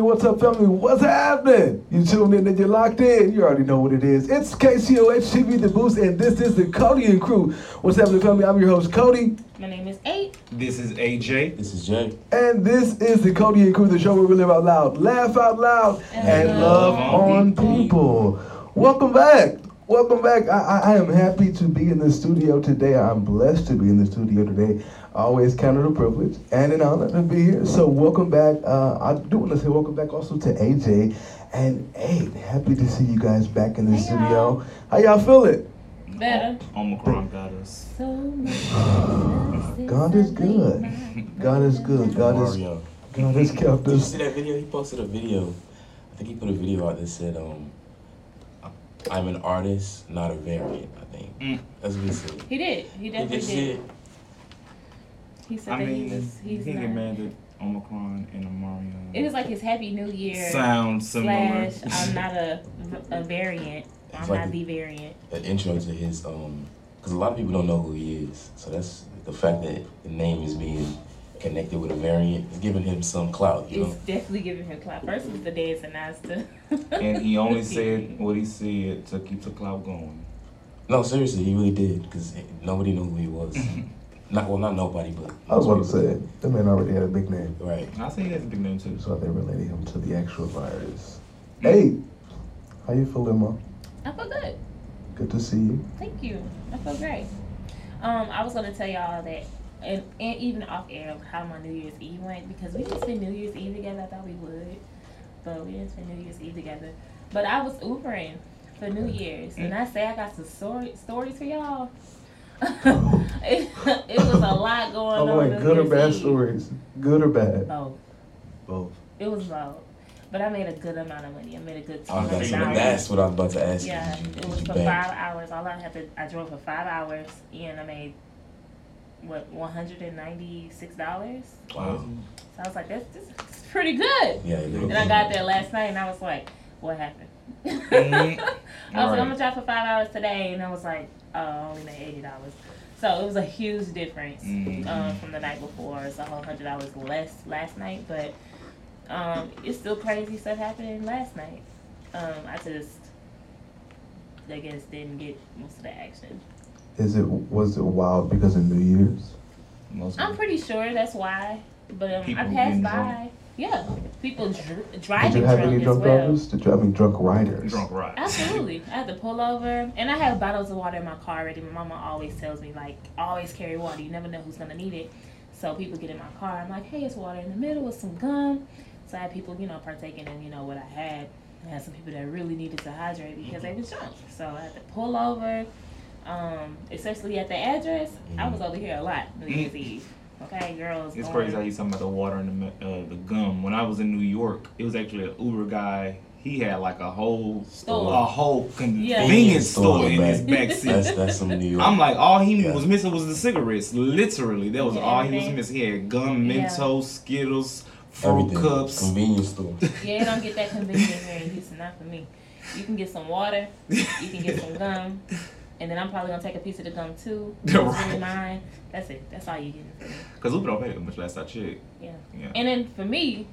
What's up, family? What's happening? You tuned in and you're locked in. You already know what it is. It's KCOH TV The Boost, and this is the Cody and Crew. What's happening, family? I'm your host, Cody, My name is Eight. This is AJ. This is Jay. and this is the Cody and Crew, the show where we live out loud, laugh out loud, and And love love on on people. Welcome back. Welcome back. I, I, I am happy to be in the studio today. I'm blessed to be in the studio today. I always count it a privilege and an honor to be here. So welcome back. Uh, I do want to say welcome back also to AJ and Eight. Happy to see you guys back in the Hey, studio. y'all. How y'all feeling? Better. Omicron got us. So. God is good. God is good. God is Mario. God has kept Did you see that video? He posted a video. I think he put a video out that said, um, I'm an artist, not a variant, I think. Mm. That's what he said. He did. He definitely you see did. It? He said I that mean, he was. he He's can not. get mad at Omicron and Omarion. It was like his Happy New Year Sounds similar. slash. I'm not a a variant. I'm It's like not a- the variant. An intro to his, um, because a lot of people don't know who he is. So that's the fact that the name is being connected with a variant is giving him some clout, you know? It's know? definitely giving him clap. First was the dance and now it's the. and he only said what he said to keep the cloud going. No, seriously, he really did, because nobody knew who he was. not, well, not nobody, but. I was about to say people it. That man already had a big name. Right. I think he has a big name too. So they related him to the actual virus. Hey, how you feeling, Mom? I feel good. Good to see you. Thank you. I feel great. Um, I was gonna tell y'all that, and, and even off air, how my New Year's Eve went because we didn't spend New Year's Eve together. I thought we would, but we didn't spend New Year's Eve together. But I was Ubering for New Year's, and I say I got some story, stories for y'all. It, it was a lot going I'm on. like New good or bad Eve. stories. Good or bad? Both. Both. It was both. But I made a good amount of money. I made a good two I was about to say, dollars. that's what I was about to ask Yeah, you. Did you, it was for bank? five hours. All I had to, I drove for five hours, and I made what one hundred and ninety six dollars. Wow. So I was like, that's, this is pretty good. Yeah, it And I got there last night, and I was like, what happened? Mhm. I was like, I'm gonna drive for five hours today, and I was like, oh, only made eighty dollars. So it was a huge difference Mhm. um, from the night before. It's a whole hundred dollars less last night, but um, it's still crazy stuff happening last night. Um, I just, I guess, didn't get most of the action. Is it was it wild because of New Year's? Most I'm pretty sure that's why, but um, I passed by. drunk. Yeah, people dr- Did you have drunk any drunk well. drivers? Did you have any drunk riders? drunk ride. Absolutely. I had to pull over, and I have bottles of water in my car already. My mama always tells me like, always carry water. You never know who's gonna need it. So people get in my car. I'm like, hey, it's water in the middle with some gum. So I had people, you know, partaking in you know what I had. I had some people that really needed to hydrate because they was drunk. So I had to pull over. Um, especially at the address, I was over here a lot New Year's Eve. Okay, girls. It's crazy how you talking about the water and the uh, the gum. When I was in New York, it was actually an Uber guy. He had like a whole Store. a whole Yeah. convenience Store store in his back. back seat. That's, that's some New York. I'm like, all he Yeah. was missing was the cigarettes. Literally, that was Yeah, all he was missing. He had gum, Yeah. Mentos, Skittles, fruit Everything. cups. Convenience store. Yeah, don't get that convenience here in Houston. Not for me. You can get some water. You can get some gum. And then I'm probably gonna take a piece of the gum too. Right. really mine. That's it. That's all you get. Cause Uber don't pay that much last I checked. Yeah. Yeah. And then for me,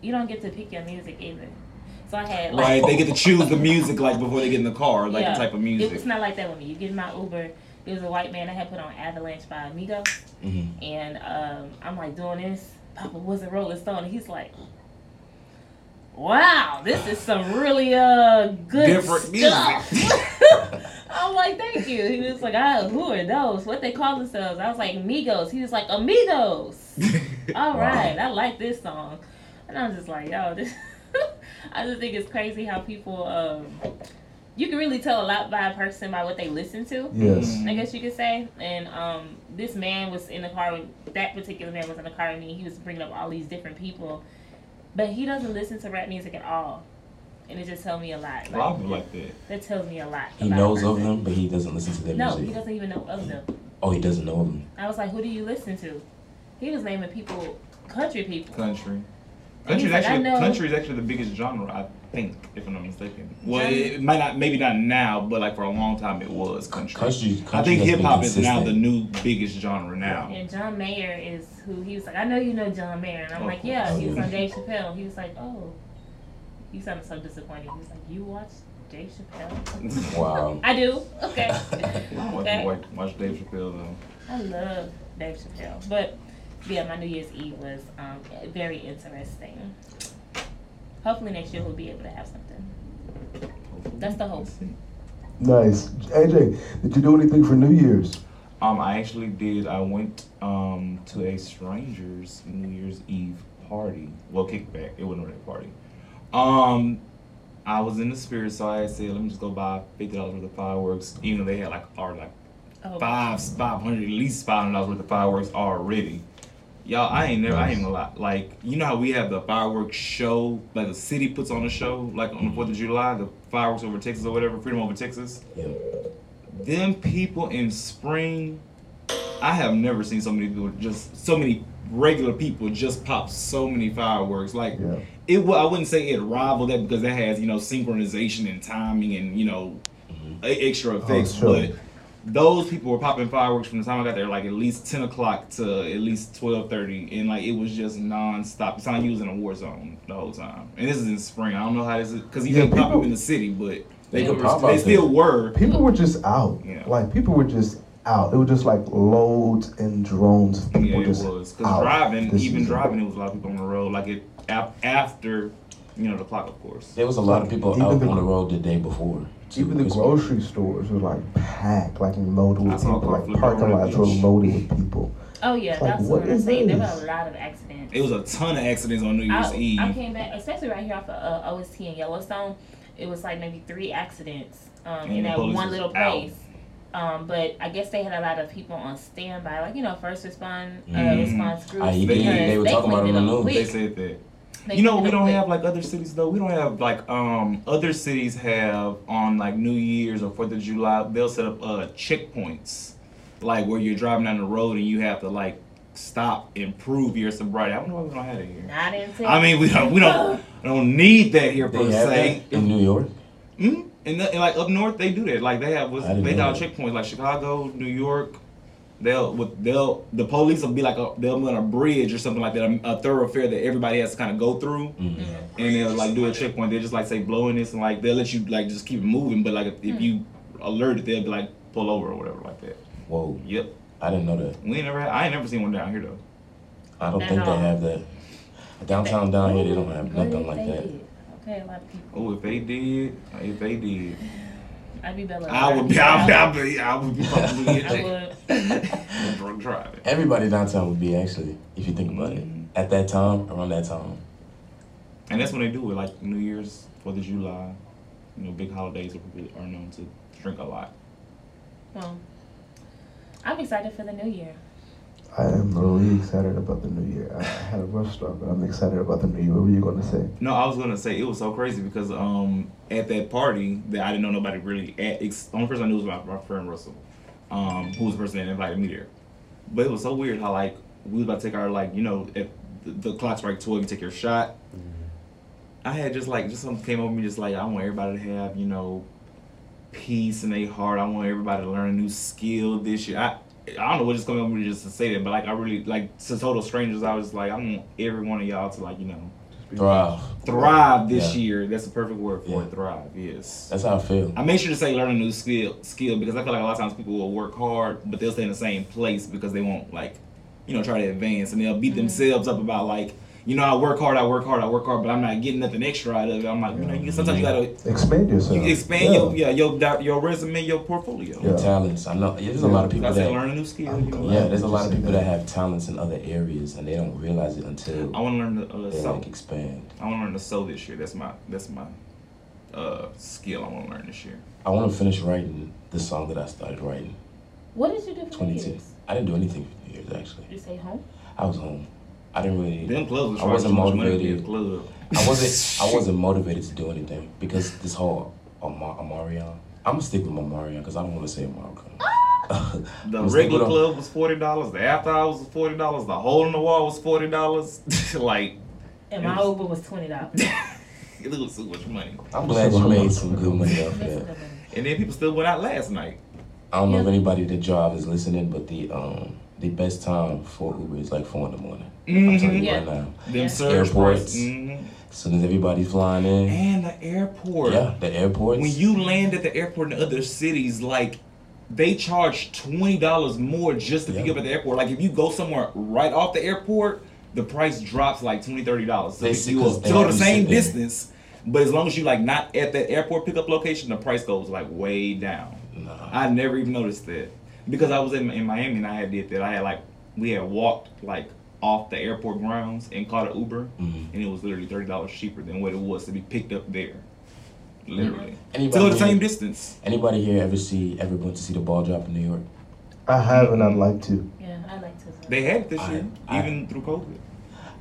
you don't get to pick your music either. So I had like Right, they get to choose the music like before they get in the car, like Yeah. the type of music. it's not like that with me. You get in my Uber. It was a white man that had put on Avalanche by Amigo, hmm and um, I'm like doing this. Papa was a Rolling Stone, he's like, "Wow, this is some really uh good Different stuff." I'm like, "Thank you." He was like, "Ah, who are those? What they call themselves?" I was like, amigos. He was like, "Amigos." All Wow. right, I like this song, and I'm just like, "Yo, this." I just think it's crazy how people um. You can really tell a lot by a person by what they listen to. Yes. I guess you could say. And um, this man was in the car with that particular man was in the car with me. He was bringing up all these different people, but he doesn't listen to rap music at all, and it just tells me a lot. a lot of people like that. that tells me a lot. He about knows of them, but he doesn't listen to their No, music. he doesn't even know of them. Oh, he doesn't know of them. I was like, who do you listen to? He was naming people, country people. Country. And Country is like, actually know- country is actually the biggest genre, I think, if I'm not mistaken. Well, Genre- it, it might not, maybe not now, but like for a long time it was country. Country, country I think hip hop is now the new biggest genre now. And John Mayer is who he was like, I know you know John Mayer. And I'm Of like, yeah, Oh, he was on Dave Chappelle. He was like, oh. He sounded so disappointed. He was like, you watch Dave Chappelle? Wow. I do. Okay. Watch, okay. watch, watch Dave Chappelle though. I love Dave Chappelle. But yeah, my New Year's Eve was um, very interesting. Hopefully next year we'll be able to have something. That's the hope. Nice. AJ, did you do anything for New Year's? Um, I actually did. I went um to a stranger's New Year's Eve party. Well, kickback. It wasn't really a party. Um, I was in the spirit, so I said, let me just go buy fifty dollars worth of fireworks. Even though they had like or like five, five hundred, at least five hundred dollars worth of fireworks already. Y'all, I ain't never, I ain't gonna lie. Like, you know how we have the fireworks show, like the city puts on a show, like on the Fourth of July, the fireworks over Texas or whatever, Freedom over Texas. Yeah. Them people in spring, I have never seen so many people just so many regular people just pop so many fireworks. Like Yeah. it, wa- I wouldn't say it rivaled that because that has you know synchronization and timing and you know mm-hmm. e- extra oh, effects, sure. but those people were popping fireworks from the time I got there, like at least ten o'clock to at least twelve thirty, and like it was just nonstop. It's like you was in a war zone the whole time. And this is in spring. I don't know how this is because you Yeah, can't pop people- in the city, but They they, could were, pop they still were. People were just out. Yeah. Like people were just out. It was just like loads and drones of Yeah, people it just was because out driving, this even season. driving, it was a lot of people on the road. Like it ap- after, you know, the clock, of course. There was a lot of people Even out the- on the road the day before. too, Even the Christmas. grocery stores were like packed, like loaded with people. Like parking lots were beach. loaded with people. Oh yeah, Like, that's what what I'm is saying. There were a lot of accidents. It was a ton of accidents on New Year's I, Eve. I came back, especially right here off of uh, OST in Yellowstone. It was like maybe three accidents um, in that one was little out. Place. Um, but I guess they had a lot of people on standby, like you know, first respond uh, Mhm. response groups. You did. because They were talking about it cleaned on the news. They said that. They you know, we don't quick. have like other cities though. We don't have like um other cities have on like New Year's or Fourth of July. They'll set up uh checkpoints, like where you're driving down the road and you have to like stop and prove your sobriety. I don't know why we don't have it here. Not in Texas. I mean, we don't we don't we don't need that here per They have se. in New York. Mm-hmm. And, the- and like up north, they do that. Like they have, was, I didn't they got checkpoints like Chicago, New York. They'll, with, they'll, the police will be like a, they'll be on a bridge or something like that, a, a thoroughfare that everybody has to kind of go through, Mhm. and they'll like do a checkpoint. They just like say blowing this and like they'll let you like just keep moving, but like if, if you alert it, they'll be like pull over or whatever like that. Whoa, Yep, I didn't know that. we ain't never, had, I ain't never seen one down here though. I don't At think they have that. Downtown down here, they don't have nothing like they that. Did? A lot of people. Oh, if they did, if they did, I'd be better. I would be, I would, I would be, I would be probably in I jail. would. drunk driving. Everybody downtown would be actually, if you think about it. Mhm. At that time, around that time. And that's when they do it, like New Year's, Fourth of July, you know, big holidays where people are known to drink a lot. Well, I'm excited for the new year. I am really excited about the new year. I had a rough start, but I'm excited about the new year. What were you going to say? No, I was gonna say it was so crazy because um at that party that I didn't know nobody really at. Ex- the only person I knew was my, my friend Russell, um, who was the person that invited me there. But it was so weird how like we was about to take our like you know if the, the clock's like twelve, you take your shot. I had just like just something came over me just like I want everybody to have you know peace in their heart. I want everybody to learn a new skill this year. I I don't know what just coming over me just to say that, but like I really like to total strangers. I was like I want every one of y'all to like you know Thrive. thrive this Yeah. year. That's the perfect word for Yeah. it. Thrive. Yes. That's how I feel. I make sure to say learn a new skill skill because I feel like a lot of times people will work hard but they'll stay in the same place because they won't like you know try to advance and they'll beat mm-hmm. themselves up about like you know I work hard I work hard I work hard but I'm not getting nothing extra out of it. I'm like you know you, sometimes you gotta Expand yourself. you expand your yeah your your resume your portfolio. Yeah. Talents. I know. There's a lot of I people say that. learn a new skill. You know? Yeah, there's a lot of people that that. have talents in other areas and they don't realize it until I want to learn to uh, they sew. like expand. I want to learn to sew this year. That's my that's my uh skill I want to learn this year. I want to finish writing the song that I started writing. What did you do for New 22. Year's? I didn't do anything for New Year's actually. Did you stay home? I was home. I didn't really. Them clubs was I wasn't charging too much money to be a motivated. Club. I wasn't. I wasn't motivated to do anything because this whole Amar- Amarion. I'm gonna stick with Amarion because I don't want to say Amarion. The regular club was forty dollars. The after hours was forty dollars. The hole in the wall was forty dollars. like And my was- Uber was twenty dollars. it was so much money. I'm glad you made some good money off of that. And then people still went out last night. I don't know if anybody that drive is listening, but the um the best time for Uber is like four in the morning. I'm Mhm. telling you Yeah. right now. Them Yeah. Airports. price. Mhm. As soon as everybody's flying in, And the airport. yeah, the airports. When you land at the airport in other cities, like they charge twenty dollars more just to pick up at the airport. Like if you go somewhere right off the airport, the price drops like 20 dollars. So They if see- you 'cause go the same distance, but as long as you like not at that airport pickup location, the price goes like way down. Nah. I never even noticed that because I was in, in Miami and I had did that. I had like we had walked like off the airport grounds and caught an Uber, Mhm. and it was literally thirty dollars cheaper than what it was to be picked up there. Literally, to Anybody go the here- same distance. Anybody here ever see ever went to see the ball drop in New York? I haven't. I'd like to. Yeah, I'd like to. They had it this I- year, I- even through COVID.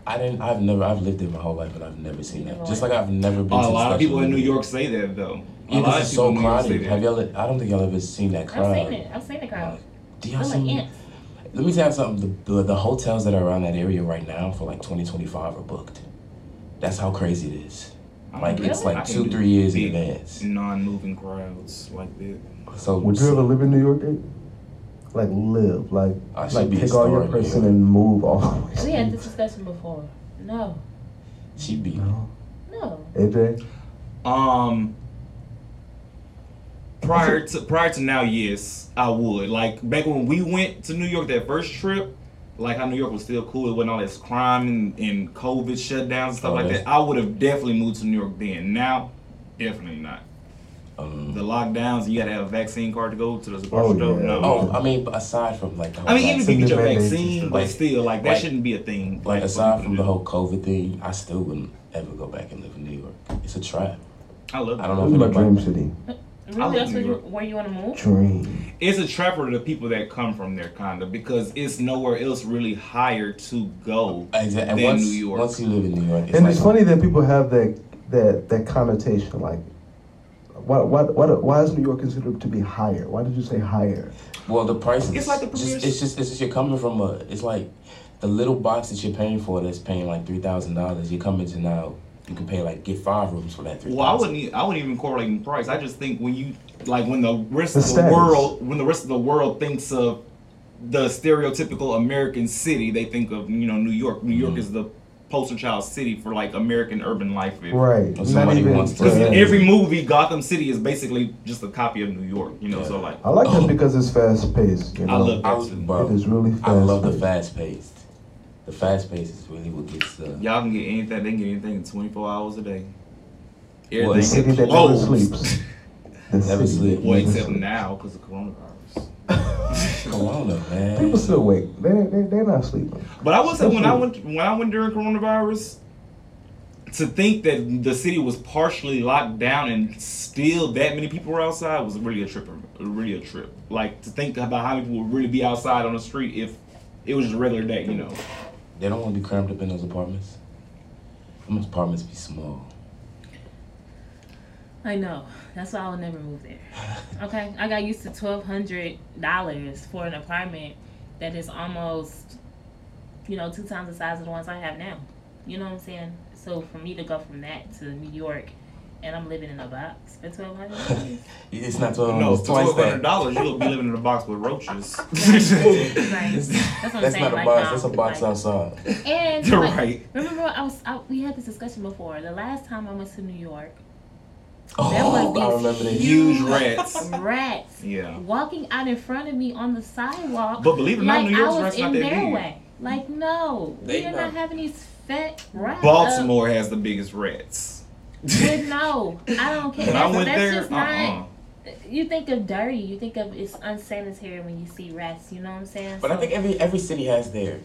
I didn't. I've never. I've lived there my whole life, and I've never seen that. Just like I've never been. A to the lot of people in New Liberty. York say that though. A Yeah, lot because of it's so in New York say crowded. Have y'all? I don't think y'all ever seen that crowd. I've seen it. I've seen the crowd. Do y'all I'm like see? ants. Let me tell you something. The, the the hotels that are around that area right now for like 2025 are booked. That's how crazy it is. Like don't it's like two, three years in advance. Non-moving crowds like that. So Would you ever live in New York? Dave? Like live, like I like be a take all your star in New person and move all the way. We had this discussion before. No, She'd be. No. no. AJ, Um, prior to prior to now, yes, I would. Like back when we went to New York that first trip, like how New York was still cool. It wasn't all this crime and, and COVID shutdowns and stuff Oh, like that. I would have definitely moved to New York then. Now, definitely not. Um, The lockdowns, you gotta have a vaccine card to go to the Oh, grocery store. yeah. No. oh, I mean, aside from like the I mean, even if you get your Vaccine mandates and vaccine, stuff. but Like- still, like that like- shouldn't be a thing. like for aside from the whole COVID thing, I still wouldn't ever go back and live in New York. It's a trap. I love. I don't know this is if my anybody- dream city. I love Really, that's where you, where you want to move? Dream. It's a trap for the people that come from there, kind of, because it's nowhere else really higher to go Exactly. And than once, New York. once you live in New York, it's and like, it's funny that people have that that that connotation. Like, why why why, why is New York considered to be higher? Why did you say higher? Well, the prices. It's like the just, It's just it's just you're coming from a. It's like the little box that you're paying for that's paying like three thousand dollars. You're coming to now. You can pay like get five rooms for that three. Well, I wouldn't. Even, I wouldn't even correlate in price. I just think when you like when the rest The of the status. world, when the rest of the world thinks of the stereotypical American city, they think of you know New York. New York Mhm. is the poster child city for like American urban life. If- Right. Or somebody wants to- Because in every movie, Gotham City is basically just a copy of New York. You know, Yeah. so like I like that because it's fast paced. You know? I love I, that bro, It is really fast. I love the fast paced. The fast pace is really what gets the. Y'all can get anything. They can get anything in 24 hours a day. Well, The city that never closed. sleeps. Never city sleep. that Well, never except now because of coronavirus. Corona, man. People still wake. They they they're not sleeping. But I will say when I went when I went during coronavirus, to think that the city was partially locked down and still that many people were outside was really a trip. Really a trip. Like to think about how many people would really be outside on the street if it was just a regular day. You know. They don't want to be cramped up in those apartments. Those apartments be small. I know. That's why I'll never move there. Okay, I got used to twelve hundred dollars for an apartment that is almost, you know, two times the size of the ones I have now. You know what I'm saying? So for me to go from that to New York, and I'm living in a box for twelve hundred dollars. It's not twelve hundred. No, hundred. twice twelve hundred dollars. you'll be living in a box with roaches. Right. That's, That's what I'm that's saying, not a like, box. That's a box like- outside. And You're like, right. remember, I was I, we had this discussion before. The last time I went to New York, Oh, There was I these remember that. Huge rats. rats Yeah. walking out in front of me on the sidewalk. But believe it or not, New York's I was rats not that their big. way. Like no, They we are not. not having these fat rats. Baltimore has the biggest rats. But no, I don't care. When I That's, went that's there, just uh uh not. You think of dirty. You think of it's unsanitary when you see rats. You know what I'm saying? But I think every every city has their,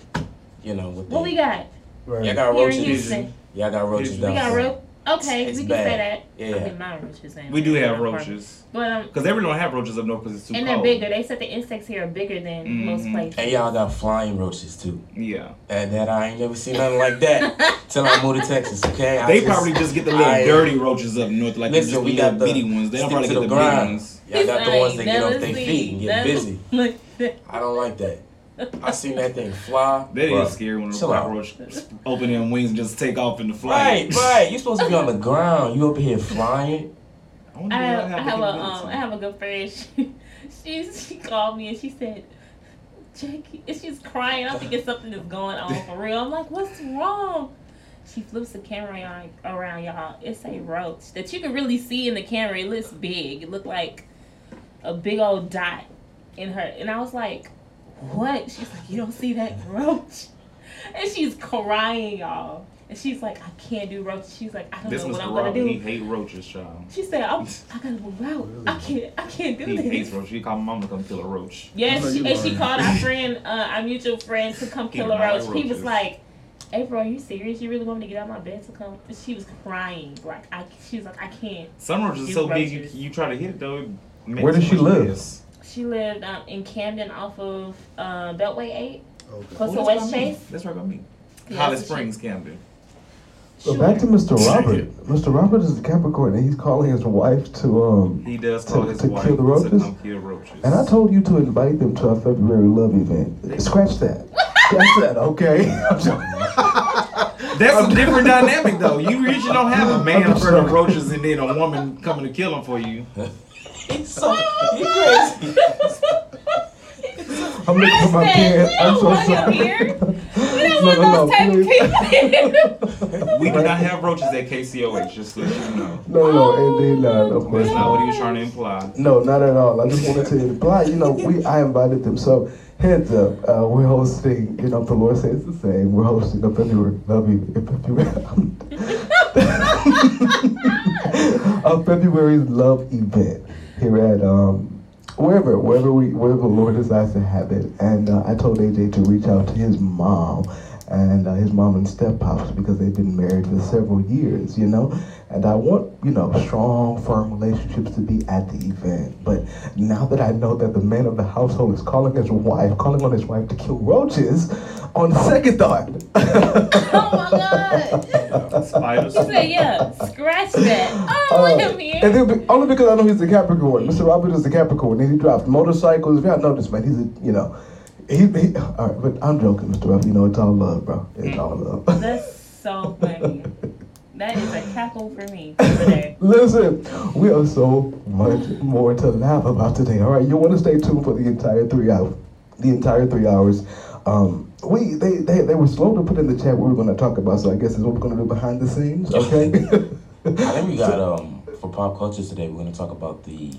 you know, what, what they, we got Right. Y'all got here in roaches. Houston. Y'all got roaches We down We got south. Roach. Okay, It's we can bad. say that. Yeah. I mean, my roaches. ain't We do have roaches. But um, Because they really don't have roaches up north because it's too and cold. they're bigger. They said the insects here are bigger than most Mhm. places. And y'all got flying roaches too. Yeah. And that I ain't never seen nothing like that till I moved to Texas. Okay, I They just- probably just get the little I- dirty roaches up north, like Listen, just we got the bitty ones. They don't probably to get the the big ones. Y'all got the ones that get off their feet and get busy. looked I don't like that. I seen that thing fly. That Bruh. is scary when a Chill out. cockroach open them wings and just take off in the flight. Right, right. You supposed to be on the ground. You up here flying. wonder I have, I I have a um I have a good friend. She she, she called me and she said, Jackie, and she's crying. I think it's something that's going on for real. I'm like, what's wrong? She flips the camera around, around y'all. It's a roach that you can really see in the camera. It looks big. It looked like a big old dot in her. And I was like, what? She's like, you don't see that roach? And she's crying, y'all. And she's like, I can't do roaches. She's like, I don't This know what I'm gonna Robin. He do. hate roaches, child. She said, I'm, I gotta move out. I can't, I can't do He hates roaches. He called my mama to come kill a roach. I know Yes, she, and she called our friend, uh, our mutual friend, to come kill a roach. He was like, April, are you serious? You really want me to get out of my bed to come? And she was crying. Like, I, she was like, I can't. Some roaches are You so big, you, you try to hit it though. it Where does she live? mess. She lived um, in Camden off of uh, Beltway 8, Okay. close Oh, to that's West by me. Chase. That's right by me. Yeah, Holly so she- Springs, Camden. So back to Mr. Robert. Mr. Robert is a Capricorn, and he's calling his wife to um. He does To- his to wife kill the roaches? come kill roaches. And I told you to invite them to our February love event. Scratch that. Scratch that, okay? That's a different dynamic though. You usually don't have a man I'm afraid of roaches and then a woman coming to kill them for you. He's so he crazy. I'm looking for my pen. We I'm don't so want him sorry. here. We don't No, want no, those no, type of people. We do not have roaches at KCOH, just to let you know. No, no, indeed not. Of course That's not. not what he was trying to imply. No, not at all. I just wanted to imply, you know, we I invited them. So heads up, uh, we're hosting, you know, if the Lord says the same, we're hosting a February love you a February love event here at um wherever wherever we wherever the Lord decides to have it. And uh, I told AJ to reach out to his mom and uh, his mom and step pops because they've been married for several years, you know. And I want, you know, strong, firm relationships to be at the event. But now that I know that the man of the household is calling his wife, calling on his wife to kill roaches, on second thought. oh my God. Spiders. She said, yeah, scratch that. I don't want him. Uh, and then, be- only because I know he's a Capricorn. Mr. Robert is a Capricorn, and he drives motorcycles. If y'all know this man, he's a, you know, he, he all right, but I'm joking, Mr. Robert. You know, it's all love, bro. It's all love. That's so funny. That is a cackle for me today. Listen, we have so much more to laugh about today. All right, you want to stay tuned for the entire three hours. The entire three hours. Um, we they, they they were slow to put in the chat what we were going to talk about, so I guess is what we're going to do behind the scenes. Okay. I think we got um for pop culture today. We're gonna talk about the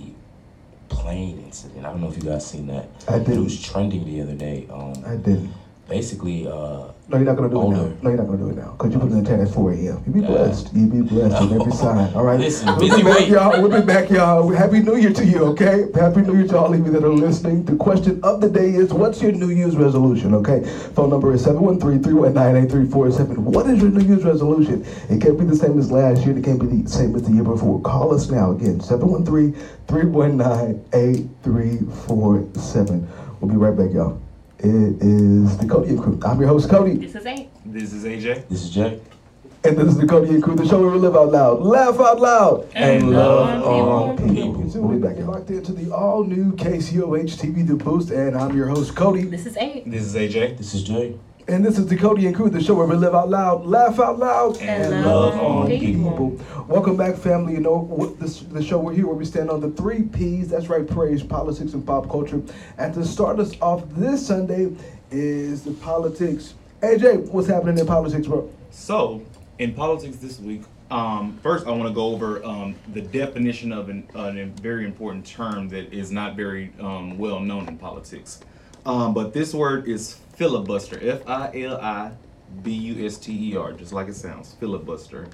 plane incident. I don't know if you guys seen that. I It didn't. was trending the other day. Um, I didn't. Basically, uh, No, you're not gonna do it now. No, you're not gonna do it now. Cause you put in the chat at 4 a.m. You be blessed. You be blessed on every side. All right. Listen, we'll busy be back, y'all. We'll be back, y'all. Happy New Year to you. Okay. Happy New Year to all of you that are listening. The question of the day is, what's your New Year's resolution? Okay. Phone number is 713-319-8347. What is your New Year's resolution? It can't be the same as last year. It can't be the same as the year before. Call us now again. 713-319-8347. We'll be right back, y'all. It is the Cody and Crew. I'm your host, Cody. This is eight. This is AJ. this is Jay. And this is the Cody and Crew, the show where we live out loud, laugh out loud, And love all people. people. So we'll be back. You're locked into the all new KCOH TV The Boost, and I'm your host, Cody. This is eight. This is AJ. This is Jay. And this is the Cody and Crew, the show where we live out loud, laugh out loud, And love on on people. Welcome back, family. You know, this, the show we're here where we stand on the three P's. That's right, praise, politics, and pop culture. And to start us off this Sunday is the politics. AJ, what's happening in politics, bro? So, in politics this week, um, first I want to go over um, the definition of an, an, a very important term that is not very um, well known in politics. Um, but this word is filibuster. F I L I B U S T E R, just like it sounds. Filibuster.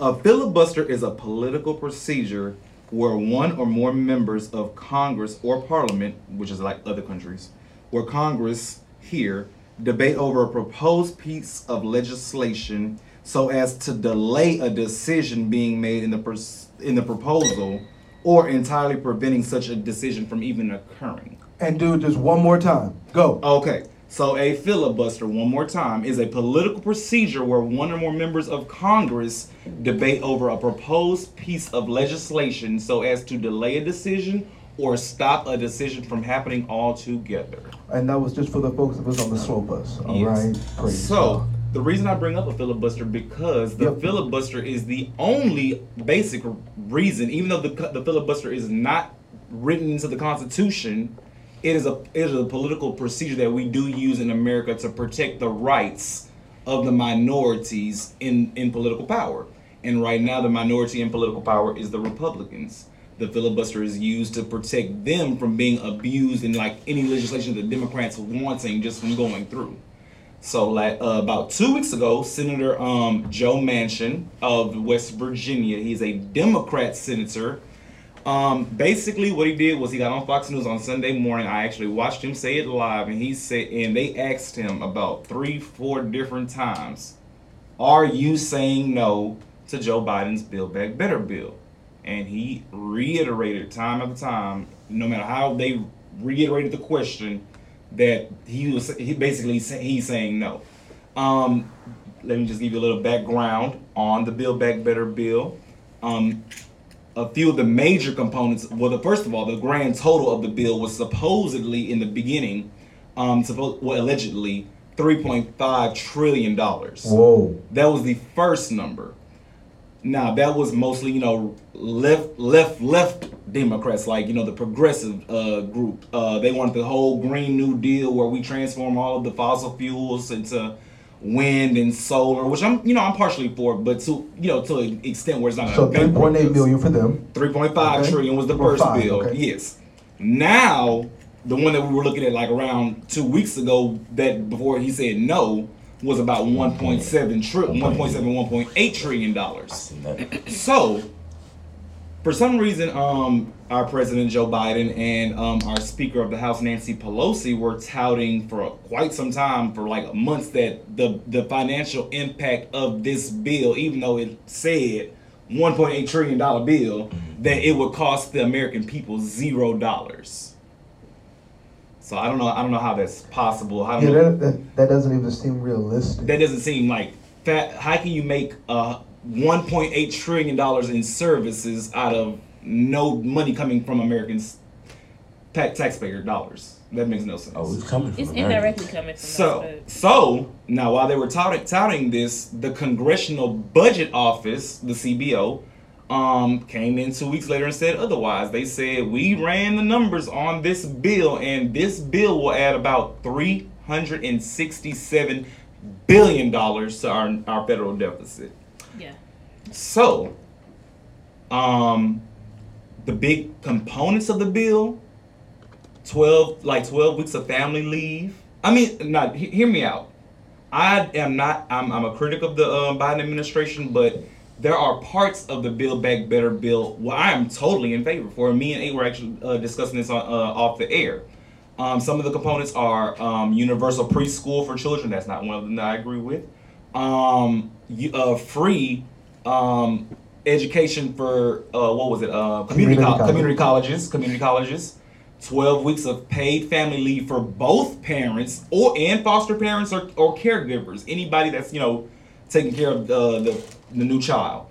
A filibuster is a political procedure where one or more members of Congress or Parliament, which is like other countries, where Congress here debate over a proposed piece of legislation so as to delay a decision being made in the pers- in the proposal or entirely preventing such a decision from even occurring. And do it just one more time. Go. Okay. So a filibuster, one more time, is a political procedure where one or more members of Congress debate over a proposed piece of legislation so as to delay a decision or stop a decision from happening altogether. And that was just for the folks that was on the slow bus. All Yes. right. Praise So God. the reason I bring up a filibuster because the Yep. filibuster is the only basic reason, even though the the filibuster is not written into the Constitution, it is a it is a political procedure that we do use in America to protect the rights of the minorities in in political power. And right now, the minority in political power is the Republicans. The filibuster is used to protect them from being abused and like any legislation the Democrats wanting just from going through. So like uh, about two weeks ago, Senator um, Joe Manchin of West Virginia, he's a Democrat senator. Um, basically, what he did was he got on Fox News on Sunday morning. I actually watched him say it live, and he said, and they asked him about three, four different times, "Are you saying no to Joe Biden's Build Back Better bill?" And he reiterated time after time, no matter how they reiterated the question, that he was he basically he's saying no. Um, let me just give you a little background on the Build Back Better bill. Um, a few of the major components. Well, the first of all, the grand total of the bill was supposedly in the beginning, um, supposed well allegedly three point five trillion dollars. Whoa. That was the first number. Now that was mostly, you know, left, left, left Democrats, like you know the progressive uh, group. Uh, they wanted the whole Green New Deal, where we transform all of the fossil fuels into wind and solar, which I'm, you know, I'm partially for, but to, you know, to an extent where it's not. So 3.8 million for them. Three point five Okay. trillion was the Or first five, bill. okay. Yes. Now, the one that we were looking at like around two weeks ago, that before he said no, was about 1.7 trillion, 1.7, 1.8 trillion dollars. So, for some reason, um, our president Joe Biden and um, our Speaker of the House Nancy Pelosi were touting for quite some time, for like months, that the the financial impact of this bill, even though it said 1.8 trillion dollar bill, that it would cost the American people zero dollars. So I don't know. I don't know how that's possible. I don't Yeah, that, that, that doesn't even seem realistic. that doesn't seem like that. How can you make uh 1.8 trillion dollars in services out of no money coming from Americans ta- taxpayer dollars? That makes no sense. Oh, it's coming from It's Americans. indirectly coming from So, us, but- so now while they were touting, touting this, the Congressional Budget Office, the CBO, um, came in two weeks later and said otherwise. They said we ran the numbers on this bill, and this bill will add about three hundred and sixty-seven billion dollars to our our federal deficit. So, um, the big components of the bill, twelve like twelve weeks of family leave. I mean, not he- hear me out. I am not. I'm, I'm a critic of the uh, Biden administration, but there are parts of the Build Back Better bill where I am totally in favor for. Me and Eight were actually uh, discussing this on, uh, off the air. Um, some of the components are um, universal preschool for children. That's not one of them that I agree with. Um, you, uh, free um, education for uh, what was it? Uh, community Community col- college. community colleges. Community colleges. 12 weeks of paid family leave for both parents or and foster parents or, or caregivers anybody that's you know taking care of the the, the new child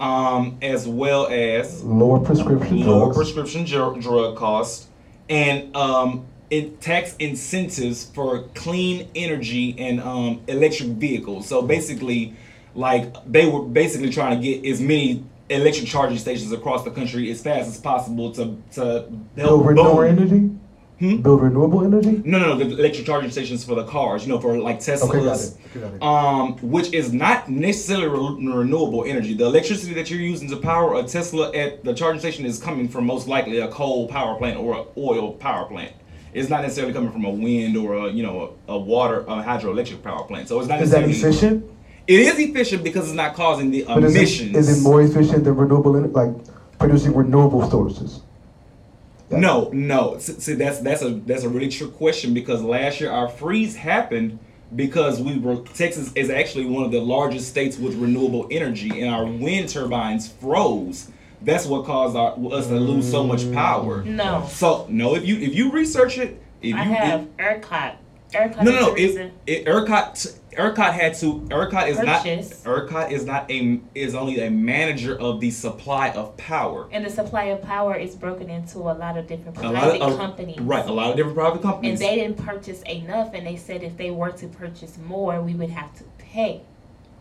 um, as well as Lower prescription lower drugs. prescription dr- drug costs and um, in tax incentives for clean energy and um, electric vehicles. So basically, like they were basically trying to get as many electric charging stations across the country as fast as possible to to Build renewable energy? Hmm? Build renewable energy? No, no, no, the electric charging stations for the cars. You know, for like Teslas. Okay, got it. Okay, got it. Um, which is not necessarily re- renewable energy. The electricity that you're using to power a Tesla at the charging station is coming from most likely a coal power plant or an oil power plant. It's not necessarily coming from a wind or a you know a, a water a hydroelectric power plant. So it's not Is that efficient? It is efficient because it's not causing the But is emissions. is it more efficient than renewable, like producing renewable sources? No, no. S- See, that's that's a that's a really trick question because last year our freeze happened because we were Texas is actually one of the largest states with renewable energy, and our wind turbines froze. That's what caused our, us to lose so much power. No. So no, if you if you research it, if I you have ERCOT ERCOT No, no, no. the. It, it, ERCOT, ERCOT had to. ERCOT is Purchase. not. ERCOT is not a is only a manager of the supply of power. and the supply of power is broken into a lot of different private of uh, companies. right, a lot of different private companies. And they didn't purchase enough, and they said if they were to purchase more, we would have to pay.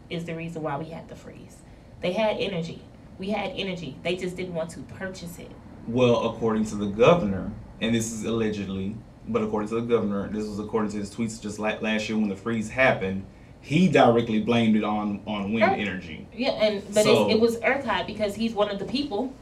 Is the reason why we had to freeze. They had energy. We had energy. They just didn't want to purchase it. well, according to the governor, and this is allegedly, but according to the governor, this was according to his tweets just last year when the freeze happened. He directly blamed it on on wind Right. energy. Yeah, and but So- it's, it was ERCOT because he's one of the people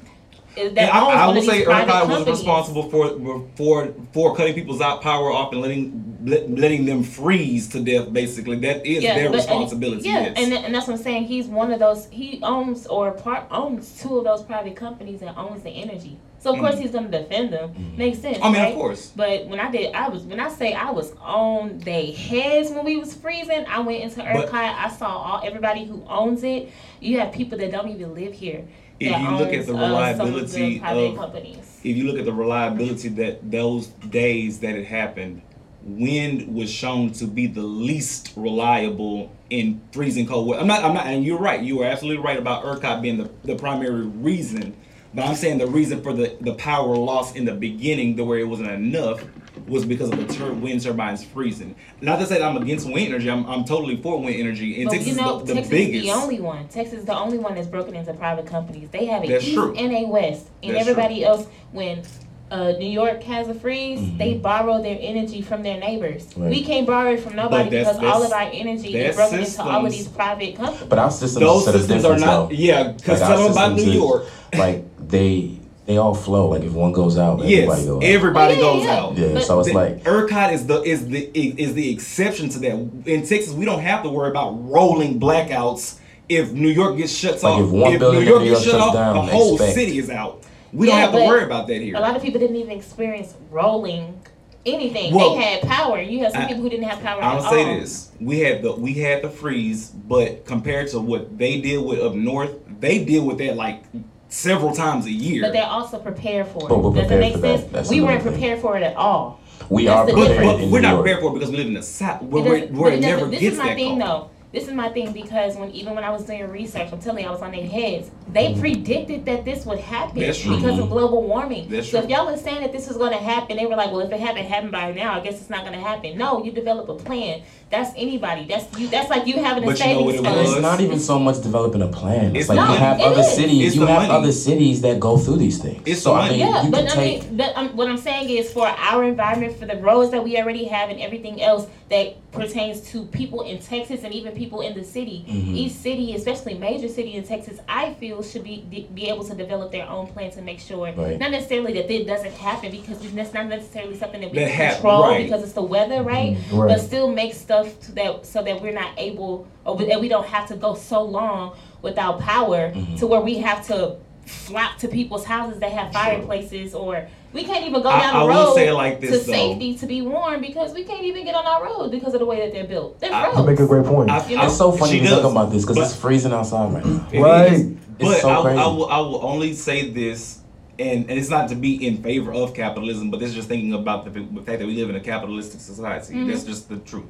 that And I, I would say ERCOT was responsible for for for cutting people's out power off and letting let, letting them freeze to death. Basically, that is their but- and- responsibility. yeah, yes. and and that's what I'm saying. He's one of those. He owns or part owns two of those private companies that owns the energy. So of course Mhm. he's going to defend them. Mhm. Makes sense. I mean, right? of course. But when I did, I was when I say I was on their heads when we was freezing. I went into ERCOT. I saw all everybody who owns it. You have people that don't even live here. If you look at owns, the uh, of reliability the of- companies. If you look at the reliability that those days that it happened, wind was shown to be the least reliable in freezing cold weather. I'm not. I'm not. And you're right. You are absolutely right about ERCOT being the, the primary reason. But I'm saying the reason for the, the power loss in the beginning, the where it wasn't enough, was because of the tur- wind turbines freezing. Not to say that I'm against wind energy. I'm, I'm totally for wind energy. And But Texas you know, is the, the Texas biggest. is the only one. Texas is the only one that's broken into private companies. They have a That's east true. and a west, and That's everybody else. When uh, New York has a freeze, Mhm. they borrow their energy from their neighbors. Right. We can't borrow it from nobody that's- because all of our energy is broken into all of these private companies. But our systems Those set a systems are not. though. Yeah, because Like, our tell them about New is- York. Like they they all flow. Like if one goes out, everybody Yes, goes out. everybody yeah, goes yeah. out. yeah, but- so it's The- like ERCOT is the is the is the exception to that. In Texas, we don't have to worry about rolling blackouts if New York gets shut Like, off. if one building New York New gets York shut off, down, the whole expect- city is out. We don't have to worry about that here. A lot of people didn't even experience rolling anything. Well, they had power. You have some I- people who didn't have power I'll at say all. this: we had the we had the freeze, but compared to what they deal with up north, they deal with that like several times a year. But they're also prepared for it. But we're Does that prepared make for that. sense? That's we weren't thing. prepared for it at all. we That's are the but, prepared but we're not prepared for it because we live in a south, where, It where, where but it never this gets is my that thing cold. though. This is my thing because when even when I was doing research, I'm telling you, I was on their heads. They Mhm. predicted that this would happen That's true. because of Mhm. global warming. That's so true. if y'all are saying that this was going to happen, they were like, "Well, if it haven't happened by now, I guess it's not going to happen." No, you develop a plan. That's anybody. That's you. That's like you having a But you know savings what it fund. And it's not even so much developing a plan. It's, It's like the you have It other is. cities. It's you have money. other cities that go through these things. It's so the I mean, Yeah, you but can I take. mean, that, um, what I'm saying is for our environment, for the roads that we already have, and everything else that pertains to people in Texas and even people in the city. Mhm. Each city, especially major city in Texas, I feel should be be able to develop their own plan to make sure, Right. not necessarily that it doesn't happen because that's not necessarily something that we That can hap- control right. because it's the weather, right? Mhm, right. But still make stuff to that so that we're not able or that we don't have to go so long without power Mhm. to where we have to flock to people's houses that have fireplaces or we can't even go down I the will road say it like to though. safety to be warm because we can't even get on our road because of the way that they're built. They're I- You make a great point. I- You know? It's so funny She to talk about this because it's freezing outside right now. It Right. is. It's But so I, crazy. I will I will only say this, and, and it's not to be in favor of capitalism, but this is just thinking about the, the fact that we live in a capitalistic society. Mhm. That's just the truth.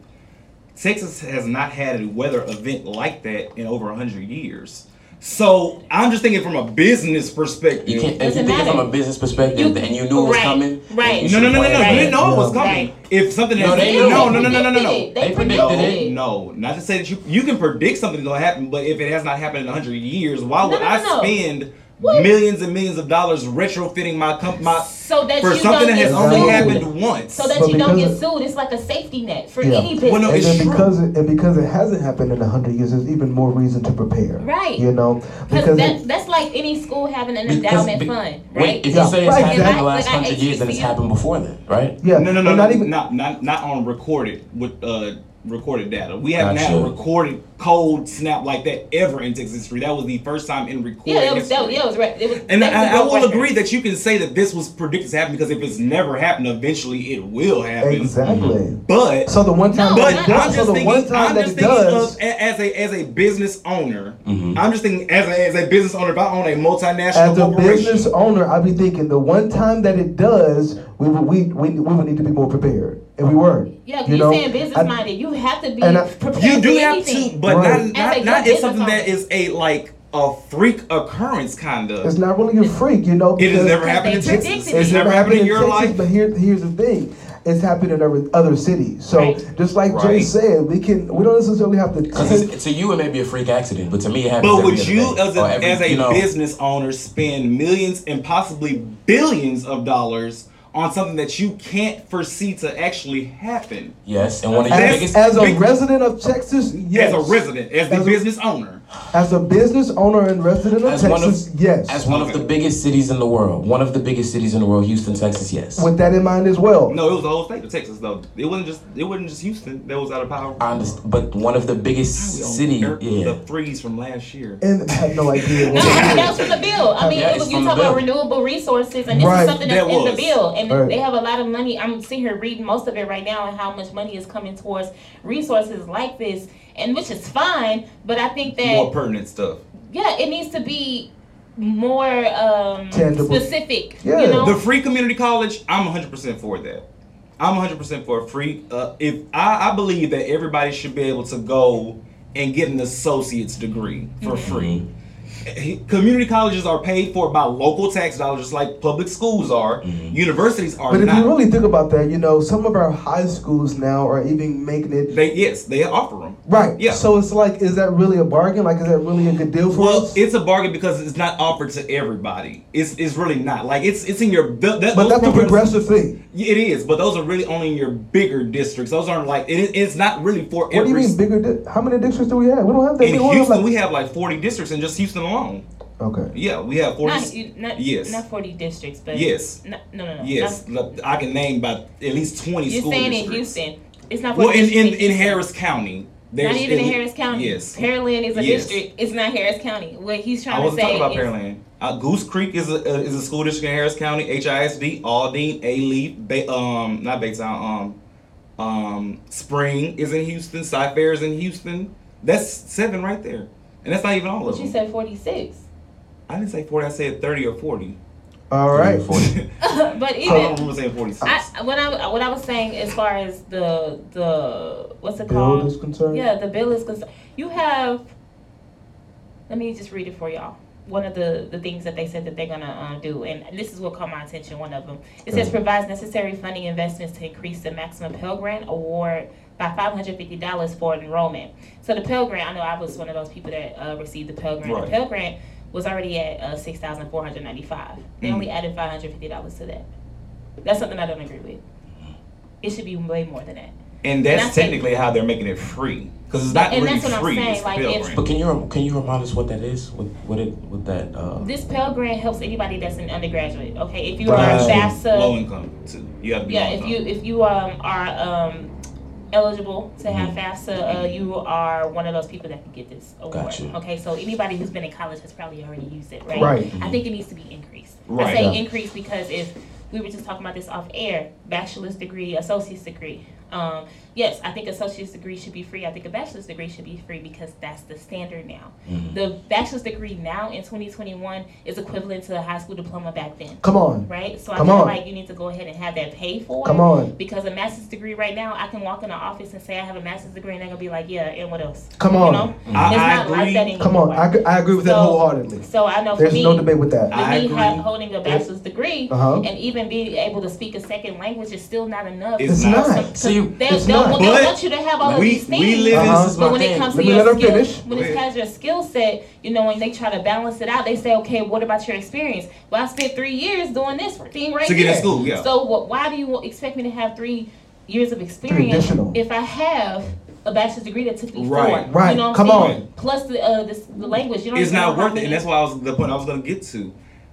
Texas has not had a weather event like that in over hundred years. So I'm just thinking from a business perspective. You can't. If you Doesn't think from a business perspective You- and you knew it was right, coming, right. you no, no, no, no, no. should've You planned didn't know it was Yeah. coming. Right. If something No, has they no, knew. no, no, no, no, no, no, no. They They predicted No, it. no, not to say that you you can predict something's gonna happen, but if it has not happened in hundred years, why No, would no, no, I no. spend What? millions and millions of dollars retrofitting my comp my So that for you something don't that get has only sued. happened once? So that But you don't get sued. It's like a safety net for Yeah. any business. Well, no, and it's then true. because it, and because it hasn't happened in a hundred years, there's even more reason to prepare. Right. You know, Because because that, it, that's like any school having an Because- endowment be- fund, Wait, right? if Yeah. you say it's Right, happened in exactly. the last Like, hundred years, then it's happened before then, right? yeah, no, no, no, no, not even not not not on recorded with uh recorded data. We haven't had a recorded cold snap like that ever in Texas history. That was the first time in recorded Yeah, that was that, yeah, it was right. It was, And I, was I, a I will record. agree that you can say that this was predicted to happen because if it's never happened, eventually it will happen. exactly. But So the one time No, that but not- does, I'm so just the thinking, one time I'm that just it thinking does, of as a as a business owner. Mhm. I'm just thinking as a, as a business owner, if I own a multinational as a business owner, I'd be thinking the one time that it does, we would we we, we would need to be more prepared. And we weren't. Yeah, you you know? saying business I- minded. You have to be And I- prepared You do have anything. to, but Right. not not, As not good it's something business that is a like a freak occurrence kind of. It's not really a freak, you know. It has never happened in Texas. predicted It's never happened in your Texas, life. But here, here's the thing. It's happened in other, other cities. So Right. just like Jay said, we can we don't necessarily have to Because take to you it may be a freak accident, but to me it happens. But would other you, day. as a, every- as a you know, business owner, spend millions and possibly billions of dollars on something that you can't foresee to actually happen? Yes, and one of your As- biggest. as a big- resident of Texas, yes. As a resident, as the As a- business owner. As a business owner and resident of As one of- Texas, yes. As one of the biggest cities in the world, one of the biggest cities in the world, Houston, Texas, yes. With that in mind as well. No, it was the whole state of Texas, though. It wasn't just it wasn't just Houston that was out of power. I understand, but one of the biggest We on city, Eric- yeah. The freeze from last year. And I have no idea. No, what I it that was from the bill. I mean, Yeah, it was, you talk about bill. renewable resources, and this Right. is something that's That in the bill. And Right. they have a lot of money. I'm sitting here reading most of it right now, and how much money is coming towards resources like this, and which is fine. But I think that More pertinent stuff. yeah, it needs to be more um, Tangible. specific. Yeah. You know, The free community college, I'm 100% for that. I'm 100% for free. Uh, if I, I believe that everybody should be able to go and get an associate's degree for Mm-hmm. free. He- Community colleges are paid for by local tax dollars, just like public schools are. Mm-hmm. Universities are not. But if not. you really think about that, you know, some of our high schools now are even making it they yes, they offer them. right. Yeah. So it's like, is that really a bargain? Like, is that really a good deal for Well, us? it's a bargain because it's not offered to everybody. It's it's really not like it's it's in your. That, that- but those that's the programs- progressive thing. It is, but those are really only in your bigger districts. Those aren't like it, it's not really for What do you mean bigger? Di- how many districts do we have? We don't have that. in we have Houston, like- we have like forty districts in just Houston alone. Okay. Yeah, we have forty. not, you- not yes. not forty districts, but Yes. no, no, no, no. yes, not- I can name about at least twenty you're school saying in. Houston. It's not 40 Well, in, in, in Harris County, there's Not even in Harris County. Yes, Pearland is a Yes. district. It's not Harris County. What he's trying to say. I wasn't talking about is Pearland. Uh, Goose Creek is a uh, is a school district in Harris County. HISD, Aldine, Alief, ba- um, not Baytown, um, um, Spring is in Houston. Cy Fair is in Houston. That's seven right there, and that's not even all of But you them. said 46. I didn't say forty. I said thirty or forty. All right. but I don't even remember saying forty six. I, when I what I was saying as far as the the what's it called? Bill called? is concerned. Yeah, the bill is concerned. You have. Let me just read it for y'all. One of the, the things that they said that they're gonna uh, do, and this is what caught my attention. One of them, it says provides necessary funding investments to increase the maximum Pell Grant award by five hundred fifty dollars for enrollment. So the Pell Grant, I know I was one of those people that uh, received the Pell Grant. Right. The Pell Grant was already at uh, six thousand four hundred ninety five. They Mm. only added five hundred fifty dollars to that. That's something I don't agree with. It should be way more than that. and that's and I think- technically how they're making it free because it's not And really that's what I'm free. saying, It's like, if- But can you can you remind us what that is? What what it what that? Uh, This Pell Grant helps anybody that's an undergraduate. Okay, if you Right. are low FAFSA, income too. You have to be yeah, low if income. you if you um are um eligible to have Mm-hmm. FAFSA, uh, you are one of those people that can get this award. Gotcha. Okay, so anybody who's been in college has probably already used it, right? Right. I think it needs to be increased. Right. I say Yeah. increase because if we were just talking about this off air, bachelor's degree, associate's degree. Um, yes, I think associate's degree should be free. I think a bachelor's degree should be free because that's the standard now. mhm. The bachelor's degree now in 2021 is equivalent to a high school diploma back then, Come on. right? So I Come feel on. like you need to go ahead and have that paid for. Come on. Because a master's degree right now, I can walk in the office and say I have a master's degree, and they're gonna be like, "Yeah, and what else?" Come on. You on. know, I- it's I not like agree. that anymore. Come on. I, I agree with that wholeheartedly. So I know There's for me, no debate with that. with I me agree. ha- holding a bachelor's degree Uh-huh. and even being able to speak a second language is still not enough. It's It's not. not. See, They, It's not. They'll want you to have all of we- these things. we live in- Uh-huh. this is But my when it comes Let to me your her skill, finish. when it has your skill set, you know, and they try to balance it out, they say, okay, what about your experience? Well, I spent three years doing this thing right To get in school, yeah. So what, why do you expect me to have three years of experience additional. if I have a bachelor's degree that took me Right. four? Right. You know what Come I'm saying? on. Plus the uh, this, the language. You don't it's not worth it, many- and that's why I was the point I was gonna get to.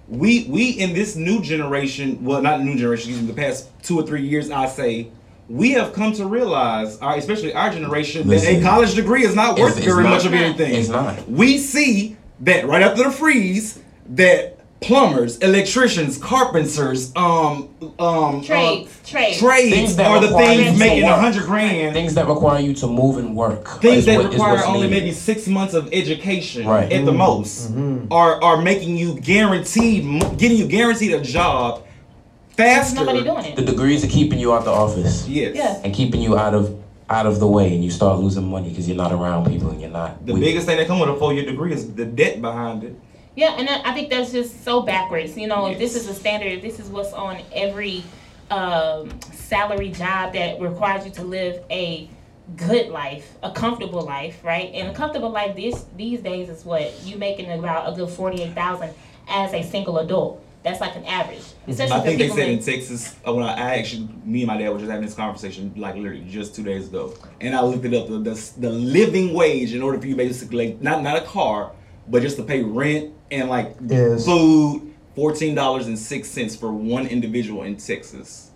We we in this new generation, well, not new generation, excuse me, the past two or three years, I say, we have come to realize, our, especially our generation, that a college degree is not worth It's- it's very not. much of anything. It's not. We see that right after the freeze, that plumbers, electricians, carpenters, um, um, Trades, uh, trades. trades that are the things making a hundred grand. things that require you to move and work. Things that what- is require only needed. maybe six months of education Right. at the most Mhm. are are making you guaranteed, getting you guaranteed a job faster. nobody doing it. The degrees are keeping you out of the office Yes. Yeah. and keeping you out of out of the way, and you start losing money because you're not around people and you're not. The with- biggest thing that come with a four year degree is the debt behind it. Yeah, and I I think that's just so backwards. You know, if this is a standard, if this is what's on every um, salary job that requires you to live a good life, a comfortable life, right? And a comfortable life this these days is what you making about a good forty eight thousand as a single adult. That's like an average. Especially I think they people said in Texas. Uh, when I, I actually, me and my dad were just having this conversation, like literally just two days ago, and I looked it up. The, the, the living wage in order for you basically like, not not a car, but just to pay rent and like Yes. food, fourteen dollars and six cents for one individual in Texas.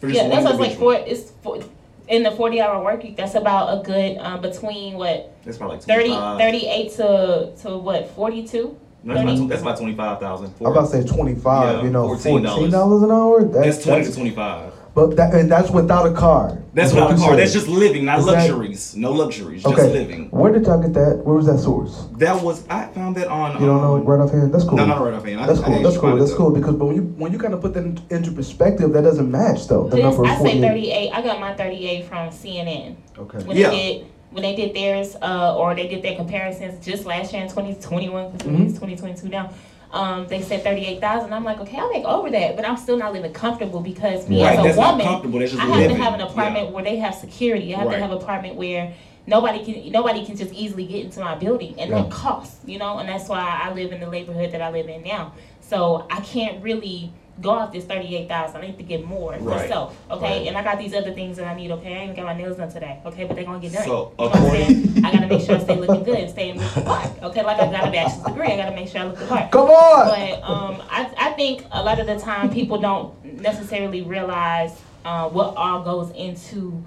For just yeah, one that's what's like individual. four. It's four, in the forty hour work week. That's about a good um, between what That's probably like 30, 38 to to what forty two. No, that's about, that's about twenty five thousand. I'm about to say 25, Yeah, you know, $14. $14 an hour? That's twenty to twenty five. But that, and that's without a car. That's what not a car. said. That's just living, not Is that- luxuries. No luxuries, just Okay. living. Where did y'all get that? Where was that source? That was I found that on. You don't know um, it right offhand? That's cool. No, not right offhand. I- That's I cool. actually That's cool. That's though. cool because but when you when you kind of put that into perspective, that doesn't match though. The This, number I say 48. 38. I got my 38 from CNN. Okay. When Yeah. they did when they did theirs, uh, or they did their comparisons just last year in 2021, because Mhm. it's 2022 now. Um, they said 38,000. I'm like, okay, I'll make over that, but I'm still not living comfortable because me Right, as a that's woman, comfortable. That's just I have living. to have an apartment Yeah. where they have security. I have Right. to have an apartment where nobody can nobody can just easily get into my building, and Yeah. that costs, you know. And that's why I live in the neighborhood that I live in now. So I can't really go off this thirty eight thousand. I need to get more Right. myself, okay. Right. And I got these other things that I need. Okay, I ain't got my nails done today, okay, but they're gonna get done. So, You know what I'm according- saying? I gotta make sure I stay looking good, and stay in the part, okay. Like I got a bachelor's degree, I gotta make sure I look the part. Come on. But um, I, I think a lot of the time people don't necessarily realize uh, what all goes into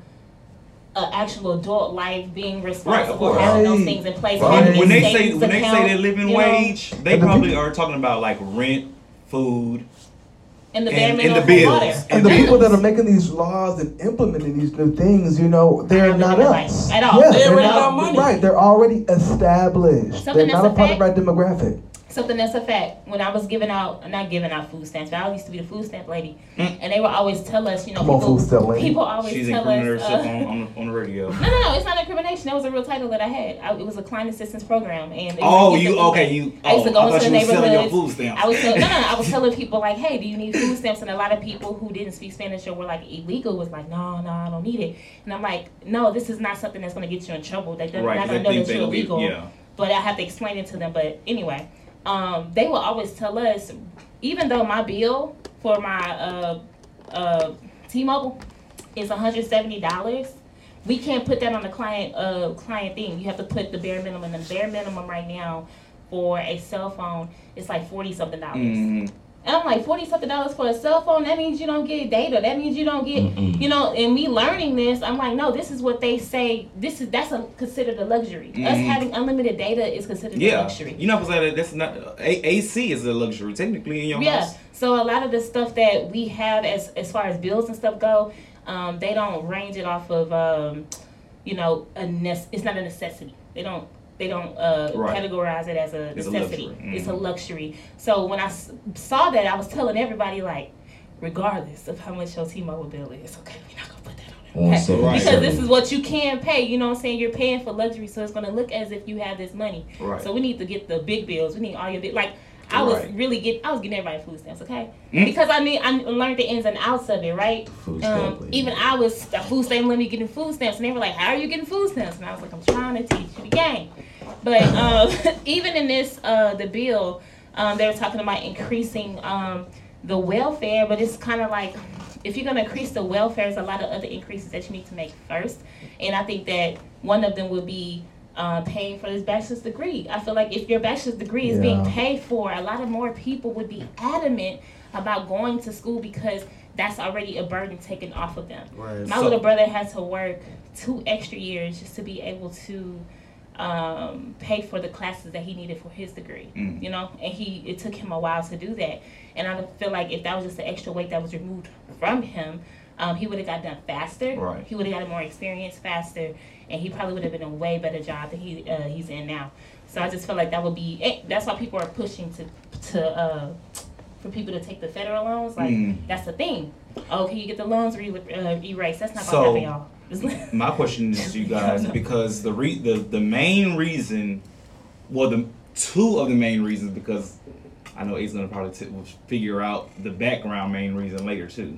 an actual adult life, being responsible, course. having those Right. things in place. Right. having when they say savings when they account, say their living you know, wage, they probably are talking about like rent, food, and the bare and- and the bills. water. and the and people that are making these laws and implementing these new things, you know, they're Not not living their us. life at all. Yeah, They they're not, got money. Right, they're already established. Something they're not that's a part of our demographic. Something that's a fact. When I was giving out, not giving out food stamps, but I used to be the food stamp lady, Mm. and they would always tell us, you know, Come on, people, food stamp lady. people always she's tell us. herself uh, on, on, the, on the radio. No, no, no. It's not incrimination. That was a real title that I had. I, it was a client assistance program, and it Oh, was- you okay? You I used to oh, go I into thought the you was selling your neighborhoods. food stamps. I was tell, no, no, no, I was telling people like, hey, do you need food stamps? And a lot of people who didn't speak Spanish or were like illegal was like, no, no, I don't need it. And I'm like, no, this is not something that's going to get you in trouble. They, they're right, not 'cause going to they know think that you're gonna be- illegal. Yeah, But I have to explain it to them. But anyway, um, they will always tell us, even though my bill for my uh, uh, T-Mobile is $170. We can't put that on the client uh client thing. You have to put the bare minimum. And the bare minimum right now for a cell phone is like forty something dollars. Mhm. And I'm like, forty something dollars for a cell phone, that means you don't get data. That means you don't get Mm-mm. you know, and me learning this, I'm like, no, this is what they say this is that's a, considered a luxury. Us Mhm. having unlimited data is considered a yeah. luxury. You know, because that that's not a- AC is a luxury technically in your Yeah. house. So a lot of the stuff that we have as as far as bills and stuff go, um, they don't range it off of um, you know, a nece- it's not a necessity. They don't they don't uh, Right. categorize it as a It's a necessity. luxury. It's a luxury. So when I s- saw that, I was telling everybody like, regardless of how much your T-Mobile bill is, okay, we're not gonna put that on there. Okay? Right. Because this is what you can pay. You know what I'm saying? You're paying for luxury, so it's gonna look as if you have this money. Right. So we need to get the big bills. We need all your big like. I was Right. really get. I was getting everybody food stamps, okay? Mm. Because I mean, I learned the ins and outs of it, right? Food stamp Um, even I was the food stamp let me getting food stamps, and they were like, "How are you getting food stamps?" And I was like, "I'm trying to teach you the game." But um, even in this, uh, the bill, um, they were talking about increasing um, the welfare, but it's kind of like if you're gonna increase the welfare, there's a lot of other increases that you need to make first, and I think that one of them would be. Uh, paying for this bachelor's degree. I feel like if your bachelor's degree is being paid for, a lot of more people would be adamant about going to school because that's already a burden taken off of them. Right. My So- little brother had to work two extra years just to be able to um, pay for the classes that he needed for his degree. Mm. You know, and he it took him a while to do that. And I feel like if that was just the extra weight that was removed from him, um, he would have got done faster. Right. He would have got more experience faster, and he probably would have been in a way better job than he uh, he's in now. So I just feel like that would be. That's why people are pushing to to uh, for people to take the federal loans. Like Mm. that's the thing. Oh, can you get the loans re- uh, erased? That's not So- gonna happen, y'all. My question is to you guys because the re- the the main reason, well, the two of the main reasons because I know Ace gonna probably t- figure out the background main reason later too.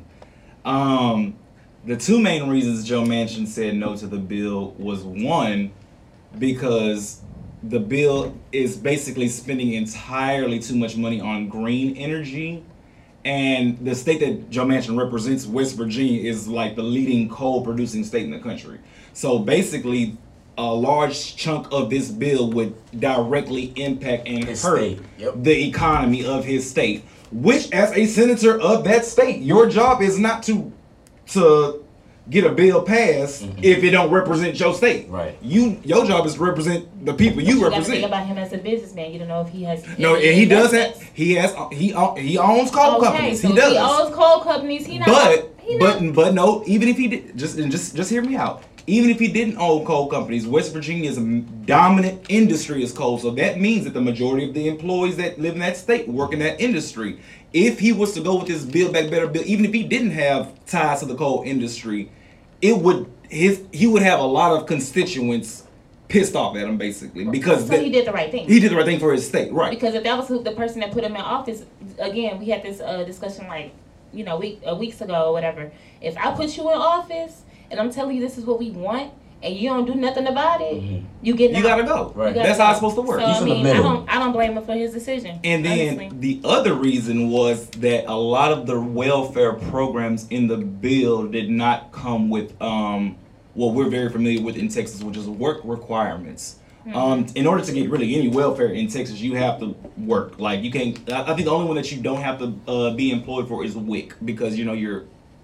Um, the two main reasons Joe Manchin said no to the bill was one because the bill is basically spending entirely too much money on green energy. And the state that Joe Manchin represents, West Virginia, is like the leading coal producing state in the country. So basically, a large chunk of this bill would directly impact and His hurt yep. the economy of his state. Which, as a senator of that state, your job is not to to get a bill passed if it don't represent your state. Mm-hmm. Right. You your job is to represent the people you, you gotta think represent. about him as a businessman. You don't know if he has. No, and he does have he has he he owns coal Okay, companies. so he does. he owns coal companies. He not. but he not, but but no, even if he did just and just just hear me out. Even if he didn't own coal companies, West Virginia's dominant industry is coal. So that means that the majority of the employees that live in that state work in that industry. If he was to go with this Build Back Better bill, even if he didn't have ties to the coal industry, it would his he would have a lot of constituents pissed off at him basically because so that- he did the right thing. he did the right thing for his state, right? Because if that was who, the person that put him in office, again, we had this uh, discussion like, you know, week uh, weeks ago or whatever. If I put you in office and I'm telling you this is what we want, and you don't do nothing about it, Mhm. you get you gotta go. Right. gotta That's go. how it's supposed to work. So He's I mean, I don't, I don't blame him for his decision. And then honestly. the other reason was that a lot of the welfare programs in the bill did not come with um, what we're very familiar with in Texas, which is work requirements. Hmm. Um, in order to get really any welfare in Texas, you have to work. Like you can't. I I think the only one that you don't have to uh, be employed for is WIC because you know you're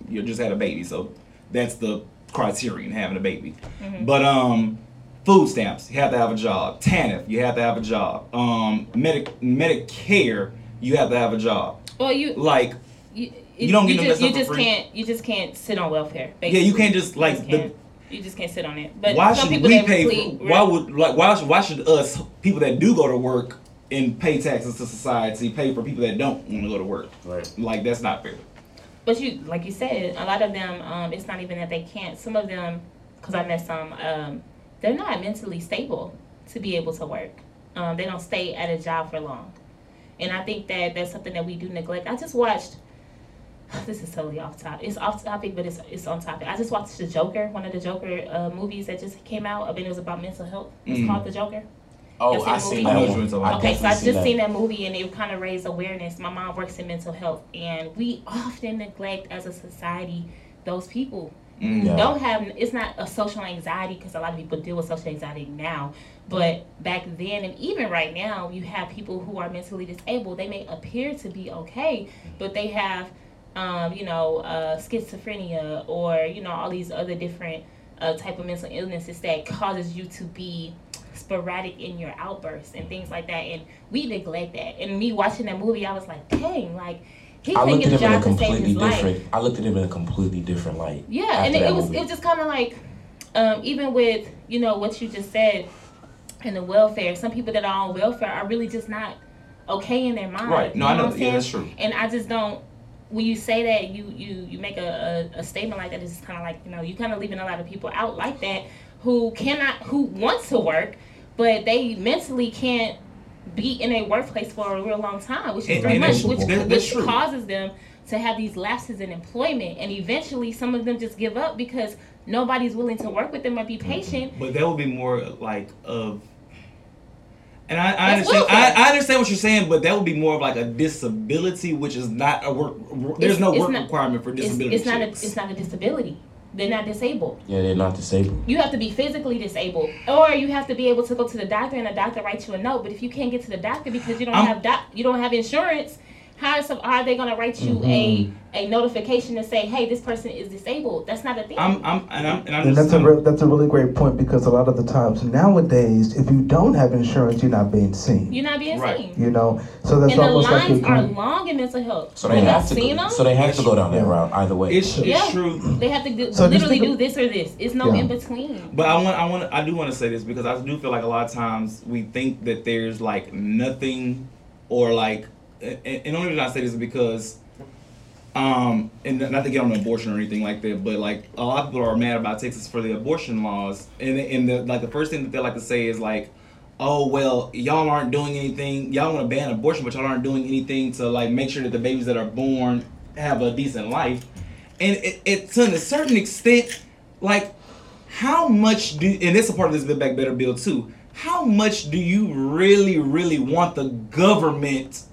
you just had a baby, so that's the criterion having a baby. Mm-hmm. But um, food stamps, you have to have a job. TANF, you have to have a job. Um, Medi- Medicare, you have to have a job. well, you Like, you, You don't get no just, you just free. can't you just can't sit on welfare. yeah, you can't just You like just can't, you just can't sit on it. But Why some should people we pay? really- For, why would like why should why should us people that do go to work and pay taxes to society pay for people that don't want to go to work? Right. Like that's not fair. But you, like you said, a lot of them, um, it's not even that they can't. Some of them, because I met some, um, they're not mentally stable to be able to work. Um, they don't stay at a job for long, and I think that that's something that we do neglect. I just watched. This is totally off topic. It's off topic, but it's it's on topic. I just watched the Joker, one of the Joker uh, movies that just came out. I mean, it was about mental health. It's Mhm. called The Joker. Oh, I seen movie. that I know one. what you're talking I about. Okay, so I just that. seen that movie and it kind of raised awareness. My mom works in mental health, and we often neglect as a society those people Mm. Yeah. don't have. It's not a social anxiety because a lot of people deal with social anxiety now, but back then and even right now, you have people who are mentally disabled. They may appear to be okay, but they have, um, you know, uh, schizophrenia or you know all these other different uh, type of mental illnesses that causes you to be sporadic in your outbursts and things like that. And we neglect that. And me watching that movie, I was like, dang, like he I couldn't looked get at a him in a job to save completely his life. different. I looked at him in a completely different light. Yeah, and it, it was movie. it was just kind of like, um, even with you know what you just said, and the welfare. Some people that are on welfare are really just not okay in their mind. Right. No, You I know. what I'm Yeah, that's true. And I just don't. When you say that, you you you make a, a, a statement like that. It's kind of like you know you kind of leaving a lot of people out like that who cannot who want to work, but they mentally can't be in a workplace for a real long time, which is very much which, that- which true. causes them to have these lapses in employment, and eventually some of them just give up because nobody's willing to work with them or be Mm-hmm. patient. But that would be more like of. And I, I understand. I. I understand what you're saying, but that would be more of like a disability, which is not a work. There's It's- no it's work not- requirement for disability. it's not a checks. it's not a disability. They're not disabled. Yeah, they're not disabled. You have to be physically disabled, or you have to be able to go to the doctor and the doctor writes you a note. But if you can't get to the doctor because you don't I'm- have doc, you don't have insurance, how is some, how are they going to write you a mm-hmm. a notification to say, hey, this person is disabled? That's not a thing. I'm, I'm, and I'm, and I'm And that's a I'm- re- that's a really great point because a lot of the times nowadays, if you don't have insurance, you're not being seen. You're not being Right. seen. You know, so that's and the almost like lines you're are long in mental health. So they Have have to. seen Go, them? so they have to go down that route either way. it's, it's Yeah. true. They have to do, So literally do of- this or this. It's no Yeah. in between. But I want, I want, I do want to say this because I do feel like a lot of times we think that there's like nothing, or like and, only reason I say this is because, um, and not to get on abortion or anything like that, but like a lot of people are mad about Texas for the abortion laws, and and the like the first thing that they like to say is like, oh well, y'all aren't doing anything. Y'all want to ban abortion, but y'all aren't doing anything to like make sure that the babies that are born have a decent life, and it, it to a certain extent, like how much do and this is a part of this Build Back Better bill too. How much do you really, really want the government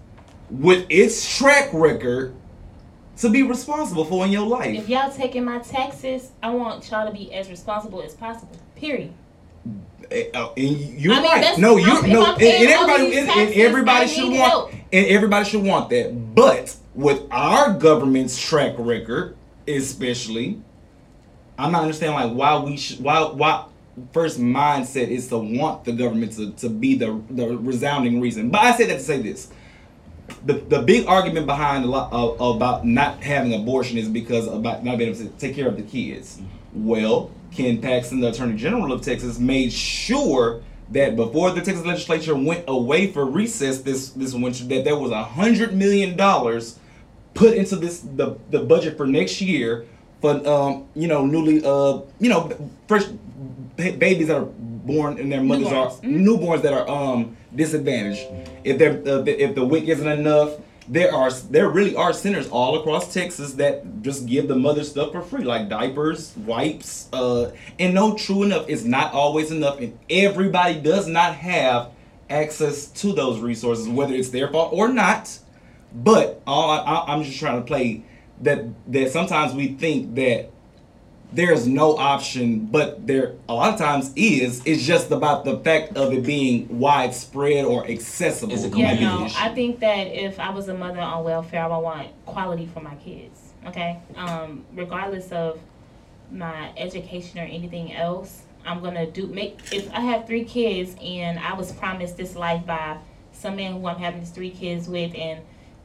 with its track record to be responsible for in your life? If y'all taking my taxes, I want y'all to be as responsible as possible. Period. Eh, oh, and you're I mean, right. No, I'm- you if no, and, and everybody and, and everybody should want help. and everybody should want that. But with our government's track record, especially, I'm not understanding like why we should why why first mindset is to want the government to, to be the the resounding reason. But I say that to say this. The, the big argument behind a lot of, about not having abortion is because about not being able to take care of the kids. Well, Ken Paxton, the Attorney General of Texas, made sure that before the Texas legislature went away for recess this this winter, that there was a hundred million dollars put into this the, the budget for next year for um you know newly uh you know first ba- babies that are born and their mothers are Newborns. Mhm. newborns that are um disadvantaged if they're uh, if the WIC isn't enough there are there really are centers all across Texas that just give the mother stuff for free like diapers wipes uh and no true enough it's not always enough and everybody does not have access to those resources whether it's their fault or not but all I, I, I'm just trying to play that that sometimes we think that there's no option, but there a lot of times is. It's just about the fact of it being widespread or accessible. Is it Yeah, might be the no. issue. I think that if I was a mother on welfare, I would want quality for my kids. Okay, um, regardless of my education or anything else, I'm gonna do make. If I have three kids and I was promised this life by some man who I'm having these three kids with, and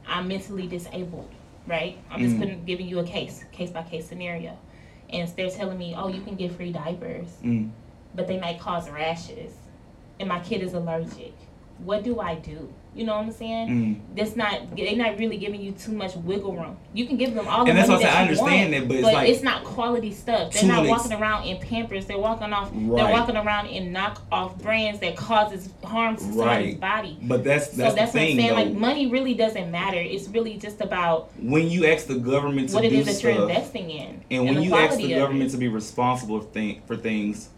I'm mentally disabled, right? I'm just Mhm. putting giving you a case, case by case scenario, and they're telling me, oh, you can get free diapers. Mm. but they might cause rashes. And my kid is allergic. What do i do you know what i'm saying? Mm. that's not they're not really giving you too much wiggle room. You can give them all the And that's money what that I you understand want, that, but it's but like- it's not quality stuff. They're not an ex- walking around in pampers. They're walking off they're walking around in knockoff brands that causes harm to somebody's body. But that's so that's, that's the what i'm saying though. like money really doesn't matter. It's really just about when you ask the government to what it do is that you're investing in and when you ask the government it. to be responsible for, thing, for things,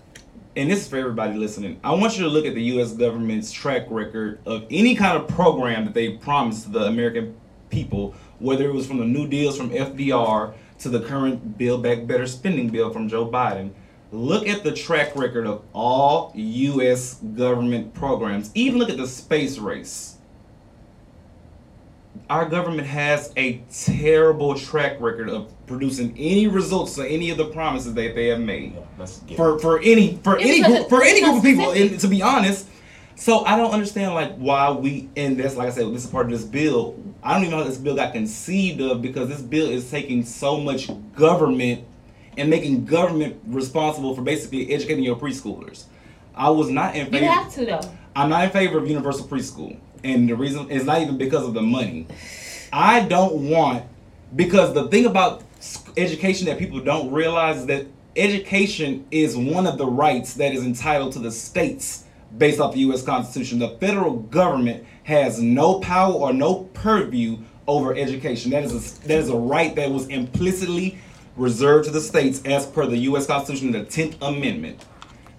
and this is for everybody listening, I want you to look at the U.S. government's track record of any kind of program that they promised the American people, whether it was from the New Deals from FDR to the current Build Back Better spending bill from Joe Biden. Look at the track record of all U.S. government programs. Even look at the space race our government has a terrible track record of producing any results to any of the promises that they have made Yeah, let's for for any for Yeah, any group, for any group of people. And to be honest, so I don't understand like why we and that's like I said, this is part of this bill. I don't even know how this bill got conceived of because this bill is taking so much government and making government responsible for basically educating your preschoolers. I was not in favor. you favor. have to though I'm not in favor of universal preschool, and the reason is not even because of the money. I don't want because the thing about s- education that people don't realize that education is one of the rights that is entitled to the states based off the U.S. Constitution. The federal government has no power or no purview over education. That is a, that is a right that was implicitly reserved to the states as per the U.S. Constitution, the Tenth Amendment.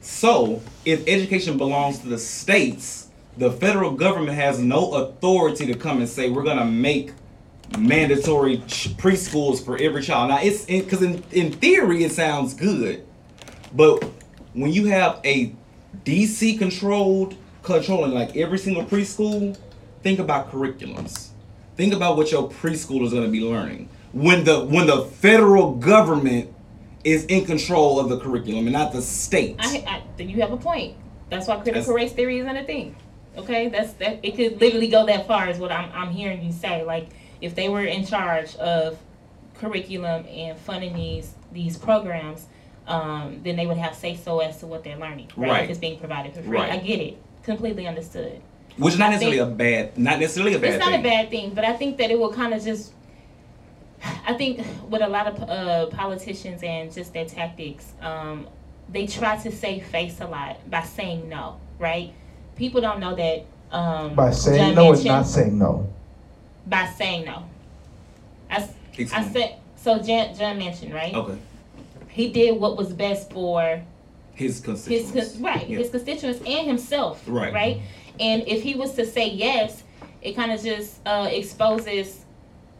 So, if education belongs to the states, the federal government has no authority to come and say we're gonna make mandatory ch- preschools for every child. Now, it's because in, in theory it sounds good, but when you have a DC controlled controlling like every single preschool, think about curriculums. Think about what your preschool is gonna be learning when the when the federal government is in control of the curriculum and not the state. I, I then you have a point. That's why critical That's- race theory isn't a thing. Okay, that's that. It could literally go that far, is what I'm I'm hearing you say. Like if they were in charge of curriculum and funding these these programs, um, then they would have say so as to what they're learning, right? Right. If it's being provided for free, Right. I get it, completely understood. Which is not I necessarily think- a bad, not necessarily a bad it's not thing. a bad thing, but I think that it will kind of just. I think with a lot of uh, politicians and just their tactics, um, they try to save face a lot by saying no, right? People don't know that. Um, By saying John no and Manchin- not saying no. By saying no. I, Explain. said so. John, John Manchin right. Okay. He did what was best for His his constituents. con- right Yeah. his constituents and himself Right. right and if he was to say yes it kind of just uh, exposes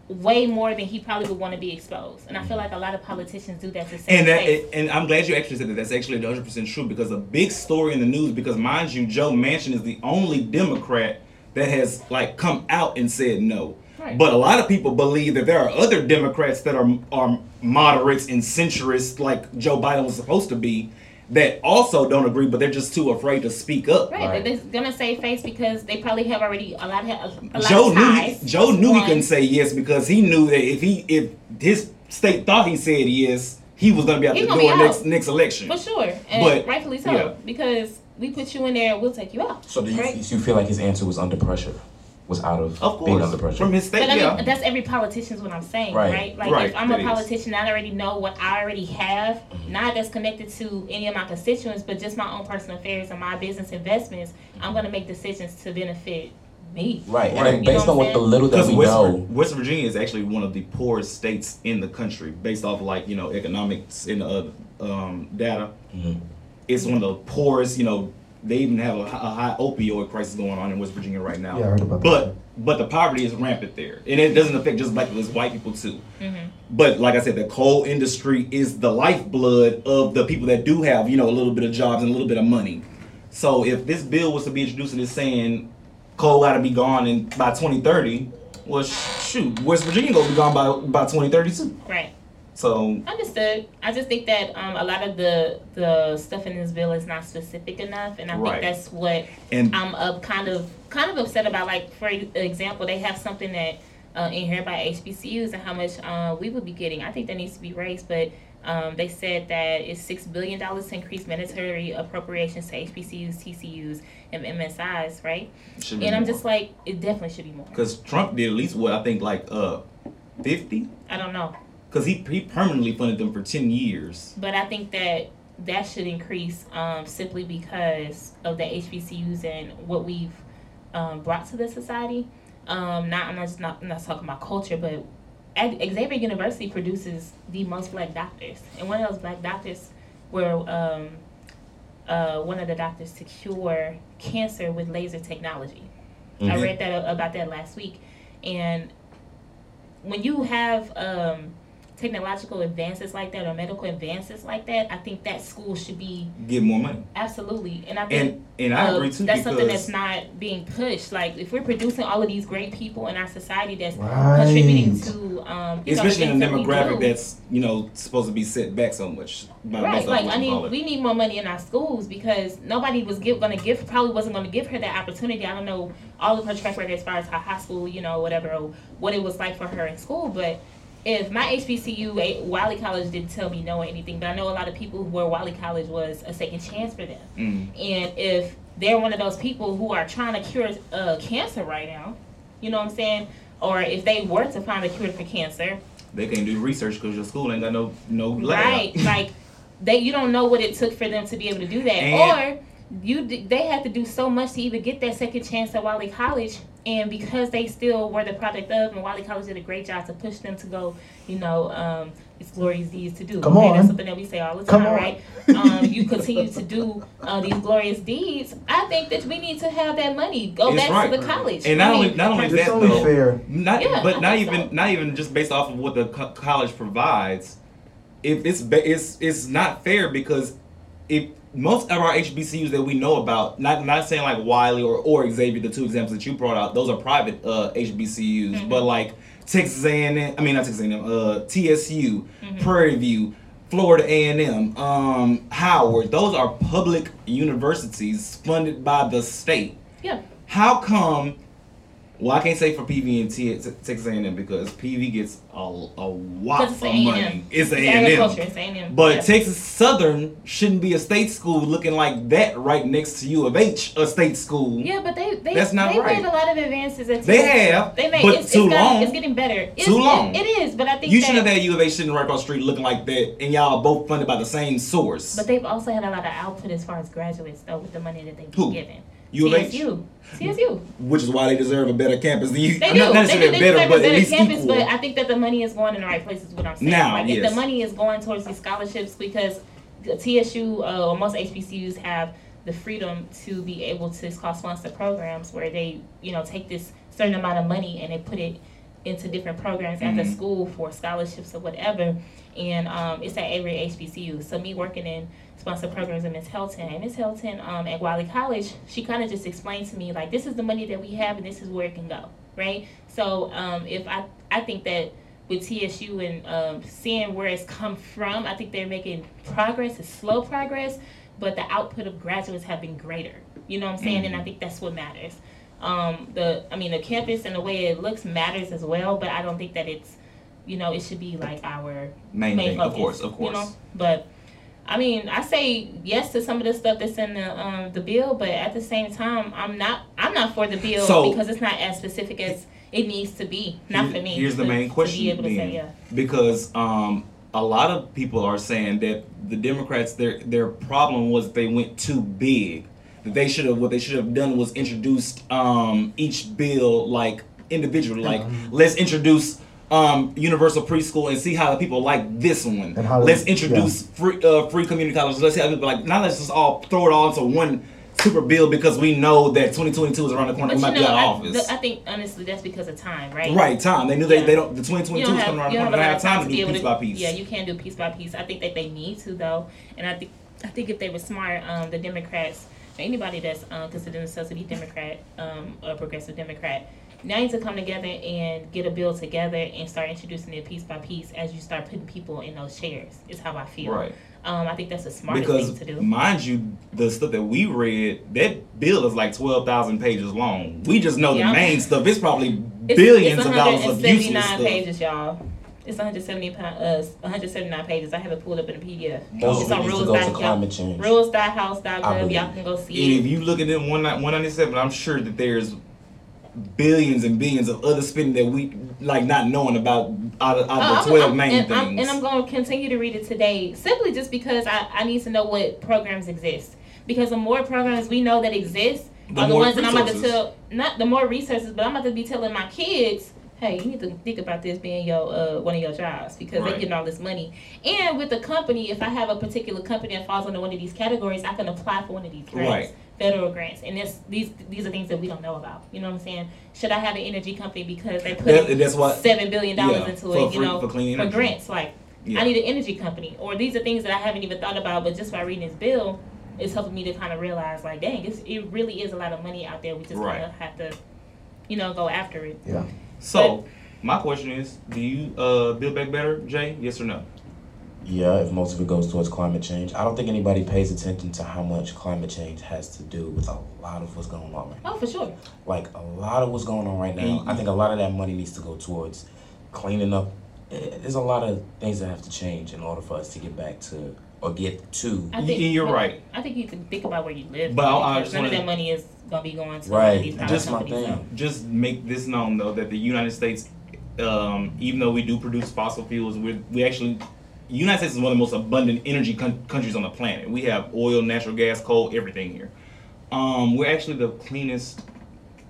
way more than he probably would want to be exposed and i feel like a lot of politicians do that to And that, and I'm glad you actually said that. That's actually 100 percent true because a big story in the news. Because mind you, Joe Manchin is the only Democrat that has like come out and said no. Right. But a lot of people believe that there are other Democrats that are are moderates and centrists, like Joe Biden was supposed to be, that also don't agree, but they're just too afraid to speak up. right, Right. they're gonna save face because they probably have already a lot of a, lot Joe of ties. he, Joe knew he couldn't say yes because he knew that if he if his state thought he said yes, he was gonna be out He the door next next election. for sure and But, rightfully so yeah. because we put you in there and we'll take you out So do you, right? you feel like his answer was under pressure? Was out of, Of being under pressure? from his state, But I yeah. that's every politician's what I'm saying, Right. right? Like, Right, if I'm that a is. politician, I already know what I already have, Mm-hmm. not that's connected to any of my constituents, but just my own personal affairs and my business investments. I'm going to make decisions to benefit me. Right, Right. and You based on what what the little that Because we West, know, West Virginia is actually one of the poorest states in the country, based off like you know economics and uh, um, data. Mhm. It's one of the poorest. You know, they even have a, a high opioid crisis going on in West Virginia right now. Yeah, I heard about but that. but the poverty is rampant there, and it doesn't affect just black people; it's white people too. Mm-hmm. But like I said, the coal industry is the lifeblood of the people that do have you know a little bit of jobs and a little bit of money. So if this bill was to be introduced and it's saying coal got to be gone in by 2030, well, shoot, West Virginia gonna be gone by by 2030 too. Right. So Understood. I just think that um, a lot of the the stuff in this bill is not specific enough, and I Right. think that's what and I'm up kind of kind of upset about. Like for example, they have something that uh, in here by HBCUs and how much uh, we would be getting. I think that needs to be raised, but um, they said that it's six billion dollars to increase mandatory appropriations to HBCUs, TCUs, and MSIs, right? should be And I'm more. just like, it definitely should be more. because Trump did at least what I think like uh 50 I don't know, because he he permanently funded them for 10 years. but I think that that should increase um, simply because of the HBCUs and what we've um, brought to the society. Um, not I'm not just not I'm not talking about culture, but at Xavier University produces the most black doctors, and one of those black doctors were um, uh, one of the doctors to cure cancer with laser technology. I Mhm. read that about that last week, and when you have um, technological advances like that or medical advances like that, I think that school should be Get more money. absolutely. And I think And and I uh, agree too that's something that's not being pushed. Like if we're producing all of these great people in our society that's Right. contributing to, um, you know, especially in a things that demographic that's you know supposed to be set back so much. By Right, like I you call need, we need more money in our schools because nobody was give, gonna give, probably wasn't gonna give her that opportunity. I don't know all of her track record as far as her high school, you know, whatever, or what it was like for her in school. But if my HBCU, Wiley College didn't tell me no or anything, but I know a lot of people where Wiley College was a second chance for them. Mm. And if they're one of those people who are trying to cure uh, cancer right now, you know what I'm saying? Or if they were to find a cure for cancer, They can't do research because your school ain't got no no lab. Right, like they you don't know what it took for them to be able to do that, And- or you they had to do so much to even get that second chance at Wiley College, and because they still were the product of, and Wiley College did a great job to push them to go, you know, um, it's glorious deeds to do. Come okay? on. that's something that we say all the Come time, on. right? Um, you continue to do uh, these glorious deeds. I think that we need to have that money go It's back right. to the college. And not I only not only It's that only though, fair. not Yeah, but I not even so. not even just based off of what the co- college provides. If it's it's it's not fair because if most of our HBCUs that we know about, not not saying like Wiley or or Xavier, the two examples that you brought out, those are private uh, HBCUs, Mm-hmm. but like Texas A&M, I mean not Texas A&M, uh, TSU, Mm-hmm. Prairie View. Florida A&M, um, Howard, those are public universities funded by the state yeah, how come Well, I can't say for PV and T- Texas A&M because PV gets a, a lot of A&M. money. It's It's A&M. agriculture, it's A&M, But yeah. Texas Southern shouldn't be a state school looking like that right next to U of H, a state school. Yeah, but they they That's not they right. made a lot of advances. At Texas. They have, They made but it's, too it's long. It's getting better. It's, Too it- long. it is, but I think You that, shouldn't have had U of H sitting right across the street looking like that, and y'all are both funded by the same source. But they've also had a lot of output as far as graduates, though, with the money that they've Who? been given. U of H? TSU. TSU. which is why they deserve a better campus than you. They I'm do. not They, necessarily do. they better, deserve but better least campus, equal. but I think that the money is going in the right places. What I'm saying. Now, like if the money is going towards these scholarships, because the TSU uh, or most HBCUs have the freedom to be able to sponsor programs where they, you know, take this certain amount of money and they put it into different programs at the Mhm. school for scholarships or whatever. And um, it's at every HBCU. So me working in sponsor programs in Miss Helton, and Miss Helton um, at Wiley College, she kind of just explained to me like, this is the money that we have and this is where it can go, right? So um, if I, I think that with TSU and um, seeing where it's come from, I think they're making progress. It's slow progress, but the output of graduates have been greater. You know what I'm saying? And I think that's what matters. Um, the I mean the campus and the way it looks matters as well, but I don't think that it's you know it should be like our Main main thing, of course, of course. You know? But I mean, I say yes to some of the stuff that's in the um, the bill, but at the same time, I'm not I'm not for the bill So- because it's not as specific as it needs to be. Not for me. Here's the main to question be able to then, say, yeah. because um, a lot of people are saying that the Democrats their their problem was they went too big. That they should have what they should have done was introduced um, each bill like individually. Like let's introduce. Um, universal preschool and see how the people like this one. And how let's they- introduce free uh, free community colleges. Let's see how people like. Now let's just all throw it all into one super bill because we know that 2022 is around the corner. But We you might know, be out of office. the- I think honestly that's because of time, right? Right, time. They knew they, Yeah. they don't. The 2022 don't is have, coming around you the don't corner. have They a have lot time to do piece to, by piece. Yeah, you can do piece by piece. I think that they need to though, and I think I think if they were smart, um, the Democrats, or anybody that's um, considering themselves to be Democrat, um, or progressive Democrat, now you need to come together and get a bill together and start introducing it piece by piece as you start putting people in those chairs. Is how I feel. Right. Um, I think that's the smartest Because thing to do. mind you, the stuff that we read, that bill is like twelve thousand pages long. We just know Yeah. the main stuff. It's probably It's, billions it's of dollars of useless 179 stuff. pages, y'all. It's 170 pa- uh, 179 pages. I have it pulled up in a PDF. Most It's of on needs to rules. go to dot- climate change. I Rules.house.gov. Y'all can go And see if you look at it one one ninety seven, I'm sure that there's billions and billions of other spending that we like not knowing about out of, out Uh, of the twelve I'm- main and things. I'm, and I'm going to continue to read it today simply just because I, I need to know what programs exist. Because the more programs we know that exist The are the more ones that I'm about to resources. tell, not the more resources, but I'm about to be telling my kids, hey, you need to think about this being your uh, one of your jobs because Right. they're getting all this money. And with the company, if I have a particular company that falls under one of these categories, I can apply for one of these grants. Right. Federal grants, and this these these are things that we don't know about. You know what I'm saying? Should I have an energy company because they put That- that's what- seven billion dollars yeah, into for it? You free- know, for clean for grants. Like, Yeah. I need an energy company, or these are things that I haven't even thought about. But just by reading this bill, it's helping me to kind of realize, like, dang, it's, it really is a lot of money out there. We just Right. kind of have to, you know, go after it. Yeah. So my question is, do you uh, build back better, Jay? Yes or no? Yeah, if most of it goes towards climate change. I don't think anybody pays attention to how much climate change has to do with a lot of what's going on right now. Oh, for sure. Like a lot of what's going on right now. I think a lot of that money needs to go towards cleaning up. There's a lot of things that have to change in order for us to get back to or get to. I Y- think you're but right. I think you can think about where you live. But I- I just none of wanna- that money is gonna be going to Right, these private just my thing. so. just make this known though that the United States, um, even though we do produce fossil fuels, we we actually, United States is one of the most abundant energy con- countries on the planet. We have oil, natural gas, coal, everything here. Um, we're actually the cleanest.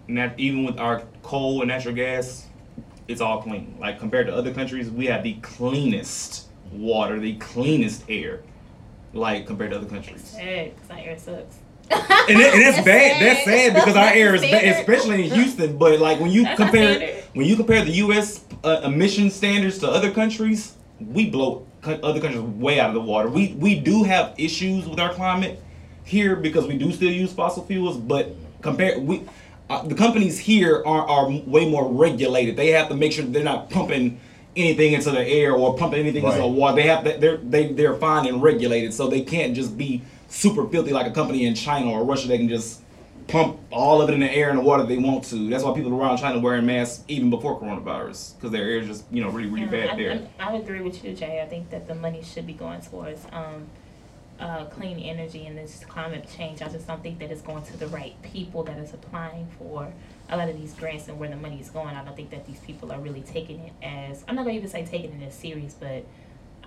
Nat- even with our coal and natural gas, it's all clean. Like compared to other countries, we have the cleanest water, the cleanest air. Like compared to other countries. Sad, 'cause our air sucks. and, it, and it's bad. That's sad because our air is bad, especially in Houston. But like when you That's compare when you compare the U.S. Uh, emission standards to other countries, we blow other countries way out of the water. We we do have issues with our climate here because we do still use fossil fuels, but compare we. Uh, the companies here are, are way more regulated. They have to make sure they're not pumping anything into the air or pumping anything into the water. They have to, they're they they're fine and regulated, so they can't just be super filthy like a company in China or Russia. They can just pump all of it in the air and the water they want to. That's why people around China wearing masks even before coronavirus because their air is just you know really really Yeah, bad I, there. I, I agree with you, Jay. I think that the money should be going towards um, uh, clean energy and this climate change. I just don't think that it's going to the right people that is applying for a lot of these grants and where the money is going. I don't think that these people are really taking it as I'm not gonna even say taking it as serious, but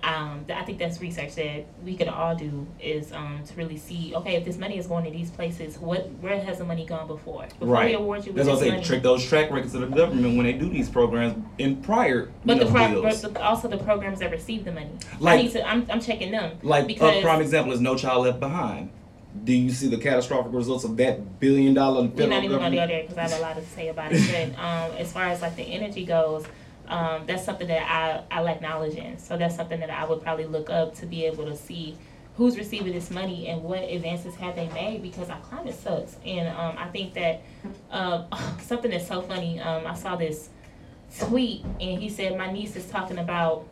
um, I think that's research that we could all do is um, to really see okay if this money is going to these places, what where has the money gone before? Before Right. we award you That's what I money. Trick those track records of the government when they do these programs in prior But the pro- but the, also the programs that receive the money. I Like- need to. I'm, I'm checking them. Like a because prime example is No Child Left Behind. Do you see the catastrophic results of that billion dollar we're not even gonna go there because I have a lot to say about it. But um, as far as like the energy goes, um, that's something that I I lack knowledge in. So that's something that I would probably look up to be able to see who's receiving this money and what advances have they made because our climate sucks. And um, I think that um, something that's so funny. Um, I saw this tweet and he said my niece is talking about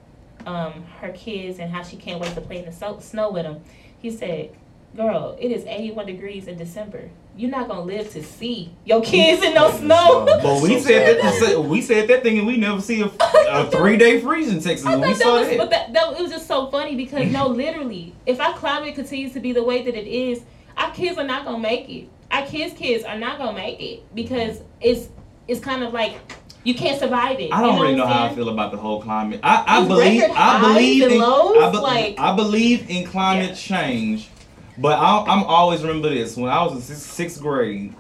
um, her kids and how she can't wait to play in the so- snow with them. He said, "Girl, it is 81 degrees in December. You're not gonna live to see your kids in no snow." But we said that we said that thing and we never see a, a three day freeze in Texas. I when we that saw was, that. but that, that it was just so funny because no, literally, if our climate continues to be the way that it is, our kids are not gonna make it. Our kids' kids are not gonna make it because it's it's kind of like you can't survive it. I don't you really know how I feel about the whole climate. I, I believe record I highs believe and in lows, I, be- like- I believe in climate Yeah. change, but I, I'm always remember this. When I was in sixth, sixth grade,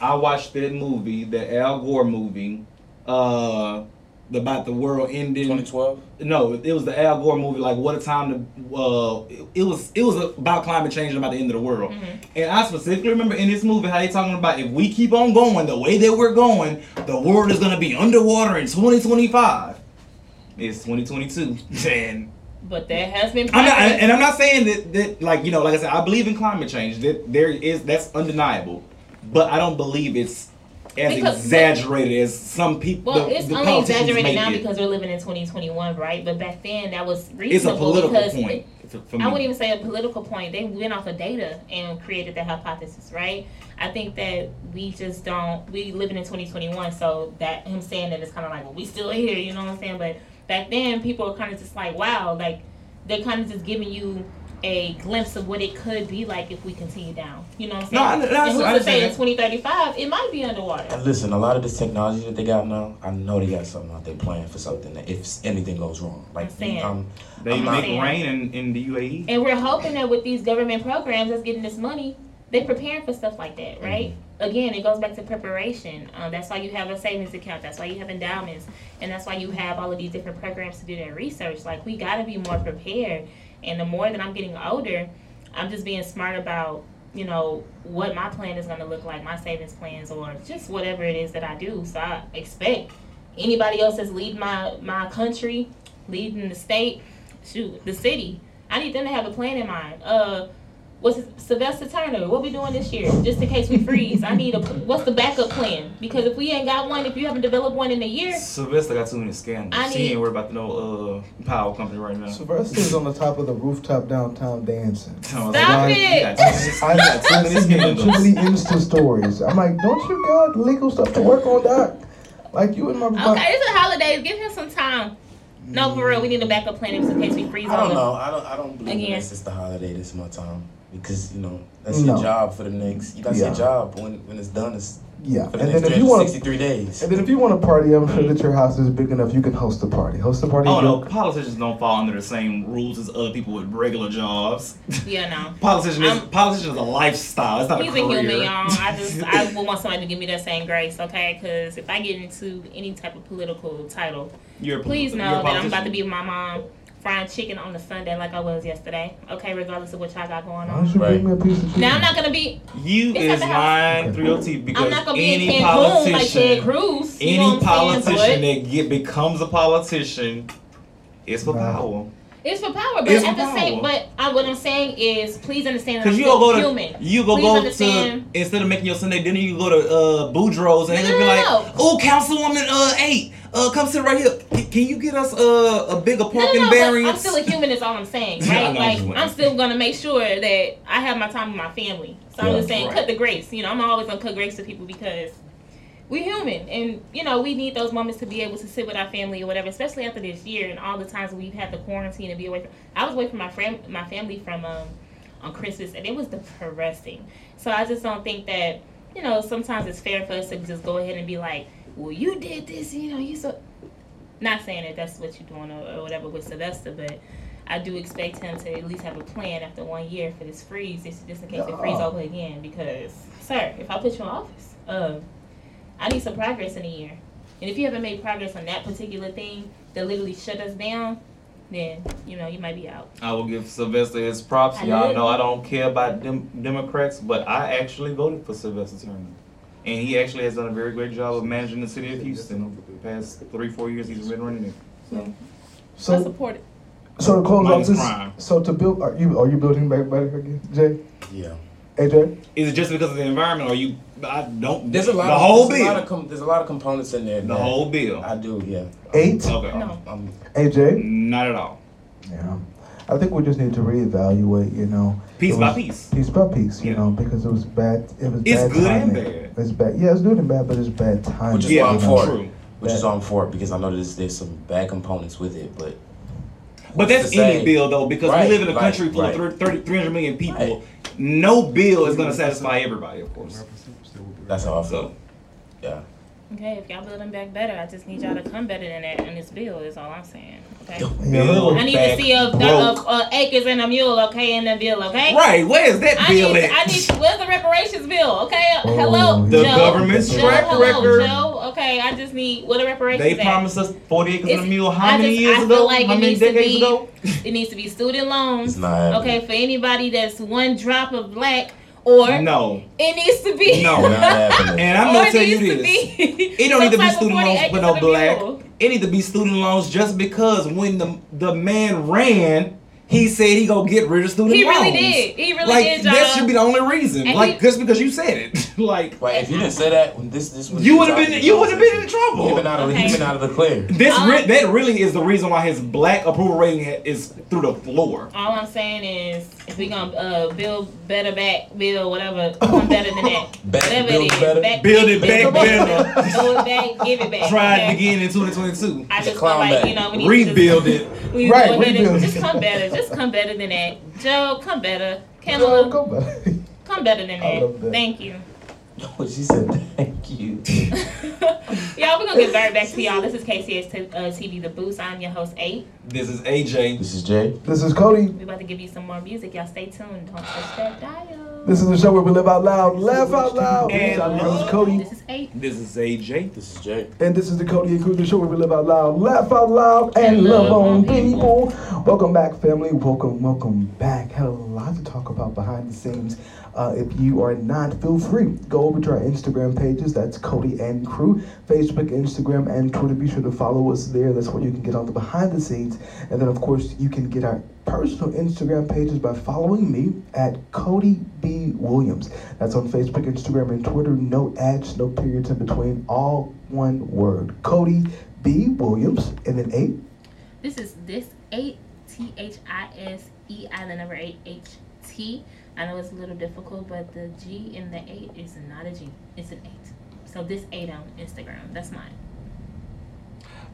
I watched that movie, the Al Gore movie, uh, about the world ending. 2012. No, it was the Al Gore movie. Like, what a time to. Uh, it, it was it was about climate change and about the end of the world. Mhm. And I specifically remember in this movie how they talking about if we keep on going the way that we're going, the world is gonna be underwater in 2025. It's 2022, and But that has been. I'm not. And I'm not saying that that like you know, like I said, I believe in climate change. That there is that's undeniable, but I don't believe it's as Because- exaggerated as some people. Well, the, it's the only exaggerated now it. because we're living in 2021, right? But back then, that was reasonable. it's a political because point. for I wouldn't even say a political point. They went off of data and created that hypothesis, right? I think that we just don't. We living in 2021, so that him saying that is kind of like, well, we still here, you know what I'm saying? But back then, people were kind of just like, wow, like they're kind of just giving you a glimpse of what it could be like if we continue down. You know what I'm No, I- saying? I- and who's I to say in 2035 it might be underwater? And listen, a lot of this technology that they got now, I know they got something out there playing for something that if anything goes wrong, like I'm um, They I'm make rain in, in the UAE. And we're hoping that with these government programs that's getting this money, they're preparing for stuff like that, right? Again, it goes back to preparation. Uh, that's why you have a savings account. That's why you have endowments, and that's why you have all of these different programs to do that research. Like we got to be more prepared. And the more that I'm getting older, I'm just being smart about you know what my plan is going to look like, my savings plans, or just whatever it is that I do. So I expect anybody else that's leading my my country, leading the state, shoot, the city. I need them to have a plan in mind. Uh, what's Sylvester Turner? What we doing this year? Just in case we freeze, I need a. What's the backup plan? Because if we ain't got one, if you haven't developed one in a year, Sylvester got too many scandals. I She need- ain't worried about the no uh, power company right now. Sylvester's on the top of the rooftop downtown dancing. Stop Stop it. He got too many- I he got too many listen to scandals. truly Insta stories. I'm like, don't you got legal stuff to work on, Doc? Like you and my. my okay, it's the holidays. Give him some time. No, for real, we need a backup plan just in case we freeze. I don't on know. I don't. I don't believe Again. in this. It's the holiday. This is my time because you know that's No. your job for the next. That's Yeah. your job when when it's done. It's Yeah, for the and next then if you want to, 363 days. and then if you want to party, I'm sure that your house is big enough. You can host a party. Host a party. Oh no, politicians don't fall under the same rules as other people with regular jobs. Yeah, no. Politician is I'm- politician is a lifestyle. It's not He's a a human, y'all. I just I would want somebody to give me that same grace, okay? Because if I get into any type of political title, You're a pol- please you're know a that I'm about to be with my mom frying chicken on the Sunday like I was yesterday. Okay, regardless of what y'all got going Why on. don't you bring me a piece of? Now I'm not gonna be. You is lying through your teeth because I'm not gonna be in any Cancun like Ted politician, Cruz. Any know saying? politician that get becomes a politician is for Right. power. It's for power. But It's at the same, but I, what I'm saying is, please understand that I'm Cause you still go to human. you go Please go understand. to instead of making your Sunday dinner, you go to uh Boudreaux's and No, they'll be no, like, no. "Oh, Councilwoman uh eight, uh come sit right here. Can, you get us uh, a bigger parking no, no, variance?" I'm still a human. Is all I'm saying, Yeah, right? like. I'm still gonna make sure that I have my time with my family. So So I'm Yeah. just saying, Right. cut the grace. You know, I'm always gonna cut grace to people because we human, and you know, we need those moments to be able to sit with our family or whatever. Especially after this year and all the times we've had to quarantine and be away from. I was away from my friend, my family from um, on Christmas, and it was depressing. So I just don't think that you know sometimes it's fair for us to just go ahead and be like, well, you did this, you know, you so. Not saying that that's what you're doing or, or whatever with Sylvester, but I do expect him to at least have a plan after one year for this freeze, just, just in case it freeze over again. Because, sir, if I put you in office, um, I need some progress in a year. And if you haven't made progress on that particular thing that literally shut us down, then you know you might be out. I will give Sylvester his props. I Y'all know. I don't care about dem- Democrats, but I actually voted for Sylvester Turner. And he actually has done a very great job of managing the city of Houston over the past three, four years he's been running it. So, I So, support it. so to close off this, crime. so to build, are you are you building back better again, Jay? Yeah. AJ? is it just because of the environment or you, I don't, There's a lot. the of, whole there's A lot bill. of com- there's a lot of components in there. The that whole bill. I do. Yeah. Eight? Okay. No. Um, I'm, AJ? Not at all. Yeah. I think we just need to reevaluate, you know. Piece It by was- piece. Piece by piece, you Yeah. know, because it was bad. It was bad. It's bad good and timing. bad. It's bad. Yeah, it's good and bad, but it's bad timing. Which is Yeah, why I'm for it. Which is why I'm for it because I know there's there's some bad components with it, but. But that's any bill though, because Right, we live in a right, country full right. of 30, 300 million people. Right. No bill is going to satisfy everybody, of course. That's how I feel. So, Yeah. Okay, if y'all building back better, I just need y'all to come better than that in this bill. Is all I'm saying. Okay. Yeah, I need to see a, broke. a, a acres and a mule, okay, in the bill, okay? Right, where's that I bill need, at? I need, where's the reparations bill, okay? Oh, hello, The Joe. government's Joe, track hello, record. Joe. Okay, I just need, what the reparations They at? promised us 40 acres and a It's- mule how I many just- years I ago? feel like how it many needs to decades be- ago? It needs to be student loans, It's not happening. okay, for anybody that's one drop of black, or No. it needs to be. No. Not. And I'm or gonna tell you this. It don't need to be student loans for no black. mule. It need to be student loans just because when the the man ran, he said he gonna get rid of student He loans. really did. He really like did, that should be the only reason. And like he- just because you said it. like Wait, if you didn't say that, when this this was you would have been you would have been in trouble. You've been out of Okay. you've been out of the clear. This Um, re- that really is the reason why his black approval rating is through the floor. All I'm saying is, if we gonna uh, build better back, build whatever, come better than that. Back- whatever build it is, better. back, Build it back build better. Build it back, give it back. Try okay? it again in 2022. I just feel like back. you know we need Rebuild to it. we need Right, to go ahead rebuild it. just come better. Just come better than that. Joe, come better. Joe, come better. come better than I love that. that. Thank you. she said, "Thank you." y'all, we're gonna get right back to y'all. This is KCS t- uh, TV, The Boost. I'm your host, A. This is AJ. This is Jay. This is Cody. We're about to give you some more music. Y'all stay tuned. Don't touch that dial. This is the show where we live out loud, laugh out loud. And I'm your host Cody, This is Eight. This is AJ. This is Jay. and this is the Cody and Crew, the show where we live out loud, laugh out loud, and love on people. Welcome back, family. Welcome, welcome back. Had a lot to talk about behind the scenes. Uh, if you are not, feel free. Go over to our Instagram pages. That's Cody and Crew. Facebook, Instagram, and Twitter. Be sure to follow us there. That's where you can get on the behind the scenes. And then, of course, you can get our personal Instagram pages by following me at Cody B. Williams. That's on Facebook, Instagram, and Twitter. No ads, no periods in between. All one word. Cody B. Williams. And then eight. This is this eight T H I S E I the number eight H T. I know it's a little difficult, but the G in the eight is not a G. It's an eight. So this eight on Instagram. That's mine.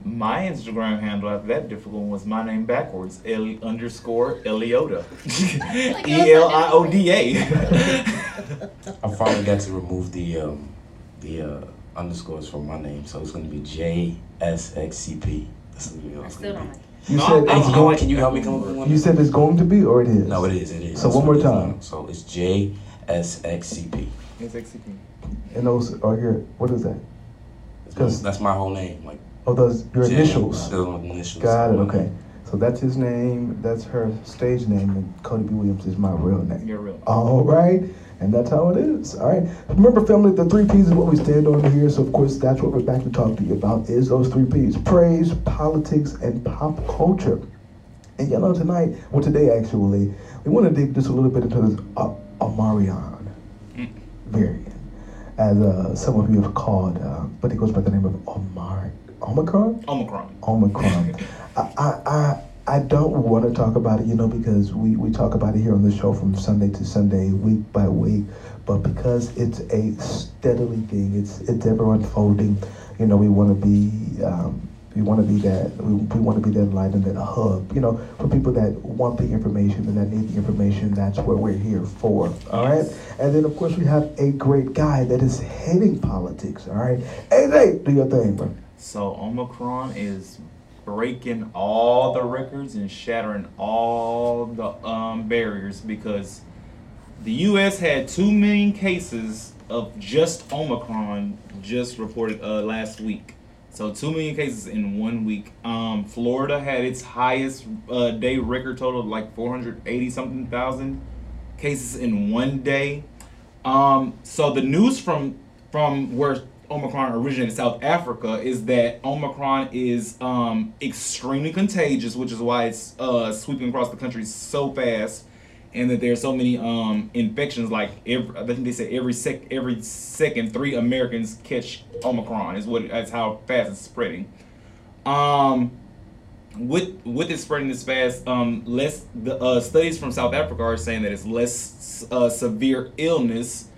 My Instagram handle after that difficult one was my name backwards. L underscore Eliota. E L I O D A. I finally got to remove the um, the uh, underscores from my name, so it's gonna be J S X C P. That's what I it's still gonna don't be. like. It. You No, said I- it's going. can you help me come up with one? You said it's going to be, or it is. No, it is. It is. So That's one more time. now. So it's J S X C P. It's XCP. And those are your. What is that? That's, 'Cause- my- that's my whole name. Like Oh, those your J- initials. Those are my initials. Got it. Mm-hmm. Okay. So that's his name. That's her stage name, and Cody B. Williams is my real name. You're real. All right, and that's how it is. All right. Remember, family, the three P's is what we stand on here. So of course, that's what we're back to talk to you about. Is those three P's: praise, politics, and pop culture. And you know, tonight, well, today actually, we want to dig just a little bit into this uh, Omarion variant, as uh, some of you have called, uh, but it goes by the name of Omar Omicron. Omicron. Omicron. I, I, I, I don't want to talk about it, you know, because we, we talk about it here on the show from Sunday to Sunday, week by week. but because it's a steadily thing, it's it's ever unfolding. You know, we want to be. Um, we want to be that. We, we want to be that light and that hub. You know, for people that want the information and that need the information. That's what we're here for. All right. And then of course we have a great guy that is hating politics. All right. AJ, do your thing, bro. So Omicron is breaking all the records and shattering all the um, barriers because the U.S. had two million cases of just Omicron just reported uh, last week. So two million cases in one week. Um, Florida had its highest uh, day record total of like 480 something thousand cases in one day. Um, so the news from from where Omicron originated in South Africa is that Omicron is um, extremely contagious, which is why it's uh, sweeping across the country so fast, and that there's so many um, infections. Like every, I think they say every sec every second three Americans catch Omicron. Is what that's how fast it's spreading. Um, with with it spreading this fast, um, less the uh, studies from South Africa are saying that it's less uh, severe illness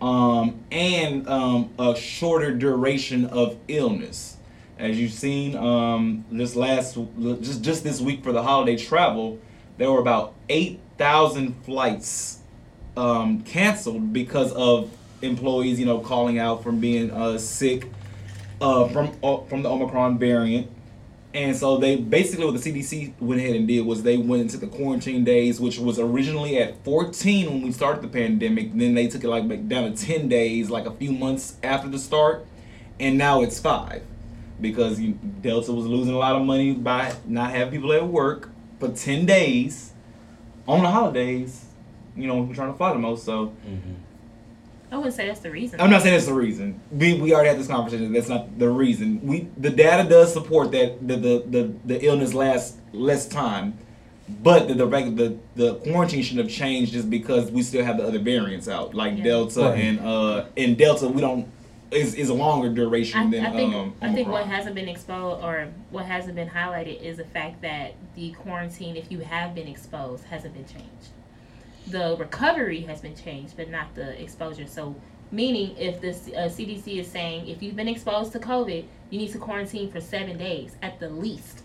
um, and um, a shorter duration of illness. As you've seen, um, this last just just this week for the holiday travel, there were about eight thousand flights um, canceled because of employees, you know, calling out from being uh, sick uh, from uh, from the Omicron variant. And so they basically what the CDC went ahead and did was they went into the quarantine days, which was originally at 14 when we started the pandemic. Then they took it like down to 10 days, like a few months after the start, and now it's five because Delta was losing a lot of money by not having people at work for 10 days on the holidays. You know, we're trying to fly the most, so. Mm-hmm. I wouldn't say that's the reason. I'm not saying that's the reason. We, we already had this conversation. That's not the reason. We the data does support that the the, the, the illness lasts less time, but the the, reg- the the quarantine shouldn't have changed just because we still have the other variants out like Yeah. Delta Right. and uh in Delta we don't is is a longer duration I, than I think um I think what hasn't been exposed or what hasn't been highlighted is the fact that the quarantine, if you have been exposed, hasn't been changed. The recovery has been changed, but not the exposure. So, meaning if the uh, CDC is saying if you've been exposed to COVID, you need to quarantine for seven days at the least,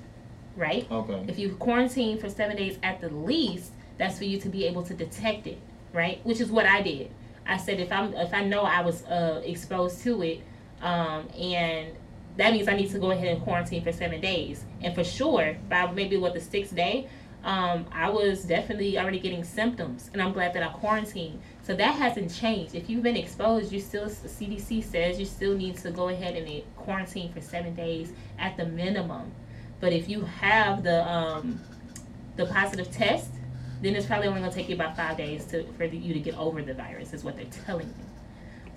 right? okay. If you quarantine for seven days at the least, that's for you to be able to detect it, right? Which is what I did. I said if I'm if I know I was uh, exposed to it, um, and that means I need to go ahead and quarantine for seven days. And for sure, by maybe what the sixth day, um, I was definitely already getting symptoms, and I'm glad that I quarantined. So that hasn't changed. If you've been exposed, you still CDC says you still need to go ahead and uh, quarantine for seven days at the minimum. But if you have the um, the positive test, then it's probably only gonna take you about five days to for you to get over the virus. Is what they're telling you.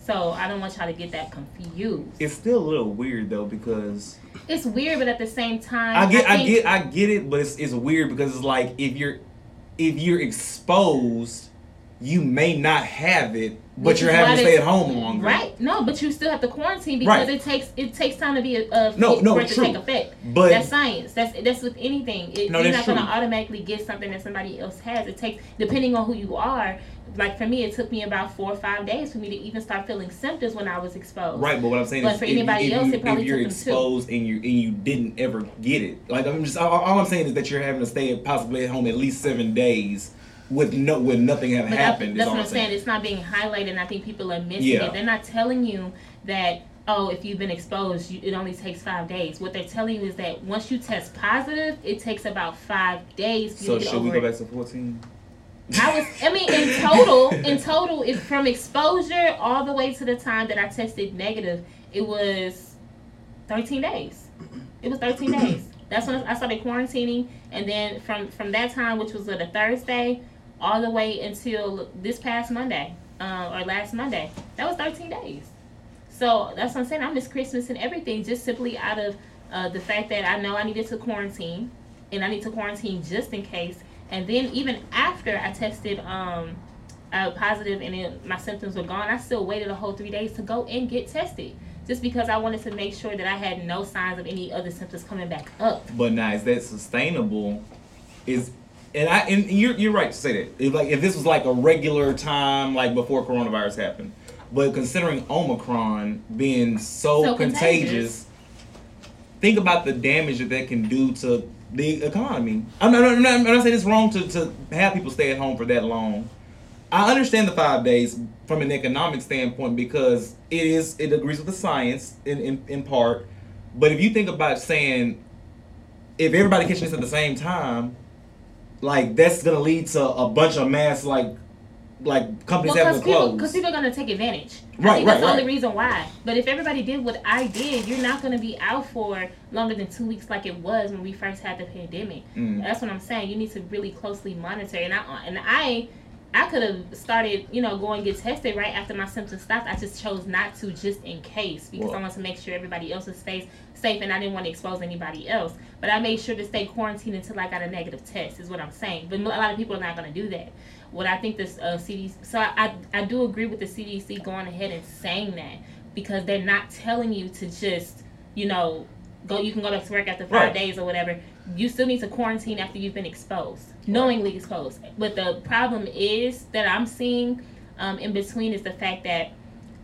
So I don't want y'all to get that confused. It's still a little weird though because It's weird, but at the same time, I get I, think- get I get it, but it's it's weird because it's like if you're if you're exposed, you may not have it, but you're having to stay at home longer. Right? No, but you still have to quarantine because Right. it takes it takes time to be uh, a, a No, no, for it to true. take effect. But that's science. That's that's with anything. It, No, you're not gonna automatically get something that somebody else has. It takes depending on who you are. Like for me, it took me about four or five days for me to even start feeling symptoms when I was exposed. Right, but what I'm saying But is, for if, anybody if else, you, it probably if you're took exposed and you and you didn't ever get it, like I'm just all, all I'm saying is that you're having to stay possibly at home at least seven days with no with nothing having But happened. is that's what I'm I'm saying. It's not being highlighted, and I think people are missing Yeah. it. They're not telling you that oh, if you've been exposed, you, it only takes five days. What they're telling you is that once you test positive, it takes about five days. So should we go back to 14? I was, I mean, in total, in total, if from exposure all the way to the time that I tested negative, it was 13 days. It was 13 days. That's when I started quarantining, and then from from that time, which was on a Thursday, all the way until this past Monday, uh, or last Monday, that was 13 days. So that's what I'm saying. I missed Christmas and everything just simply out of uh, the fact that I know I needed to quarantine, and I need to quarantine just in case. And then even after I tested um, uh, positive and then my symptoms were gone, I still waited a whole three days to go and get tested, just because I wanted to make sure that I had no signs of any other symptoms coming back up. But now is that sustainable? Is and I and you're you're right to say that. If like if this was like a regular time, like before coronavirus happened, but considering Omicron being so, So contagious, contagious. think about the damage that that can do to the economy. I'm not, I'm not, I'm not saying it's wrong to, to have people stay at home for that long. I understand the five days from an economic standpoint because it is it agrees with the science in, in, in part. But if you think about saying if everybody catching this at the same time, like that's gonna lead to a bunch of mass like like companies Well, having because to people, are gonna take advantage. I Right, think right, that's the only reason why. But if everybody did what I did, you're not gonna be out for longer than two weeks like it was when we first had the pandemic. Mm. That's what I'm saying. You need to really closely monitor. And I and I, I could have started, you know, going get tested right after my symptoms stopped. I just chose not to, just in case, because Well- I want to make sure everybody else stays safe, and I didn't want to expose anybody else. But I made sure to stay quarantined until I got a negative test. Is what I'm saying. But a lot of people are not going to do that. What I think this uh, CDC, so I, I do agree with the CDC going ahead and saying that because they're not telling you to just, you know, go. You can go to work after five Right. days or whatever. You still need to quarantine after you've been exposed, knowingly exposed. But the problem is that I'm seeing um, in between is the fact that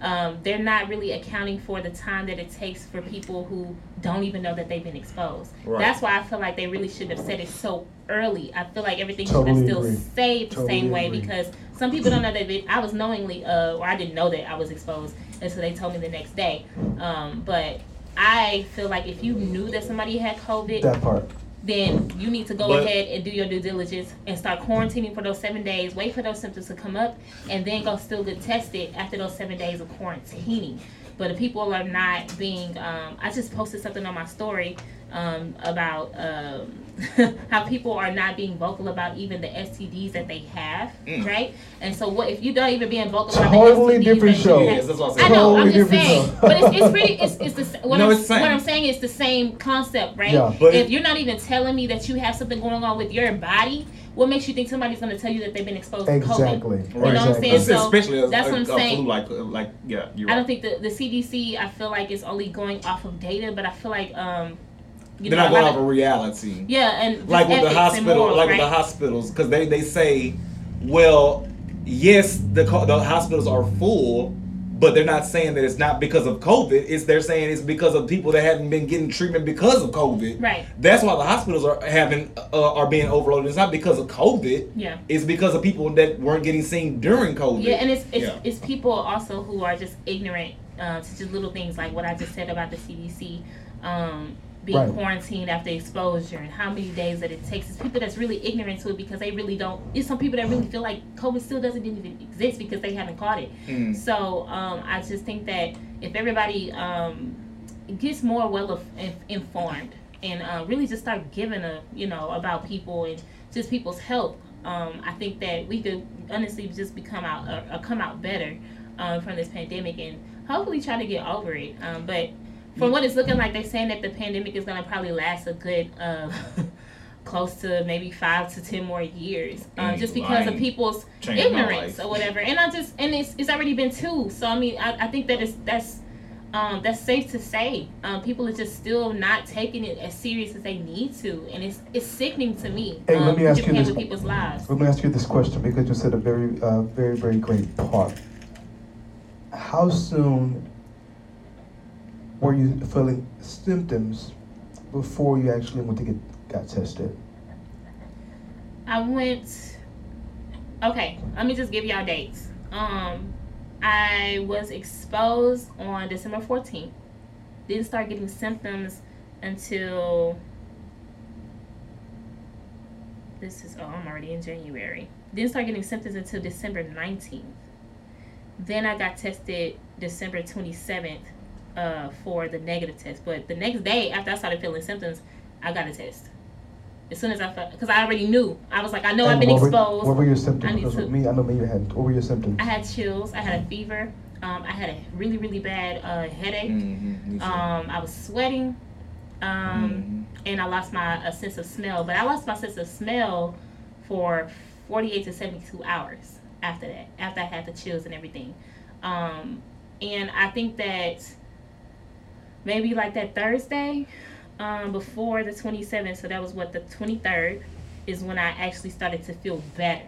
um, they're not really accounting for the time that it takes for people who don't even know that they've been exposed. Right. That's why I feel like they really should have said it so early. I feel like everything should have still agree. stayed the Totally same way agree. because some people don't know that they, I was knowingly, uh, or I didn't know that I was exposed until so they told me the next day. Um, but I feel like if you knew that somebody had COVID, That part. Then you need to go But- ahead and do your due diligence and start quarantining for those seven days. Wait for those symptoms to come up, and then go still get tested after those seven days of quarantining. But if people are not being, um, I just posted something on my story um, about um, how people are not being vocal about even the STDs that they have, Mm. right? And so, what if you don't even being vocal about Totally the STDs different show. you Yes, that's what I'm I saying. know. I'm Totally just different saying, show. but it's, it's pretty. It's, it's the what, No, I'm, it's same. what I'm saying is the same concept, right? Yeah. But if it- you're not even telling me that you have something going on with your body, what makes you think somebody's going to tell you that they've been exposed to COVID? Exactly. You know what I'm saying? So, especially as that's a, what I'm a saying. flu like like yeah, you're I don't think the the CDC. I feel like is only going off of data, but I feel like um, you They're not going off of- reality. yeah, and like with the hospital, like right? with the hospitals, because they they say, well, yes, the the hospitals are full, but they're not saying that it's not because of COVID. It's they're saying it's because of people that haven't been getting treatment because of COVID. Right. That's why the hospitals are having uh, are being overloaded. It's not because of COVID. Yeah. It's because of people that weren't getting seen during COVID. Yeah, and it's it's, Yeah. it's people also who are just ignorant uh, to just little things like what I just said about the CDC um, being Right. quarantined after exposure and how many days that it takes. It's people that's really ignorant to it because they really don't. It's some people that really feel like COVID still doesn't even exist because they haven't caught it. Mm. So um, I just think that if everybody um, gets more well informed and uh, really just start giving a you know about people and just people's help. um, I think that we could honestly just become out uh, come out better um, from this pandemic and hopefully try to get over it. Um, but from what it's looking like, they're saying that the pandemic is going to probably last a good. Uh, close to maybe five to ten more years um, just because of people's Changed ignorance or whatever. And i just and it's, it's already been two. So i mean i, I think that it's that's um, that's safe to say. Um, people are just still not taking it as serious as they need to. And it's it's sickening to me Hey, um, let me ask you this- people's lives. Let me ask you this question because you said a very, uh, very, very great part. How soon were you feeling symptoms before you actually went to get got tested? I went. Okay, let me just give y'all dates. Um, I was exposed on December fourteenth. Didn't start getting symptoms until. This is oh, I'm already in January. Didn't start getting symptoms until December nineteenth. Then I got tested December twenty seventh, uh, for the negative test. But the next day after I started feeling symptoms, I got a test. As soon as I felt, because I already knew. I was like, I know I've been what were- exposed. what were your I symptoms? need Because to- with me, I know me you had. What were your symptoms? I had chills. I had a fever. Um, I had a really, really bad uh, headache. Mhm. Um, I was sweating. Um, Mhm. and I lost my a sense of smell. But I lost my sense of smell for 48 to 72 hours after that, after I had the chills and everything. Um, and I think that maybe like that Thursday um, before the 27th, so that was what the 23rd. is when I actually started to feel better.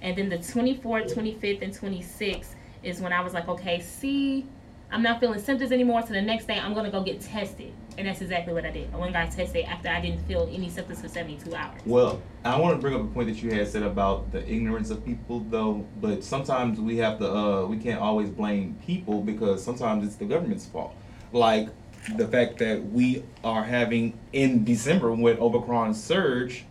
And then the 24th, 25th, and 26th is when I was like, okay, see, I'm not feeling symptoms anymore. So the next day, I'm gonna go get tested, and that's exactly what I did. I went and got tested after I didn't feel any symptoms for 72 hours. Well, I want to bring up a point that you had said about the ignorance of people, though. But sometimes we have to, uh, we can't always blame people because sometimes it's the government's fault. Like the fact that we are having in December with Omicron surge,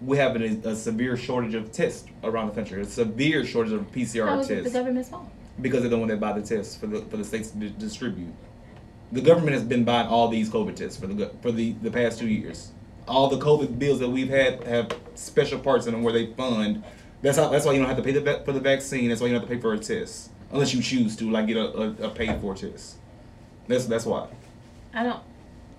we have a, a severe shortage of tests around the country. A severe shortage of PCR How is it the tests government's fault? because they're the one that buy the tests for the for the states to di- distribute. The government has been buying all these COVID tests for the for the the past two years. All the COVID bills that we've had have special parts in them where they fund. That's how. That's why you don't have to pay the for the vaccine. That's why you don't have to pay for a test unless you choose to, like get a, a, a paid for test. That's that's why. I don't.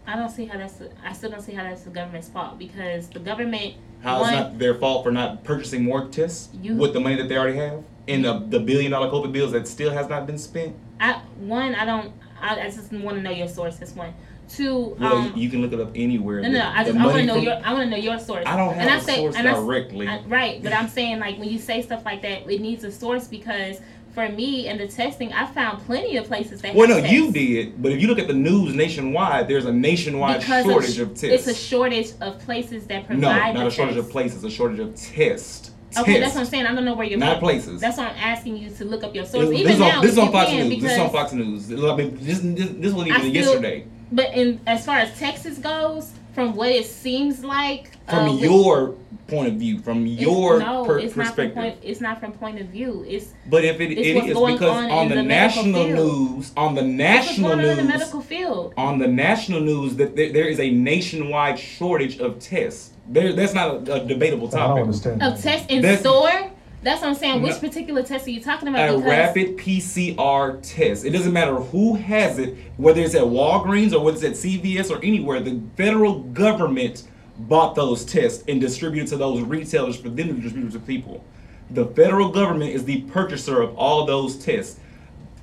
I don't see how that's. I still don't see how that's the government's fault because the government. How it's not their fault for not purchasing more tests You- with the money that they already have in the, the billion dollar COVID bills that still has not been spent. I one. I don't. I, I just want to know your source. That's one. Two. Well, um, you can look it up anywhere. No, no. The- I just I want to know from- your I want to know your source. I don't have and I a say, source and directly. I- right, but I'm saying like when you say stuff like that, it needs a source because for me and the testing, I found plenty of places that. Well, no, you did, but if you look at the news nationwide, there's a nationwide Because shortage sh- of, tests. It's a shortage of places that provide. no, not a shortage tests. of places, a shortage of tests. Okay, that's what I'm saying. I don't know where you're. not places. That's why I'm asking you to look up your source. this, Even is now, on, this is on Fox News. This is on Fox News. I mean, this, this, this wasn't I even still- yesterday. But in as far as Texas goes, from what it seems like, From uh, your point of view, from it's- your no, per- it's not from perspective. point. It's not from point of view. It's but if it, it's it what's is going because on on, the, the national news, on the what's national going on in the news, medical field. on the national news, that there, there is a nationwide shortage of tests. There, that's not a, a debatable I don't topic. understand. Of that. test in That's- store. That's what I'm saying. Which No. particular test are you talking about? a Because rapid PCR test. It doesn't matter who has it, whether it's at Walgreens or whether it's at CVS or anywhere. The federal government bought those tests and distributed to those retailers for them to distribute to people. The federal government is the purchaser of all those tests.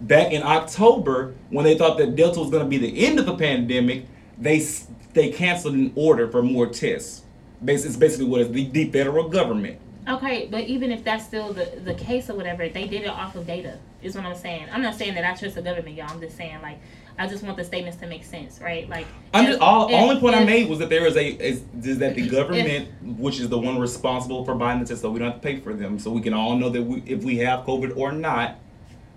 Back in October, when they thought that Delta was going to be the end of the pandemic, they they canceled an order for more tests. It's basically what is the, the federal government. Okay, but even if that's still the, the case or whatever, they did it off of data, is what I'm saying. I'm not saying that I trust the government, y'all. I'm just saying, like, I just want the statements to make sense, right? Like, I'm if- just all if- only point I made was that there is a is, is that the government, which is the one responsible for buying the tests, so we don't have to pay for them, so we can all know that we, if we have COVID or not,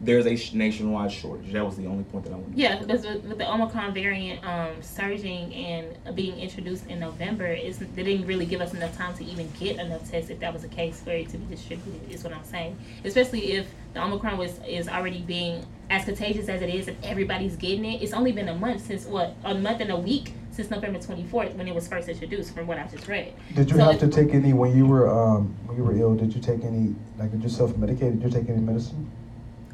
there's a nationwide shortage. That was the only point that I wanted. Yeah, because with, with the Omicron variant um, surging and being introduced in November, is they didn't really give us enough time to even get enough tests if that was the case for it to be distributed. Is what I'm saying. Especially if the Omicron was is already being as contagious as it is, and everybody's getting it. It's only been a month since what a month and a week since November 24th when it was first introduced, from what I just read. Did you So have to take any when you were um when you were ill? Did you take any like did you self medicate? Did you take any medicine?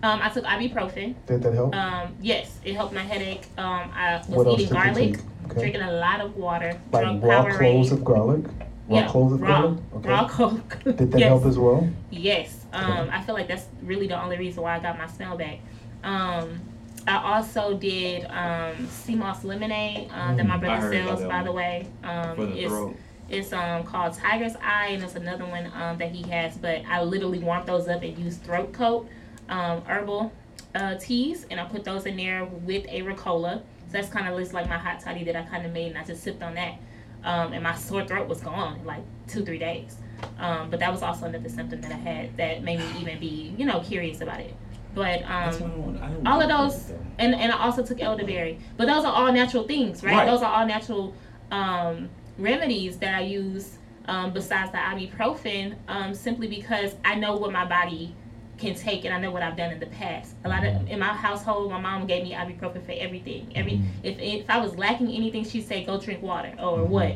Um, I took ibuprofen. Did that help? Um, yes, it helped my headache. Um, I was eating garlic. Okay. drinking a lot of water, like drunk raw Powerade. cloves of garlic. Raw yeah, cloves of raw, garlic. Okay. raw coke. Did that yes. help as well? Yes. Um, Okay. I feel like that's really the only reason why I got my smell back. Um, I also did um, sea moss lemonade um, that my Mm. Brother sells, by the way. Um, For the it's throat. it's um, called Tiger's Eye, and it's another one um, that he has. But I literally warmed those up and used throat coat um, herbal uh, teas, and I put those in there with a Ricola. So that's kind of just like my hot toddy that I kind of made, and I just sipped on that. Um, and my sore throat was gone in like two, three days. Um, but that was also another symptom that I had that made me even be, you know, curious about it. But That's what I um, want. I don't all of those, and and I also took elderberry. But those are all natural things, right? Right. Those are all natural um, remedies that I use um, besides the ibuprofen, um, simply because I know what my body can take and I know what I've done in the past. A lot of in my household, my mom gave me ibuprofen for everything. Every if if I was lacking anything, she'd say go drink water or what.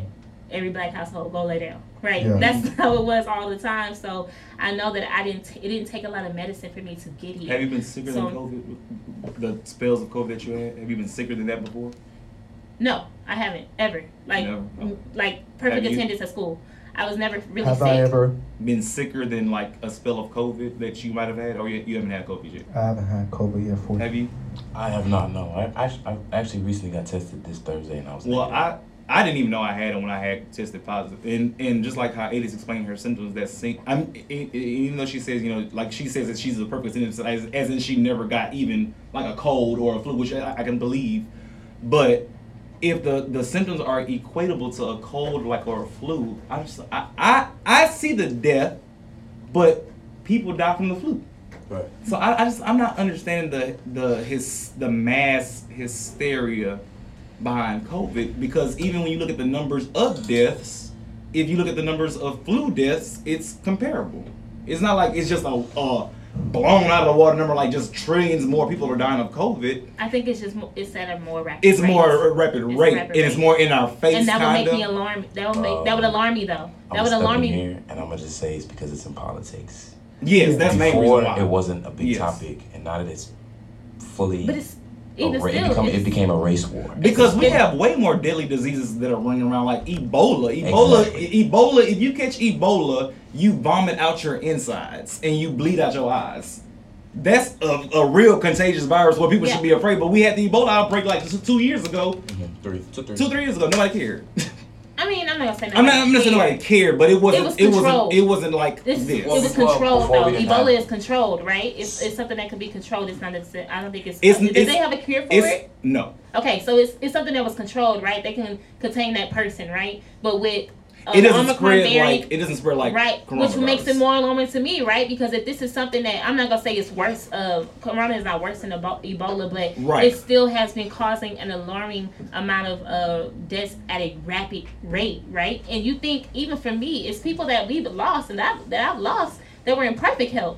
Every black household go lay down. Right. Yeah. That's how it was all the time. So I know that I didn't. T- it didn't take a lot of medicine for me to get here. Have you been sicker So- than COVID? The spells of COVID that you had. Have you been sicker than that before? No, I haven't ever. Like, Never? m- like perfect Have you? attendance at school. I was never really Have sick. I ever? Been sicker than like a spell of COVID that you might have had, or you, you haven't had COVID yet? I haven't had COVID yet. For Have you? I have not. No, I, I, I actually recently got tested this Thursday, and I was. Well, negative. I didn't even know I had it when I had tested positive. And and just like how Adis explained her symptoms, that same, I'm even though she says you know like she says that she's a perfect sentence as, as in she never got even like a cold or a flu, which I, I can believe, but. If the, the symptoms are equatable to a cold like or a flu, I just I, I I see the death, but people die from the flu. Right. So I, I just I'm not understanding the the his the mass hysteria behind COVID because even when you look at the numbers of deaths, if you look at the numbers of flu deaths, it's comparable. It's not like it's just a, a blown out of the water number like just trillions more people are dying of COVID. I think it's just mo- it's at a more rapid. It's rate. more a rapid It's rate rapid and it's more in our face. and that would make kinda. me alarm. That would make that would Um, alarm me though. That I'm would alarm stepping me. here, and I'm gonna just say it's because it's in politics. Yes, that's the main reason why. it wasn't a big Yes. topic, and now that it's fully, But it's a even ra- still. it, become, it became a race war. Because we have way more deadly diseases that are running around, like Ebola. Ebola, Exactly. Ebola. If you catch Ebola, you vomit out your insides and you bleed out your eyes. That's a, a real contagious virus where people Yeah. should be afraid. But we had the Ebola outbreak like two- two years ago, Mhm. Three, two, three. two three years ago. Nobody cared. I mean, I'm not gonna say. I'm not. I'm not saying cared. nobody cared, but it wasn't. was It, wasn't. controlled. It wasn't like This, this. it was controlled though. Ebola have- is controlled, right? It's, it's something that can be controlled. It's not. necessar- I don't think it's. It's- did it's- they have a cure for It's it? no. Okay, so it's it's something that was controlled, right? They can contain that person, right? But with It doesn't Omicron spread variant, like. It doesn't spread like. right, which makes it more alarming to me, right? Because if this is something that I'm not gonna say it's worse, uh, Corona is not worse than Ebola, but Right. it still has been causing an alarming amount of uh, deaths at a rapid rate, right? And you think even for me, it's people that we've lost and that that I've lost that were in perfect health.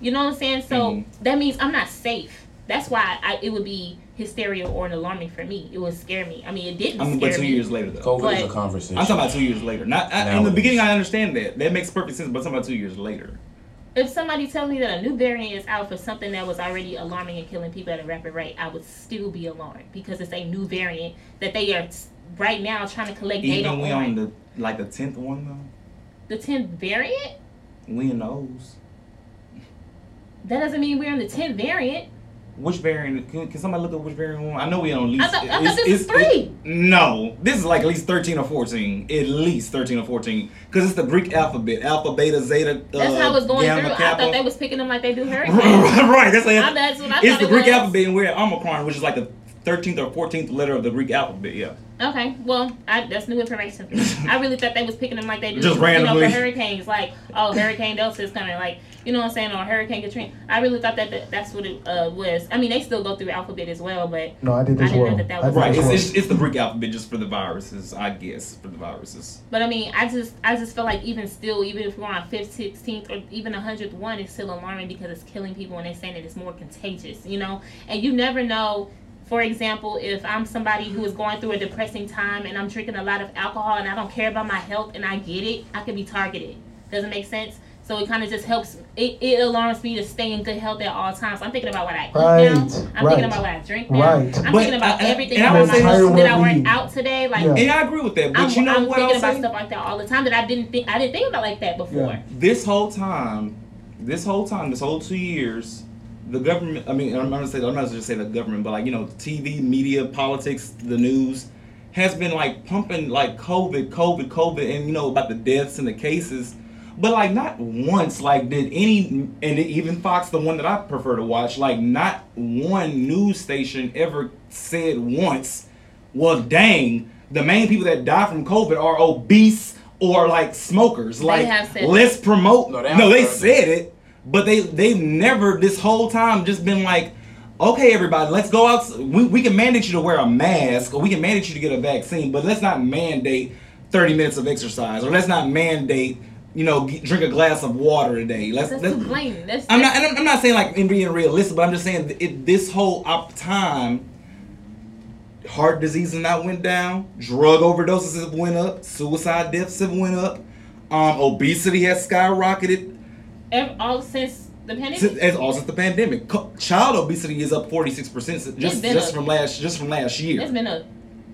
You know what I'm saying? So Mhm. that means I'm not safe. That's why I, it would be hysteria or an alarming for me. It would scare me. I mean, it didn't I mean, scare but two me. years later though. COVID is a But- conversation. I'm talking about two years later. Not I, in the beginning. I understand that. That makes perfect sense. But I'm talking about two years later. if somebody tells me that a new variant is out for something that was already alarming and killing people at a rapid rate, I would still be alarmed because it's a new variant that they are right now trying to collect data on. Even we on. on the like the tenth one though. the 10th variant? We in those. That doesn't mean we're in the 10th variant. Which variant? Can, can somebody look at which variant? I know we on at least. I thought- I thought this was it's- it- three. no, this is like at least thirteen or fourteen. At least thirteen or fourteen, because it's the Greek alphabet: alpha, beta, zeta. That's uh, how I was going gamma, through. I kappa. thought they was picking them like they do hurricanes. right, that's like I- that's what I it's the Greek was. alphabet, and we're at Omicron, which is like the thirteenth or fourteenth letter of the Greek alphabet. Yeah. Okay, well, I, that's new information. I really thought they was picking them like they do, Just you know, randomly. for hurricanes. Like, oh, Hurricane Delta is coming. Like, you know what I'm saying? Or Hurricane Katrina. I really thought that, that that's what it uh, was. I mean, they still go through alphabet as well, but No, I did I this didn't know well. that that was- Right. It's, it's, it's the Greek alphabet just for the viruses, I guess, for the viruses. but I mean, I just I just feel like even still, even if we're on fifth, sixteenth, or even a hundredth one, it's still alarming because it's killing people and they're saying that it's more contagious. You know, and you never know. For example, if I'm somebody who is going through a depressing time and I'm drinking a lot of alcohol and I don't care about my health and I get it, I could be targeted. Doesn't make sense. So it kind of just helps. It, it alarms me to stay in good health at all times. I'm thinking about what I eat Right, now. I'm right, thinking about what I drink now. right. I'm But thinking about I- I- everything and I about would my say health. this- Did I well-being. work out today? Like Yeah. And I agree with that, but I'm, you know I'm what thinking I'll about say? stuff like that all the time that I didn't think I didn't think about like that before. Yeah. this whole time, this whole time, this whole two years, the government. I mean, I'm not gonna say. I'm not gonna say the government, but like you know, TV, media, politics, the news has been like pumping like COVID, COVID, COVID, and you know about the deaths and the cases. But like not once, like did any, and even Fox, the one that I prefer to watch, like not one news station ever said once, well, dang, the main people that die from COVID are obese or like smokers. They like have said let's promote. No, No, they they, said said it, but they they've never this whole time just been like, okay, everybody, let's go out. We, we can mandate you to wear a mask, or we can mandate you to get a vaccine, but let's not mandate thirty minutes of exercise, or let's not mandate you know g- drink a glass of water a day. Let's. That's let's too blatant. That's, I'm not. that's- And I'm, I'm not saying like in being realistic, but I'm just saying it, this whole op time. Heart disease has not went down. Drug overdoses have went up. Suicide deaths have went up. Um, obesity has skyrocketed. ev- all since the pandemic. Since, as all since the pandemic, child obesity is up forty six percent just just from last just from last year. It's been a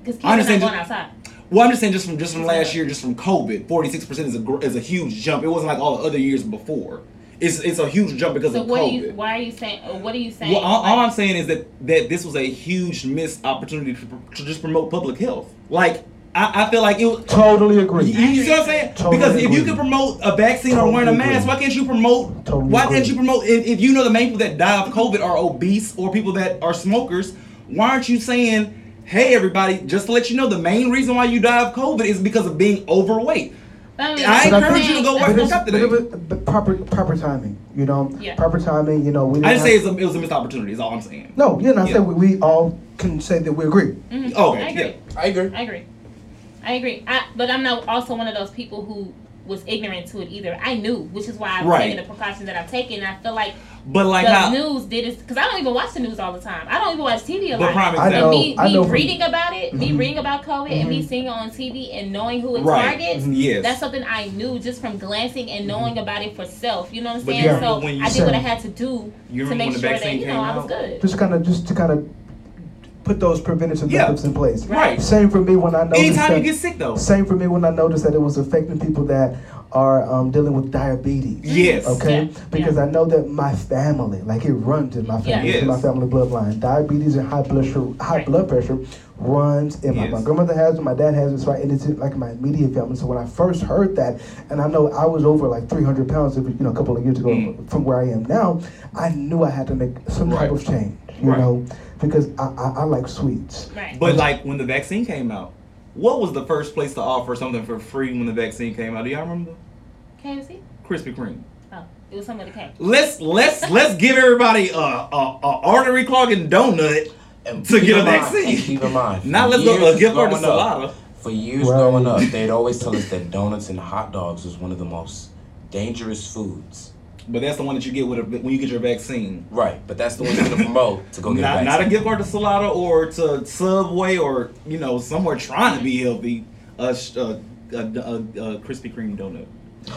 because kids are not going outside. Well, I'm just saying, just from just from last year, just from COVID, 46 percent is a gr- is a huge jump. It wasn't like all the other years before. It's it's a huge jump because So of what are COVID. you? Why are you saying? Uh, what are you saying? well, all, all I'm saying is that that this was a huge missed opportunity to, to just promote public health. Like I, I feel like it. Totally agree. You, you see what I'm saying? Totally because if you can promote a vaccine or Totally wearing a mask, agree. why can't you promote? Totally why agree. can't you promote? If, if you know the main people that die of COVID are obese or people that are smokers, why aren't you saying, "Hey, everybody, just to let you know, the main reason why you die of COVID is because of being overweight." I, mean, I But I encourage think- you to go work But what- out it's, today. but but proper proper timing, you know. Yeah. Proper timing, you know. We I just say it's a, it was a missed opportunity. Is all I'm saying. no. You know, I Yeah. said we, we all can say that we agree. Mhm. Okay, I agree. yeah. I agree. I agree. I agree. I, but I'm not also one of those people who was ignorant to it either. I knew, which is why I've Right. taken the precautions that I've taken. I feel like But like the how? news did it because I don't even watch the news all the time. I don't even watch TV a But lot. prime I example. know. Me, I me know from- reading about it, me Mhm. reading about COVID, and me Mhm. seeing it on TV and knowing who it Right. targets. Mhm. Yes. That's something I knew just from glancing and knowing about it for self. You know what I'm saying? Yeah. So when you I did what I had to do You to remember make when the sure that you know came I was good. Just kind of, just to kind of put those preventative Yeah. methods in place. Right. Same for me when I noticed Anytime that. you get sick, though. Same for me when I noticed that it was affecting people that are um, dealing with diabetes. Yes. Okay, Yeah, because yeah. I know that my family, like it runs in my family, Yeah. it's in my family bloodline. Diabetes and high blood sugar, high Right. blood pressure runs in my. Yes. My grandmother has it, my dad has it, so I, and it's like my immediate family. So when I first heard that, and I know I was over like 300 pounds, you know, a couple of years ago Mm. from where I am now, I knew I had to make some type of change, you Right. know, because I, I, I like sweets. Right. But like when the vaccine came out, what was the first place to offer something for free when the vaccine came out? Do y'all remember? KFC? Krispy Kreme. Oh, it was somebody came. Let's let's let's give everybody a, a, a artery clogging donut. And To keep get a in mind- vaccine. and Keep in mind. Now let's go years a gift card to growing up- Salada. For years Right. growing up, they'd always tell us that donuts and hot dogs was one of the most dangerous foods. But that's the one that you get with a, when you get your vaccine. Right, but that's the one you're gonna promote to go get Not, a not a gift card to Salada or to Subway or you know somewhere trying to be healthy. A, a, a, a Krispy Kreme donut,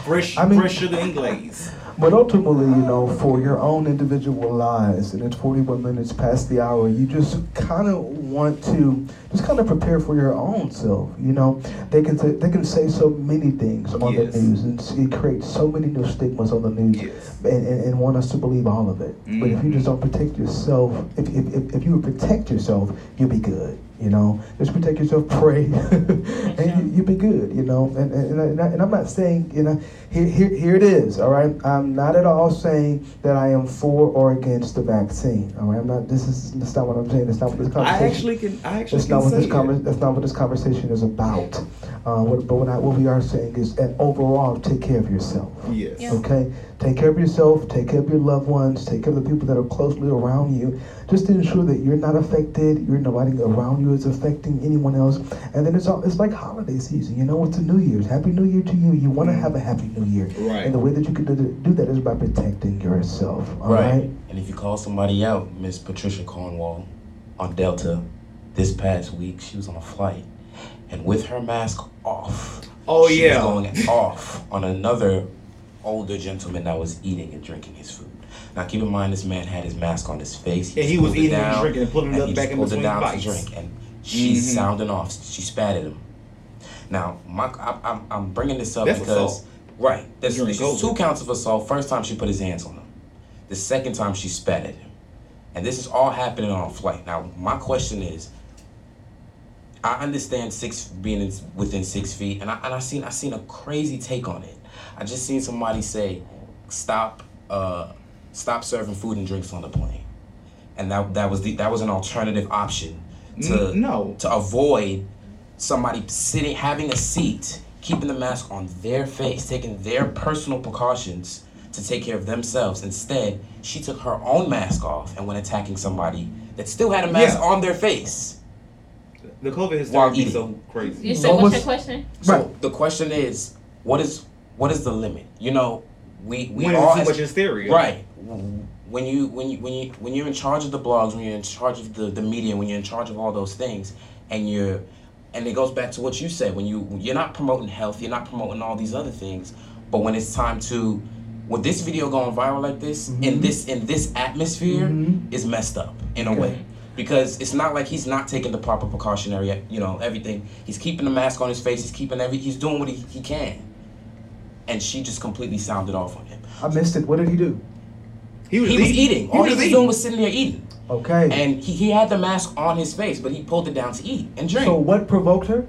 fresh I mean- fresh sugar and glaze. But ultimately, you know, for your own individual lives, and it's 41 minutes past the hour, you just kind of want to just kind of prepare for your own self. You know, they can say, they can say so many things on Yes. the news, and it creates so many new stigmas on the news, Yes. and, and, and want us to believe all of it. But if you just mm-hmm. don't protect yourself, if, if, if, if you would protect yourself, you'll be good. You know, just protect yourself, pray, and you, you'll be good. You know, and and, and, I, and I'm not saying you know here, here here it is. All right, I'm not at all saying that I am for or against the vaccine. All right, I'm not. This is that's not what I'm saying. That's not what this conversation. I actually can. I actually That's can not what say this it. conver- That's not what this conversation is about. Uh, what, but what, I, what we are saying is, that overall, take care of yourself. Yes. Yeah. Okay, take care of yourself. Take care of your loved ones. Take care of the people that are closely around you. Just to ensure that you're not affected. You're nobody around you is affecting anyone else. And then it's all, it's like holiday season. You know, it's a New Year's. Happy New Year to you. You want to mm-hmm. have a happy New Year. Right. And the way that you can do, do that is by protecting yourself. All right. Right. And if you call somebody out, Miss Patricia Cornwall on Delta this past week, she was on a flight. And with her mask off, Oh, she yeah. was going off on another older gentleman that was eating and drinking his food. Now keep in mind this man had his mask on his face. And just he was eating and drinking and putting it up back in between down bites. to drink. And she's Mhm. sounding off. She spat at him. Now, my, I, I'm, I'm bringing this up That's because assault. right, there's, two counts of assault. First time she put his hands on him. The second time she spat at him, and this is all happening on a flight. Now, my question is, I understand six being in, within six feet, and I and I seen I seen a crazy take on it. I just seen somebody say, stop, uh, stop serving food and drinks on the plane, and that that was the that was an alternative option to no. to avoid somebody sitting having a seat keeping the mask on their face taking their personal precautions to take care of themselves instead she took her own mask off and went attacking somebody that still had a mask Yeah. on their face The COVID hysteria While be eating. so crazy. You said, What what's was- your question? so Right. the question is what is what is the limit you know we we when all it's too as- much hysteria. Right. When you when you when you when you're in charge of the blogs, when you're in charge of the, the media, when you're in charge of all those things, and you're and it goes back to what you said, when you you're not promoting health, you're not promoting all these other things, but when it's time to with this video going viral like this, in Mhm. this in this atmosphere Mhm. is messed up in a Okay. way. Because it's not like he's not taking the proper precautionary, you know, everything. He's keeping the mask on his face. He's keeping every. He's doing what he, he can, and she just completely sounded off on him. I missed it. What did he do? He was, He was eating. All he was eating. doing was sitting there eating. Okay. And he, he had the mask on his face, but he pulled it down to eat and drink. so what provoked her?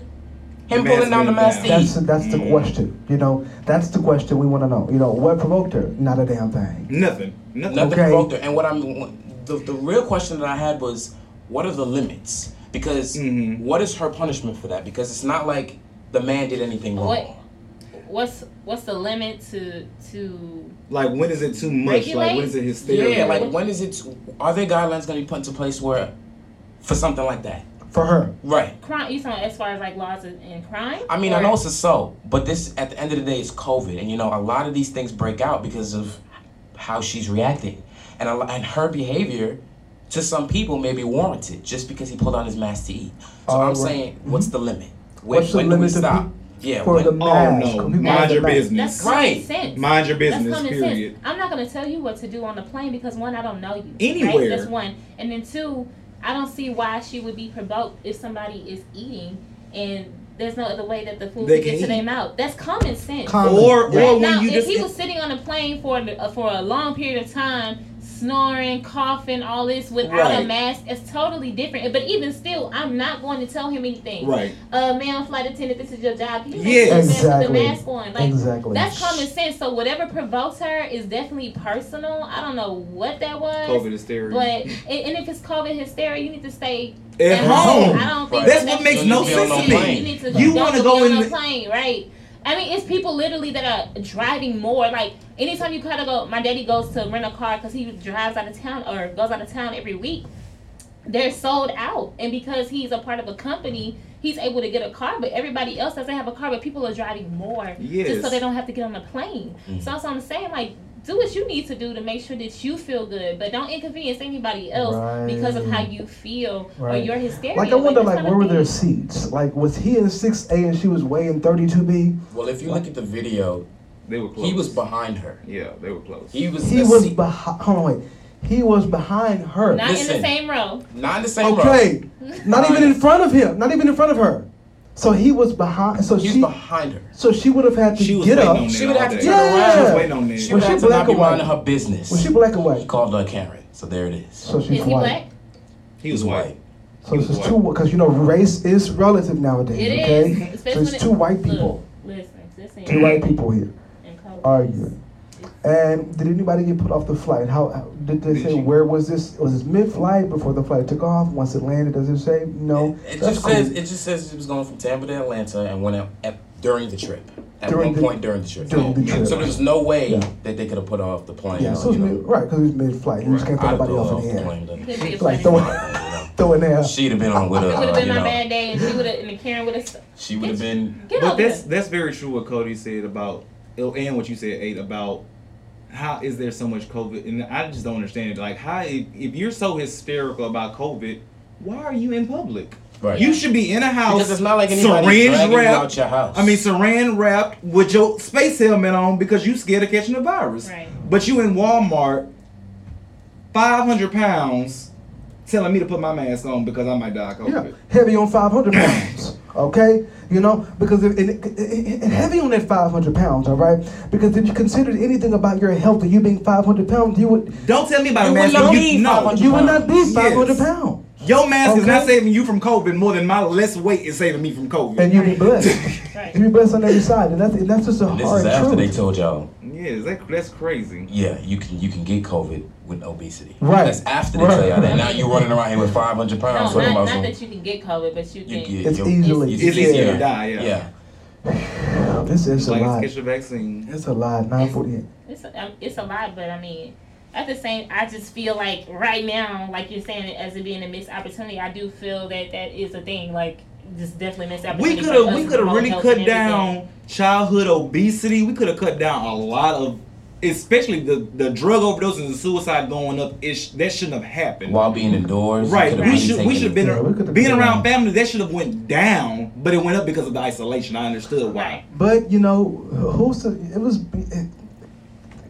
Him mask pulling down the mask down. to eat. That's that's the question. You know, that's the question we want to know. You know, what provoked her? Not a damn thing. Nothing. Nothing. Nothing Okay. provoked her. And what I'm the the real question that I had was, what are the limits? Because Mhm. what is her punishment for that? Because it's not like the man did anything wrong. What what's what's the limit to to Like when is it too much? Like when is it hysteria? Yeah, like when is it? Are there guidelines going to be put into place where, for something like that? For her, Right. crime? You talking as far as like laws in in crime? I mean, I know it's a so, but this at the end of the day is COVID, and you know a lot of these things break out because of how she's reacting, and a, and her behavior to some people may be warranted just because he pulled on his mask to eat. So I'm Alright. saying, what's mm-hmm. the limit? When, What's the when do we limit to stop? Pe- Yeah. for when- the Oh no! Mind your mask. business. That's Right. sense. Mind your business. common Period. sense. I'm not gonna tell you what to do on the plane because one, I don't know you. Anywhere. Right? That's one. And then two, I don't see why she would be provoked if somebody is eating and there's no other way that the food They can get can to their mouth. That's common sense. Common. Or Yeah. or when now, you if just he was sitting on a plane for uh, for a long period of time, snoring, coughing, all this without a mask, it's totally different. But even still, I'm not going to tell him anything. right. Uh, ma'am, flight attendant, this is your job. You Yes. have to put Exactly. the mask on. Like exactly. that's common sense. So whatever provokes her is definitely personal. I don't know what that was. COVID hysteria. But and, and if it's COVID hysteria, you need to stay at at home. I don't think That's that what makes no sense to me. You You wanna go in the the- plane, right? I mean, it's people literally that are driving more. Like anytime you kind of go, my daddy goes to rent a car because he drives out of town or goes out of town every week. They're sold out, and because he's a part of a company, he's able to get a car. But everybody else doesn't have a car. But people are driving more Yes. just so they don't have to get on a plane. Mhm. So that's what I'm saying. Like, do what you need to do to make sure that you feel good, but don't inconvenience anybody else because of how you feel or Right. your hysteria. Like I wonder, that's like where were their seats? Like was he in six A and she was way in thirty two B? Well, if you look at the video, They were close. he was behind her. Yeah, they were close. He was. He was behind. Hold on, wait. He was behind her. Not in the same row. not in the same row. Okay, not even in front of him. Not even in front of her. So he was behind. So He she. behind her. So she would have had to She was get up. on She would all have to day. turn Yeah. She was around. waiting on that. She Was would she have to black not be or white? minding her business. Was she black or He white? called her a Karen. So there it is. So she's Is he white. black? He was white. So He this is two because you know race is relative nowadays. It is. okay, so Especially it's two it- white look, people, Listen, listen. two white people here and COVID. arguing. And did anybody get put off the flight? How how- did they Did say she? where was this? Was this mid-flight before the flight took off? Once it landed, does it say no? It That's just cool. says it just says it was going from Tampa to Atlanta and went out at, during the trip. At During one the- point during the trip. during the trip. So there's no way Yeah. that they could have put off the plane. Yeah, so it was you know, mid, right because it was mid-flight. You just can't put I'd nobody go off in the the air. plane, though. Could Like funny throwing, story. there. She'd have been on with It would have Uh, been you my know, bad day, and she would have, and Karen would have. she would have been. Get But that's that's very true what Cody said about and what you said eight about how is there so much COVID and I just don't understand it. Like how if, if you're so hysterical about COVID, why are you in public? Right. You should be in a house. Because it's not like anybody syringe dragging you wrapped. out your house. I mean, saran wrapped with your space helmet on because you scared of catching the virus. Right. But you in Walmart, five hundred pounds, telling me to put my mask on because I might die of COVID. Yeah, heavy on 500 pounds. Okay, you know because if, and, and- and heavy on that 500 pounds. All right, because if you considered anything about your health and you being 500 pounds, you would Don't tell me about You a mask. would not you, no, you would not be Yes. 500 pounds, Your mask is not saving you from COVID more than my less weight is saving me from COVID. and you be blessed. Right. you be blessed on every side, and that's and that's just a And this hard is after truth. they told y'all, yeah, that, that's crazy. yeah, you can you can get COVID with obesity. Right. That's after they Right. tell y'all that. Now you're running around here with 500 pounds No, talking not, not that you can get COVID, but you You can. get It's your- easily- It's, It's easier easier to die, yeah. Yeah. This is a lot. get your vaccine. It's a lot. 948. It's a, um, it's a lot, but I mean, at the same, I just feel like right now, like you're saying, it as it being a missed opportunity, I do feel that that is a thing. Like, just definitely missed opportunity. We could have we could have really cut down childhood obesity. We could have cut down a lot of, especially the the drug overdoses and suicide going up. It sh- that shouldn't have happened. While being indoors. Right, we really should we should have it. been Yeah, being cut around down. family. That should have went down, but it went up because of the isolation. I understood why. Right. But you know, who's the, it was. It,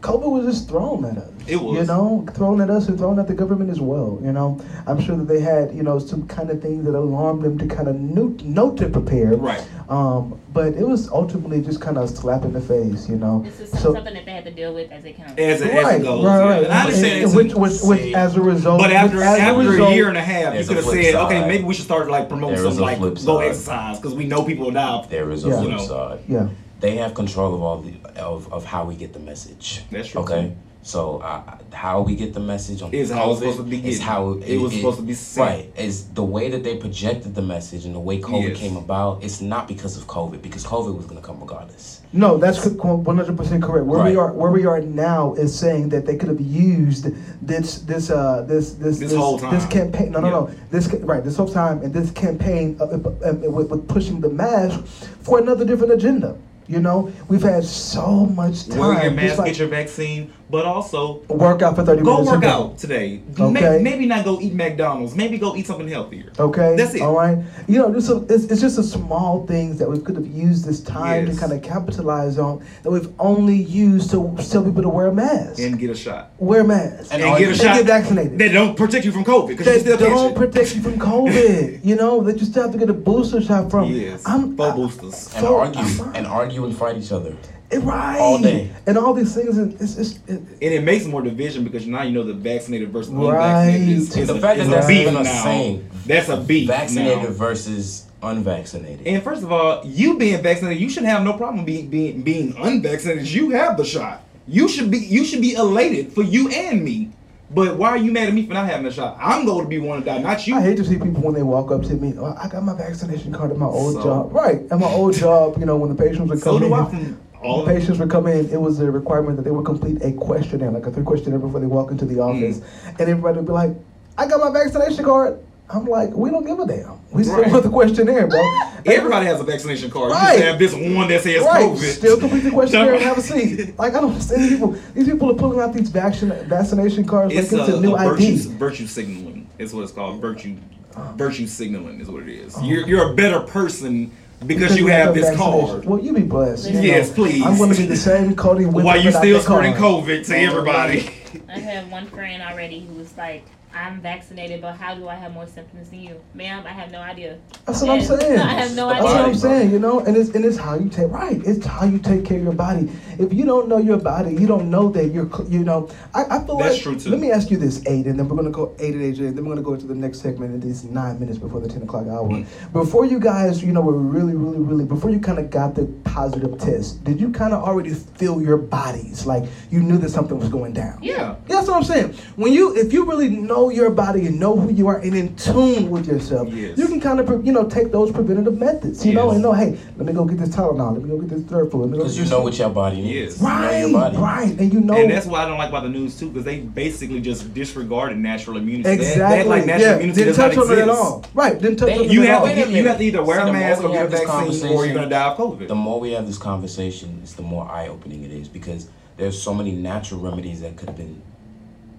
COVID was just thrown at us. It was. You know, thrown at us and thrown at the government as well. You know, I'm sure that they had, you know, some kind of things that alarmed them to kind of know, know to prepare. Right. Um, but it was ultimately just kind of a slap in the face, you know. This is So- something that they had to deal with as it comes. As it, as it goes. right, yeah. right. And I understand And- it's a- which, which, which, as a result, But after as after a, result- year and a half, you could have flip said, okay, maybe we should start like promoting There is some like flip go side. exercise because we know people die. There is a Yeah. flip You know. side. yeah, They have control of all the of, of how we get the message. That's true, Okay. too. So uh, how we get the message on Is how it's COVID supposed to be Is how It was supposed to be sent. right. Is the way that they projected the message and the way COVID Yes. came about. It's not because of COVID because COVID was going to come regardless. no, that's one hundred percent correct. Where we are, where we are now, is saying that they could have used this, this, uh, this, this, This whole time. this campaign. No, no, no. This right, this whole time, and this campaign uh, uh, uh, with, with pushing the mask for another different agenda. You know, we've had so much time. Wear your mask, like- get your vaccine, but also work out for thirty go minutes. work a out today. Okay. Maybe, maybe not go eat McDonald's. Maybe go eat something healthier. Okay. That's it. All right. You know, just a, it's, it's just a small things that we could have used this time Yes. to kind of capitalize on that we've only used to tell people to wear a mask. And get a shot. wear a mask. And And, all get you- a and shot get vaccinated. that don't protect you from COVID because you That still don't catch protect you from COVID. you know, that you still have to get a booster shot from. Yes. I'm, Four I- boosters. And So- argue and argue and fight each other. It- right. all day. And all these things, and it's, it's, it, And it makes more division because now you know the vaccinated versus Right. unvaccinated is, is The a, fact that that's beef even a now. saying. That's a beef Vaccinated now. versus unvaccinated. And first of all, you being vaccinated, you shouldn't have no problem being being being unvaccinated. You have the shot. You should be you should be elated for you and me. But why are you mad at me for not having the shot? I'm going to be one to die, not you. I hate to see people when they walk up to me. Oh, I got my vaccination card at my old So- job. Right, at my old job, you know, when the patients would so come do I in, from all patients would come in. It was a requirement that they would complete a questionnaire, like a three questionnaire, before they walk into the office, and everybody would be like, "I got my vaccination card." I'm like, "We don't give a damn. We still Right. want the questionnaire, bro." Everybody has a vaccination card. You Right. just have this one that says Right, COVID. still complete the questionnaire and have a seat. Like I don't understand these people. These people are pulling out these vaccine vaccination cards It's like a, it's a new a virtue, ID. virtue signaling. Is what it's called. Virtue, Uh. virtue signaling is what it is. You're you're a better person because, Because you got have the this vaccination. card. Well, you be blessed. you Yes, know. please. I'm going to be the same Cody with Why you still that spreading. COVID to everybody? I have one friend already who was like, I'm vaccinated, but how do I have more symptoms than you? Ma'am, I have no idea. That's what I'm Yes. saying. I have no idea. That's what I'm saying, you know, and it's and it's how you take right. It's how you take care of your body. If you don't know your body, you don't know that you're, you know. I, I feel That's like. true, too. Let me ask you this, eight, and then we're gonna go eight and AJ, then we're gonna go to the next segment in these nine minutes before the ten o'clock hour. Mm. Before you guys, you know, were really, really, really. Before you kind of got the positive test, did you kind of already feel your bodies like you knew that something was going down? Yeah. Yeah, That's what I'm saying. When you, if you really know your body and know who you are and in tune with yourself, Yes. you can kind of, you know, take those preventative methods, you know, and know, hey, let me go get this Tylenol, let me go get this third fluid, let me Because you know what your body is, Yes. You know Right, your body. right, and you know, And that's what I don't like about the news too, because they basically just disregarded natural immunity. They- they exactly, like natural yeah, immunity didn't touch on it at all. Right, didn't touch They- on it You at have, all. to, you, you have to either wear See, a mask more or get a this vaccine, or you're gonna die of COVID. The more we have this conversation, it's the more eye opening it is because there's so many natural remedies that could have been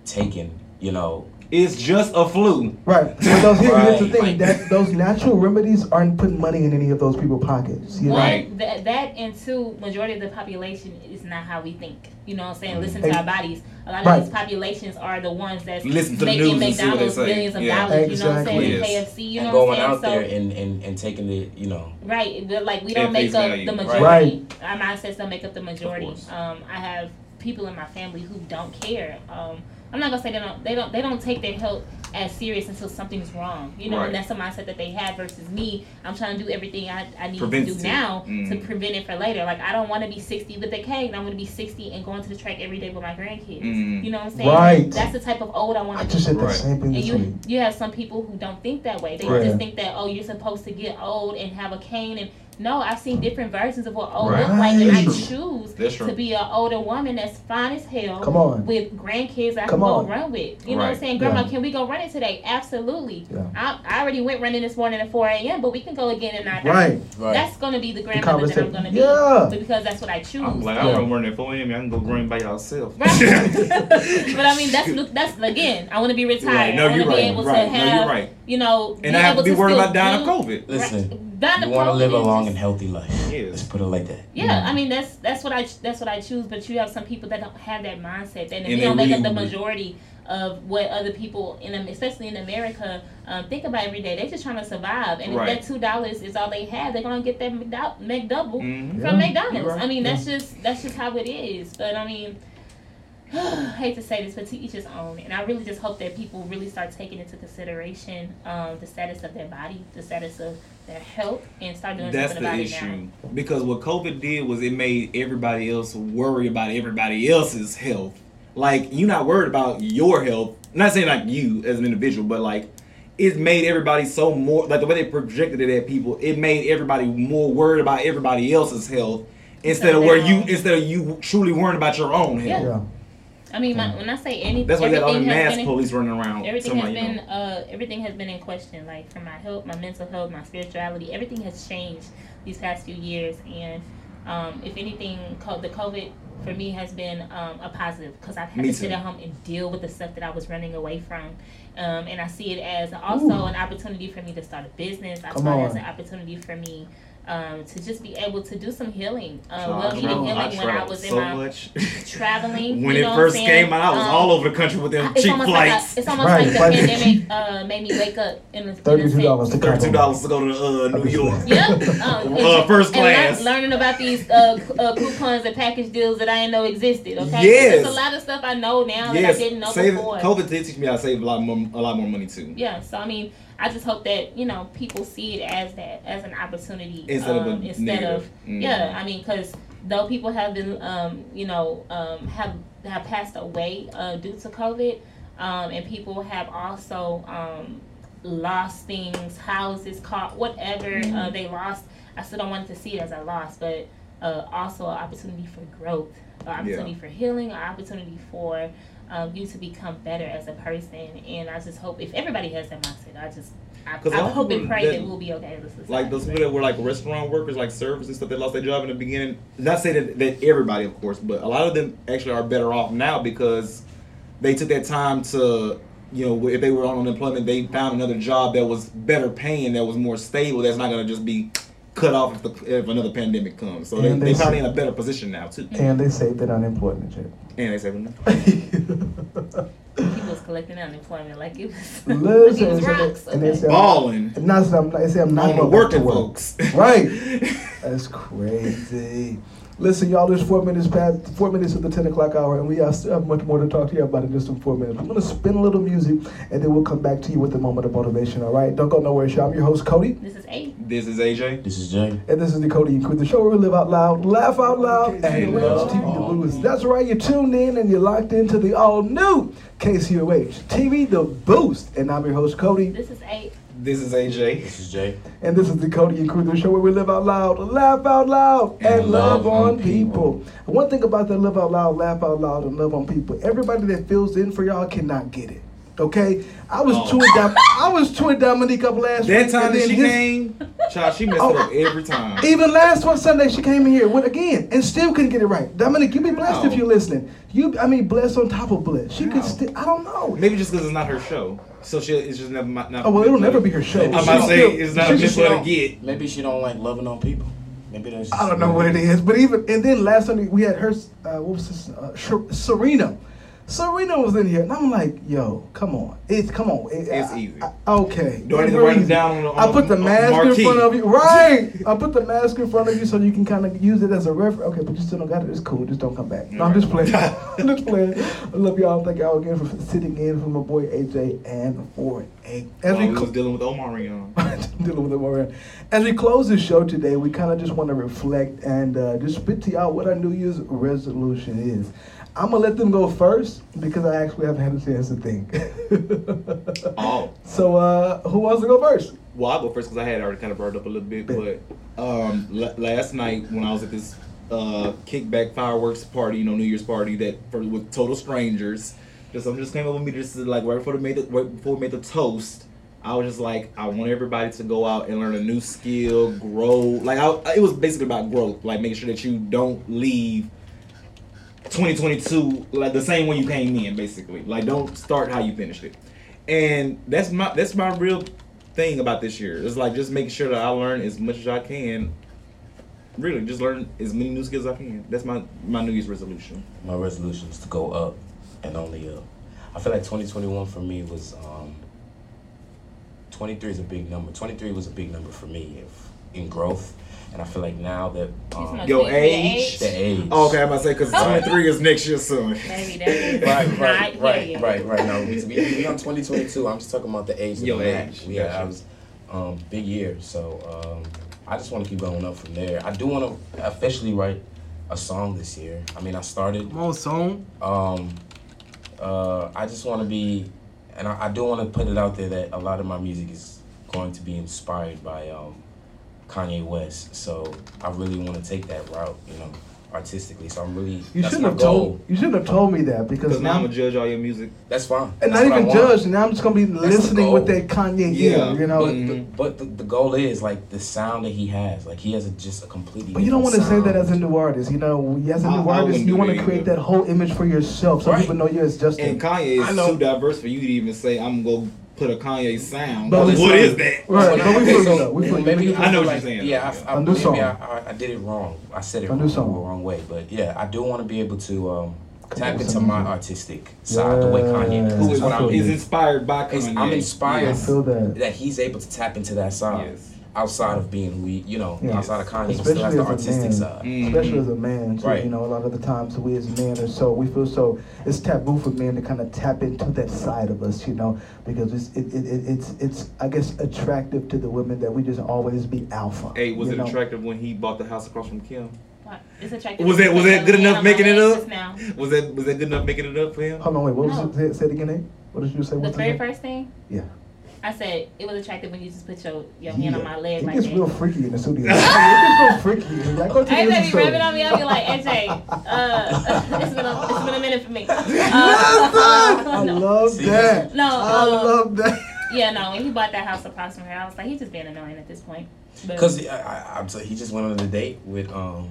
taken. You know, It's just a flu. Right, but those, here, here's the thing: that those natural remedies aren't putting money in any of those people's pockets. You know? Right. that, that and two, majority of the population is not how we think. You know what I'm saying? Listen to our bodies. A lot of Right. these populations are the ones that's Listen to making news and see what they McDonald's say. millions of Yeah. dollars. You know what I'm saying? Exactly. And KFC. You know and what going I'm out saying? there and, and, and taking the, you know, Right, but like we don't make up value. the Right. majority. Our mindsets don't make up the majority. Um, I have people in my family who don't care. Um, I'm not gonna say they don't. They don't. They don't take their health as serious until something's wrong. You know, Right. and that's the mindset that they have versus me. I'm trying to do everything I, I need to Preventative. do now to Mm. prevent it for later. Like I don't want to be 60 with a cane. I want to be 60 and going to the track every day with my grandkids. Mm. You know what I'm saying? Right. That's the type of old I want I to just be. said the Right. same thing And this week. you you have some people who don't think that way. They Right. just think that oh you're supposed to get old and have a cane and no, I've seen different versions of what old Right. look like and I choose to be an older woman that's fine as hell Come on. with grandkids I Come can on. go run with. You know what I'm saying? Grandma, Yeah. can we go running today? Absolutely. Yeah. I, I already went running this morning at 4 a.m., but we can go again at 9 Right. right. That's gonna be the grandmother that I'm gonna be. Yeah. Because that's what I choose. I'm like, Yeah. I don't run at 4 a.m. I can go run by yourself. Right. but I mean, that's look. That's again. I want to be retired. Right. No, I want you're to be right. able Right. to No, have, you're right. you know, And I have to be worried about dying of COVID. Listen. Right. You want to live a long just- and healthy life. Yes. Let's put it like that. Yeah, I mean that's that's what I that's what I choose. But you have some people that don't have that mindset, and, And we they don't make up the majority of what other people in especially in America um, think about every day. They're just trying to survive, and Right. if that two dollars is all they have, they're gonna get that McDou- McDouble Mhm. from Yeah, McDonald's. right. I mean that's just that's just how it is. But I mean. I hate to say this, but to each his own. And I really just hope that people really start taking into consideration um, the status of their body, the status of their health, and start doing That's something the about issue. it now. Because what COVID did was it made everybody else worry about everybody else's health. Like you're not worried about your health. not saying like you as an individual, but like it made everybody so more like the way they projected it at people. It made everybody more worried about everybody else's health instead of of where you instead of you truly worrying about your own health. Yeah. I mean, my, when I say anything, That's why you got all the mass been police running around. Everything has been know. uh, everything has been in question. Like for my health, my mental health, my spirituality, everything has changed these past few years. And um, if anything, the COVID for me has been um, a positive because I've had Me to sit too. at home and deal with the stuff that I was running away from. Um, and I see it as also Ooh. an opportunity for me to start a business. I Come saw it as an opportunity for me um, to just be able to do some healing, uh, So well needed traveled- healing I when I traveled was in so my much. traveling. when you it first what I'm saying? came out, I was Um, all over the country with them it's cheap almost flights. like a, it's almost Right, like the pandemic uh, made me wake up in a, in a Thirty-two dollars to Thirty-two dollars to go to uh, New York. Yeah, um, and, Uh, first and learn- class. learning about these uh, uh, coupons and package deals that I didn't know existed. Okay, Yes. there's a lot of stuff I know now yes, that I didn't know save, before. COVID did teach me how to save a lot more, a lot more money too. Yeah, so I mean, I just hope that you know people see it as that as an opportunity Instead of a um, instead negative. of Mhm. yeah. I mean, because though people have been um, you know um, have have passed away uh, due to COVID, um, and people have also um, lost things, houses, car, whatever Mm-hmm. uh, they lost. I still don't want to see it as a loss, but uh, also an opportunity for growth, an opportunity for healing, an opportunity for um, you to become better as a person. And I just hope if everybody has that mindset, I just I, I hope and pray that, that- we'll be okay society. Like those people that were like restaurant workers, like servers and stuff that lost their job in the beginning. Not say that, that everybody, of course, but a lot of them actually are better off now because they took that time to, you know, if they were on unemployment, they found another job that was better paying, that was more stable. That's not gonna just be cut off if, the, if another pandemic comes. So they, And they they- probably in a better position now too. And they saved that unemployment check. And they say, well, people was collecting unemployment like it was, Listen, like it was rocks. they- and they okay? said- balling And not that I'm, they say I'm not on the going back to working work. folks. Right. That's crazy. Listen, y'all, there's four minutes past four minutes of the ten o'clock hour, and we still have much more to talk to you about in just in four minutes. I'm gonna spin a little music, and then we'll come back to you with a moment of motivation. All right? Don't go nowhere. Show. I'm your host, Cody, This is eight. this is AJ. This is Jay. and this is the Cody and Crew, the show where we live out loud, laugh out loud, and love watch TV the all boost. That's right. You're tuned in, and you're locked into the all new KCOH TV, the Boost, and I'm your host, Cody. This is eight. This is AJ. This is Jay. And this is the Cody and Crew, the show where we live out loud, laugh out loud, and, love, on people. One thing about that live out loud, laugh out loud, and love on people, everybody that fills in for y'all cannot get it. Okay? I was Oh. I was touring Dominique up last That week. time and that then she his- came, child, she messed Oh. it up every time. Even last one Sunday, she came in here went again and still couldn't get it right. Dominique, you be blessed How? if you're listening. You, I mean, blessed on top of blessed. She How? could still. I don't know. Maybe just because it's not her show, so she it's just never not. Oh well, it'll never be her show. I'm She about to say it's not just- miss what I get. Maybe she don't like loving on people. Maybe that's. I don't know what it is, but even and then last Sunday we had her. Uh, what was this? Uh, Serena. Was in here, and I'm like, "Yo, come on, it's come on, It- It's I- easy. I- okay, Do I need It's to real write it down on the- I put the mask marquee? in front of you, right? I put the mask in front of you so you can kind of use it as a reference. Okay, but you still don't got it. It's cool. Just don't come back. No, I'm just playing. I'm just playing. I love y'all. Thank y'all again for sitting in for my boy AJ and for a as While we cl- was dealing with Omarion. dealing with it more. As we close the show today, we kind of just want to reflect and uh, just spit to y'all what our New Year's resolution is. I'm gonna let them go first because I actually haven't had a chance to think. Oh. So, uh, who wants to go first? Well, I'll go first because I had already kind of burned up a little bit. But um, la- last night when I was at this uh, kickback fireworks party, you know, New Year's party that for with total strangers, just something just came up with me just like right before we made the right before we made the toast. I was just like, I want everybody to go out and learn a new skill, grow. Like, I, it was basically about growth, like making sure that you don't leave 2022 like the same way you came in, basically. Like, don't start how you finished it. And that's my that's my real thing about this year. It's like just making sure that I learn as much as I can. Really, just learn as many new skills as I can. That's my my New Year's resolution. My resolution is to go up and only up. I feel like 2021 for me was um, 23 is a big number. 23 was a big number for me if, in growth, and I feel like now that um, Your about age? the age. Oh, okay, I'm about to say because 23 is next year soon. Maybe that is Right, not right, right, right, right. No, we, we, we on 2022. I'm just talking about the age of Your the match. age, Yeah, gotcha. I was um, big year, so um, I just want to keep going up from there. I do want to officially write a song this year. I mean, I started. Come on, song. Um, uh, I just want to be, and I, I do want to put it out there that a lot of my music is going to be inspired by um, Kanye West. So I really want to take that route, you know, artistically. So I'm really You that's shouldn't my have goal. told. You shouldn't have told me that because Because now I'm now, gonna judge all your music. That's fine. and That's not even judge. Now I'm just gonna be the listening with that Kanye Yeah, ear. You know. But, Mhm. the, but the, the goal is like the sound that he has. Like he has a, just a completely. But you don't want to say that as a new artist. You know, as a I- new I artist, wouldn't you want to create either. that whole image for yourself, so Right. people know you as Justin. And Kanye I is know. too diverse for you to even say I'm gonna put a Kanye sound. But what listen- that? Right, but we Okay, feel so you though. We feel you. maybe I know what like, you're saying, Yeah, though, I, I, A new maybe. I, I, I did it wrong. I said it A new wrong, song. the wrong way. But yeah, I do want to be able to um, tap into my artistic side the way Kanye Yeah. does. Who is, what I I'm, is inspired by It's- Kanye? I'm inspired. I feel that. that he's able to tap into that side Yes. Outside of being who he, you know, Yeah. outside of Kanye, he Especially still has the artistic man. side. Mm. especially as a man. So, Right. You know, a lot of the times we as men are so we feel so it's taboo for men to kind of tap into that side of us, you know, because it's it, it, it, it's it's I guess attractive to the women that we just always be alpha. Hey, was it know? attractive when he bought the house across from Kim? What? It's attractive. Was that was that good enough making it up? Now. Was that was that good enough making it up for him? Hold on, wait. What No. was it? Say, say it again. Nate? What did you say? The What's very first thing Yeah. I said it was attractive when you just put your, your hand on my leg It like gets that. real freaky in the studio. it gets real freaky. Like, go to the Hey, baby, episode. rubbing on me. I'll be like, AJ, uh, it's been a, it's been a minute for me. Uh, I no. love that. No, I um, love that. Yeah, no. When he bought that house across from her, I was like, he's just being annoying at this point. Because I, I, I'm sorry, he just went on a date with um.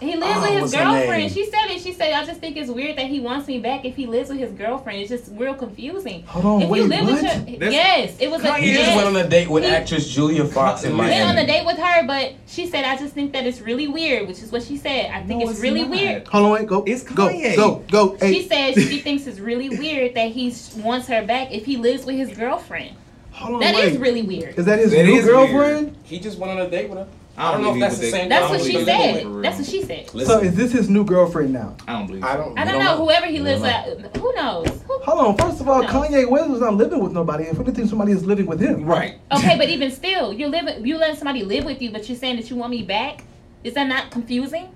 He lives Oh, with uh, his what's her name? girlfriend. She said it. She said, I just think it's weird that he wants me back if he lives with his girlfriend. It's just real confusing. Hold on, if wait, you live with what? your, That's- yes, it was a He yes. just went on a date with He- actress Julia Fox in He Miami. went on a date with her, but she said, I just think that it's really weird, which is what she said. I think No, it's, it's really not. weird. Hold on, wait. Go. It's go. Kanye. Go. Go. Hey. She said she thinks it's really weird that he wants her back if he lives with his girlfriend. Hold on, That wait. is really weird. Is that his That new is girlfriend? He just went on a date with her. I I don't know if believe that's he the same. That's what don't she believe he was said. That's what she said. So is this his new girlfriend now? I don't believe. I don't. I we don't know. Whoever he lives don't with, who knows? Who- Hold on. First of all, No. Kanye West was not living with nobody. If anything, somebody is living with him. Right. Okay, but even still, you're living. You letting somebody live with you, but you're saying that you want me back. Is that not confusing?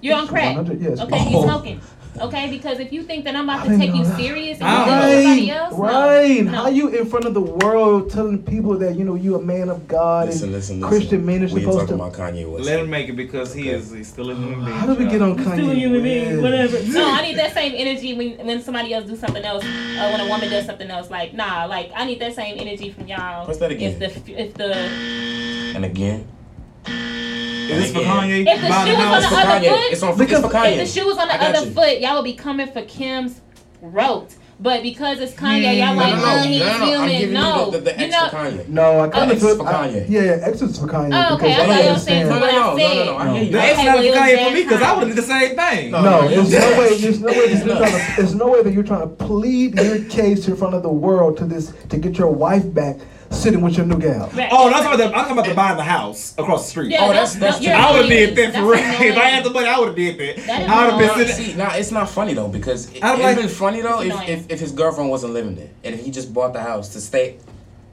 You're on crack. yes. Okay, you Oh. smoking. Okay, because if you think that I'm about to take you that. serious and you live with Right, somebody else, no. Right. No. How you in front of the world telling people that you know you a man of God Listen, and listen, listen. Christian men are we ain't supposed talking to. about Kanye West. Let him make it because he is he's still a human being. How did we get on Kanye? Still a human being, West? whatever. No, I need that same energy when when somebody else do something else. Uh, when a woman does something else, like nah, like I need that same energy from y'all. Press that again. If the if the And again, Is this for Kanye? If the buying shoe was on the other Kanye. foot? It's on. Because it's for Kanye. if the shoe was on the I other you. foot, y'all would be coming for Kim's rote. But because it's Kanye, y'all like, no, no, oh, no, he's no, no, I'm human. No, you the, the, the you know, Kanye. No, I kind Oh, of X for Kanye. yeah, yeah, X is for Kanye. Oh, okay, because I thought I y'all saying understand. what No, I no, no, no, no, I hear you. The Okay, not for Kanye for me because I would have did the same thing. No, No, no, there's no. no way. There's no way. That you're No. trying to, there's no way that you're trying to plead your case in front of the world to this to get your wife back, sitting with your new gal. Right. Oh, that's about the, I'm talking about the buying the house across the street. Yeah, Oh, that's- no, that's you're I would have annoying. did that for real. If I had the money, I would have did that. That is I would have been Nah, sitting. see, nah, it's not funny though because it, it'd like- been funny though if, annoying. if if his girlfriend wasn't living there and if he just bought the house to stay,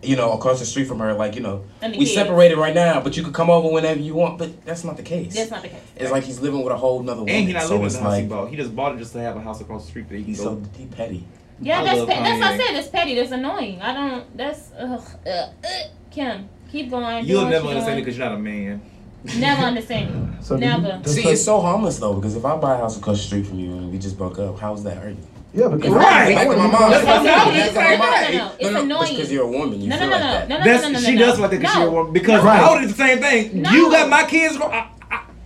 you know, across the street from her. Like you know, we kids. separated right now, but you could come over whenever you want. But that's not the case. That's not the case. It's like he's living with a whole nother woman. And he not so living in it's the house he bought. He just bought it just to have a house across the street that he can he's go. so he petty. Yeah, I that's love pe- that's what I said. That's petty. That's annoying. I don't. That's ugh, uh, uh, Kim. Keep going. You'll never you're understand it because you're not a man. Never understand you. So do you- Never. See, her- it's so harmless though because if I buy a house across the street from you and we just broke up, how's that hurting? Yeah, because Right. Like my mom. That's That's what my I'm mom. saying. That's my No, no, mom. no, no. It's annoying. because you're a woman. You No, no, feel no, like no, that. no, no, That's no, no, she does no. like that because no. you're a woman. Because Right. I would do the same thing. No. You got my kids. I,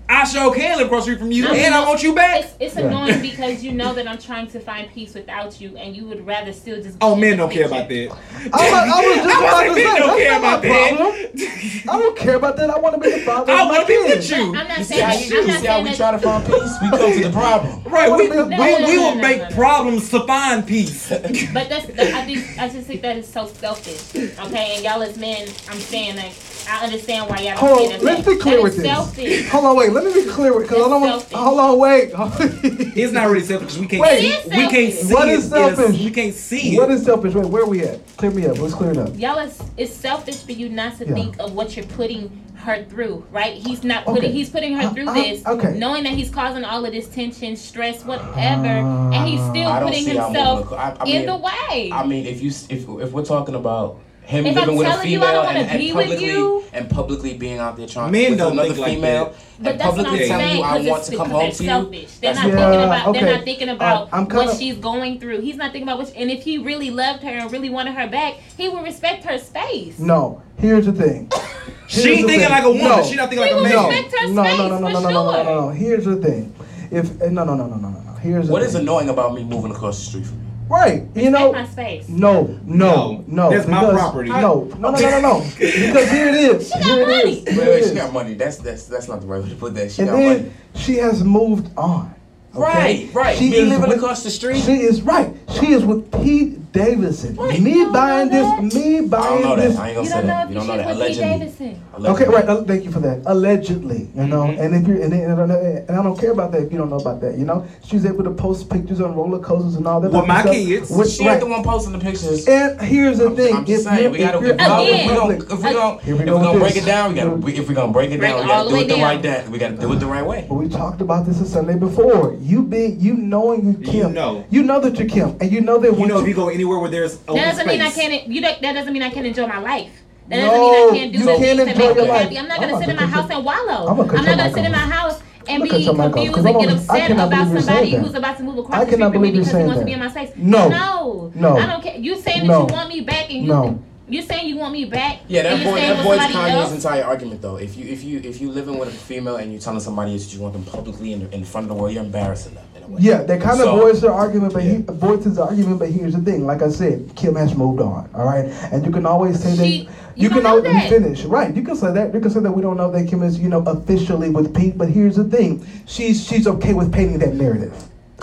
I, I sure can live across the street from you, I mean, and I want you back. It's, it's Yeah. annoying because you know that I'm trying to find peace without you, and you would rather still just. Oh, men don't care about that. I, wa- I was just I about wasn't- to men say, don't care about that. I don't care about that. I want to be the father. I want to be with you. I'm not You see saying how, that. you, I'm you not see how we that. try to find peace? We come to the problem. Right, we, No, we, no, we no, will make no, no. problems to find peace. But that's that, I think I just think that is so selfish. Okay, and y'all as men, I'm saying like I understand why y'all don't Hold on, it let's be clear with this. Hold on, wait. Let me be clear because I don't want. It's. Hold on, wait. It's not really selfish because we can't Wait. see. We can't see What it. is selfish? we can't see what it. is selfish? Wait, where are we at? Clear me up. Let's clear it up. Y'all is it's selfish for you not to Yeah. think of what you're putting her through, right? He's not putting Okay. he's putting her uh, through I- this, okay. knowing that he's causing all of this tension, stress, whatever, and he's still putting see himself moving. I, I in the way. I mean, if you if if we're talking about him If living I'm with a telling you I don't wanna and, and be with publicly you- and publicly being out there trying Men with don't another like female that. But and that's what I'm publicly telling saying you I because want it's to come because home they're to you. selfish. They're not Yeah, thinking about. They're not thinking about I'm what kinda- she's going through. He's not thinking about what. She, and if he really loved her and really wanted her back, he would respect her space. No. Here's the thing. She Here's ain't the thinking thing. like a woman. No. She not thinking like a man. respect her no, space no, no, no, no, no, no, no, no, no. Here's the thing. If eh, no, no, no, no, no, no, no. Here's What is annoying about me moving across the street from you? Right. You know. My space. No, no, no. No, that's my property. No, no, no, no, no, no. Because here it is. She got Here money. Wait, wait, she got money. That's that's that's not the right way to put that. She And got then money. she has moved on. Okay? Right, right. She Me is living with- across the street. She is right. She is with Pete Davidson. Right. Me buying know this. Me I don't buying know this. that. I ain't gonna You say don't know that. if You don't know that. Allegedly. Okay, right. uh, Thank you for that. Allegedly, you know, Mhm. and if you're, and, and, and I don't care about that if you don't know about that, you know. She's able to post pictures on roller coasters and all that. With other my stuff. kids. With- She right. ain't the one posting the pictures. And here's the I'm, thing: I'm just if saying, you're, we gotta, if if, we out gonna, if we gonna, if we gonna, if we gonna break it down, we gotta, we, if we gonna break it down, we gotta do it the right that. We gotta do it the right way. But we talked about this a Sunday before. You be you knowing you Kim. know. You know that you're Kim, and you know that You know, if you go anywhere where there's open That doesn't mean I can't. You don't, that doesn't mean I can't enjoy my life. That doesn't mean I can't do you the things that make me happy. I'm not gonna about sit in my house and wallow. I'm I'm not gonna sit in my house and I'm gonna cut be your mic off, confused 'cause and get upset about somebody who's about to move I across the street from me because he saying wants to be in my space. No. no, No. I don't care. You saying that No. you want me back and you No. You saying you want me back? Yeah, that you're boy, staying that with boy's somebody Kanye's else? entire argument though. If you if you if you living with a female and you telling somebody that you want them publicly in, in front of the world, you're embarrassing them in a way. Yeah, they kind of So- voice their argument, but he Yeah. voices his argument. But here's the thing: like I said, Kim has moved on. All right, and you can always say She- that. you can always that. finish. Right, you can say that. You can say that we don't know that Kim is, you know, officially with Pete. But here's the thing: she's she's okay with painting that narrative.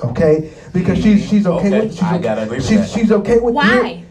Okay, because she's she's okay, Okay, with. She's I gotta agree with she's, that. she's okay with. Why?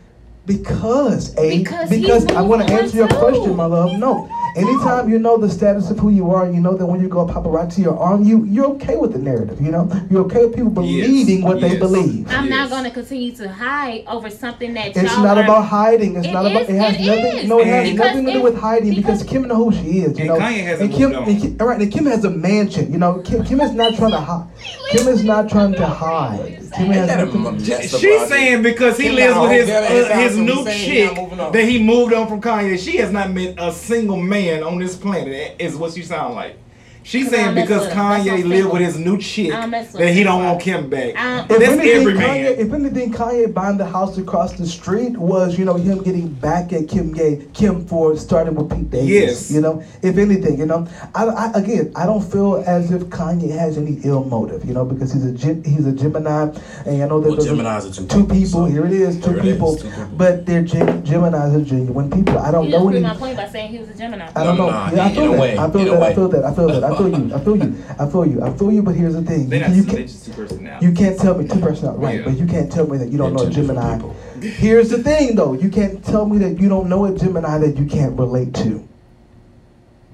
Because a Because because, I want to answer your too. question, my love. No, anytime you know the status of who you are, you know that when you go paparazzi are on you, you're okay with the narrative. You know, you're okay with people Yes, believing what they believe. I'm not going to continue to hide over something that It's y'all not are- about hiding. It's It not about. It has it nothing. is. No, it has nothing to do with hiding because, because- Kim knows who she is. You And know, Kanye hasn't and Kim, and Kim, all right, and Kim has a mansion. You know, Kim, Kim is not trying to hide. Kim is not trying to hide. Kim Ain't has that a nothing- m- messed up She's logic? saying because he Kim lives with his his uh, his new chick not moving on. that he moved on from Kanye. She has not met a single man on this planet. Is what she sound like. She's saying because with him. That's Kanye not live single. with his new chick I don't mess with that he don't want Kim back. I- If That's anything, every Kanye, man. if anything, Kanye buying the house across the street was, you know, him getting back at Kim Gay, Kim for starting with Pete Davis. Yes. You know, if anything, you know, I, I again, I don't feel as if Kanye has any ill motive, you know, because he's a he's a Gemini, and I know that Well, Geminis are two two people, people. so here it is, two here it is, people, two people. but they're Gem- Geminis are genuine people. I don't You just know proved my point by saying he was a Gemini. I don't No, know. no, yeah, I in feel a that. way, I feel in that. I feel that. I feel that. I feel you. I feel you. I feel you. I feel you. But here's the thing: They're you, not you can't. just two personalities. You can't tell me two personalities, right? Yeah. But you can't tell me that you don't They're know a Gemini. Here's the thing, though: you can't tell me that you don't know a Gemini that you can't relate to.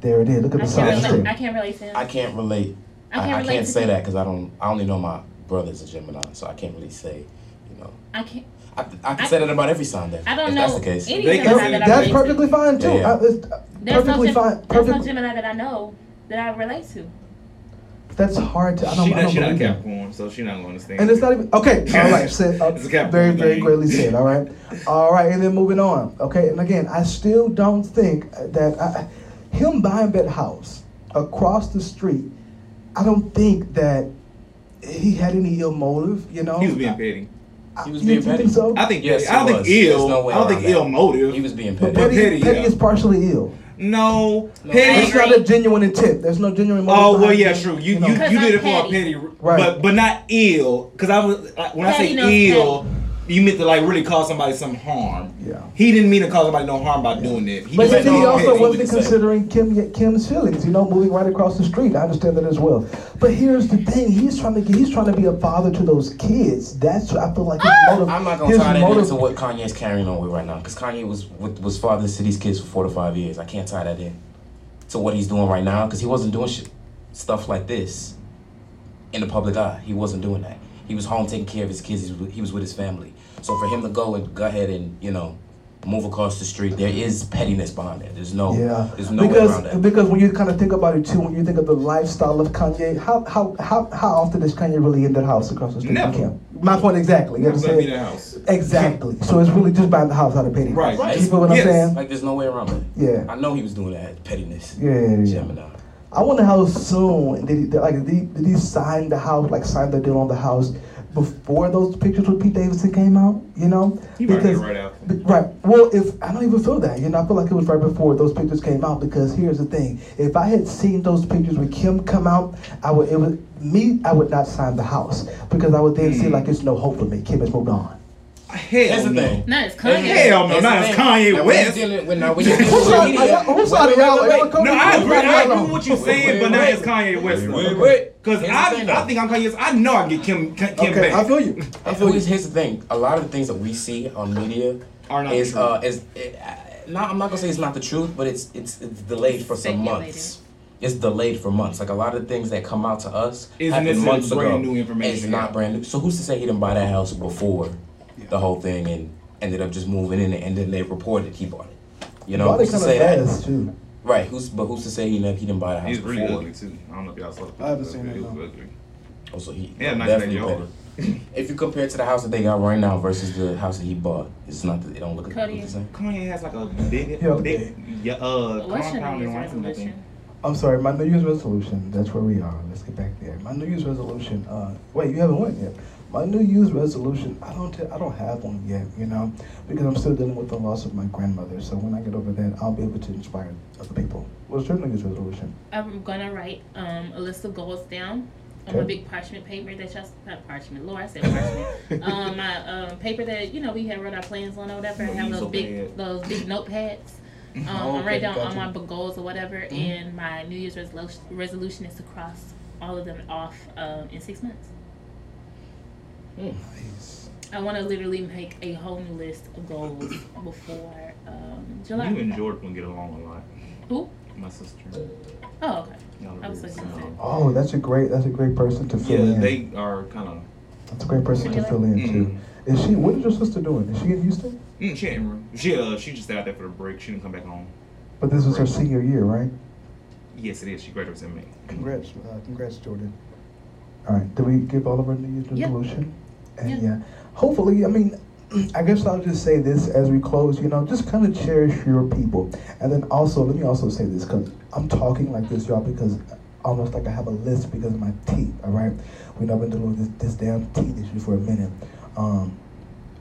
There it is. Look at I the can't, signs That's too. relate, I can't relate to him. I can't relate. I I, can't I relate can't say him. that because I don't. I only know my brother's a Gemini, so I can't really say. You know, I can't. I, I can I- say that about every sign. Then, I don't if know that's the case. any They Gemini say that That's perfectly to. fine too. Yeah, yeah. Uh, it's There's perfectly no, Gem- fine. There's no Gemini that I know that I relate to. That's hard to. I don't. she I not, don't she not a believe that. Capricorn, so she not gonna understand. And it's not even okay. All right, said, uh, It's a Capricorn very, very thing. greatly said. All right, all right, and then moving on. Okay, and again, I still don't think that I, him buying that house across the street. I don't think that he had any ill motive. You know, he was being petty. He was you being think petty. so? I think Yes, I don't think was. Ill. no I don't think ill that. motive. He was being But petty. petty, petty, petty is partially ill. No, petty. It's not a genuine intent. There's no genuine. Oh well, yeah, it, true. You you, know. you, did I'm it for a petty. petty, Right. but but not ill. Because I was like, when I say knows ill, you meant to like really cause somebody some harm. Yeah. He didn't mean to cause somebody no harm by doing it. He But just then he meant oh, also wasn't considering Kim Kim's feelings, you know, moving right across the street. I understand that as well. But here's the thing: he's trying to get, he's trying to be a father to those kids. That's what I feel like his ah! motive. I'm not gonna his tie that motive- into what Kanye's carrying on with right now, because Kanye was with, was father to these kids for four to five years. I can't tie that in to what he's doing right now, because he wasn't doing shit, stuff like this in the public eye. He wasn't doing that. He was home taking care of his kids. He was, he was with his family. So for him to go and go ahead and you know move across the street, there is pettiness behind it. There's no, Yeah, there's no way around because that. because when you kind of think about it too, when you think of the lifestyle of Kanye, how how how, how often is Kanye really in that house across the street from Never. My point exactly. You Let me in understand? the house. Exactly. So it's really just buying the house out of petty. Right. Right. You feel what Yes. I'm saying? Like there's no way around it. Yeah. I know he was doing that pettiness. Yeah, yeah, yeah. Gemini. I wonder how soon did he like did he, did he sign the house like sign the deal on the house before those pictures with Pete Davidson came out? You know, He probably did right after. right. Well, if I don't even feel that, you know, I feel like it was right before those pictures came out because here's the thing: if I had seen those pictures with Kim come out, I would it would me I would not sign the house because I would then Hmm. see like it's no hope for me. Kim has moved on. Hell Here's the no. thing. Not as Kanye. Hell no, Here's not as. Kanye Now, when West. you're dealing with- now, when Who's with sorry, media- who's sorry, Wait, wait, y'all? wait, Y'all wait. come- No, I agree. I agree with what you're saying, but not as Kanye West. Wait, though. wait, wait. Cause I, thing, I though. think I'm Kanye's. I know I get Kim, Kim Okay, back. I feel you. I feel you. Here's, here's the thing. A lot of the things that we see on media Are not is true. uh is it, uh, not. I'm not gonna say it's not the truth, but it's it's it's delayed for some months. It's delayed for months. Like a lot of the things that come out to us Isn't happened months brand ago. new information, It's yeah. not brand new. So who's to say he didn't buy that house before the whole thing and ended up just moving in it and then they reported he bought it. You know, Bought it who's to say that? too. Right. Who's but who's to say he never, he didn't buy the house He's really before? ugly too. I don't know if y'all saw the I haven't seen but it, He was ugly. Oh, so he Yeah, definitely backyard. better. If you compare it to the house that they got right now versus the house that he bought, it's not. It don't look, look the same. Kanye has like a big, Yeah, big, yeah, uh, What's compound New in Year's I'm sorry, my New Year's resolution, that's where we are. Let's get back there. My New Year's resolution, uh, wait, you haven't went yet. My New Year's resolution, I don't, t- I don't have one yet, you know, because I'm still dealing with the loss of my grandmother. So when I get over that, I'll be able to inspire other people. What's your New Year's resolution? I'm gonna write um, a list of goals down on Okay. my big parchment paper that y'all not parchment. Lord, I said parchment. um, my um, paper that you know we had wrote our plans on or whatever. I have those so big bad. those big notepads. Um, Oh, I okay, write down all my goals or whatever, and my New Year's resolution resolution is to cross all of them off um, in six months. Nice. I want to literally make a whole new list of goals before um, July. You and Jordan get along a lot. Who? My sister. Oh, okay. I was very thinking Oh, that's a great, that's a great person to fill Yeah, in. they are kind of. that's a great person to fill in Mhm. too. Is she? What is your sister doing? Is she in Houston? Mm, she ain't. She uh, she just stayed out there for the break. She didn't come back home. But this is her senior year, right? Yes, it is. She graduates in May. Congrats, uh, congrats, Jordan. All right, did we give all of our New Year's Yeah. resolution? And Yeah. yeah, hopefully, I mean, I guess I'll just say this as we close. You know, just kind of cherish your people, and then also let me also say this because I'm talking like this, y'all, because almost like I have a list because of my teeth. All right, we know I've been dealing with this, this damn teeth issue for a minute. Um,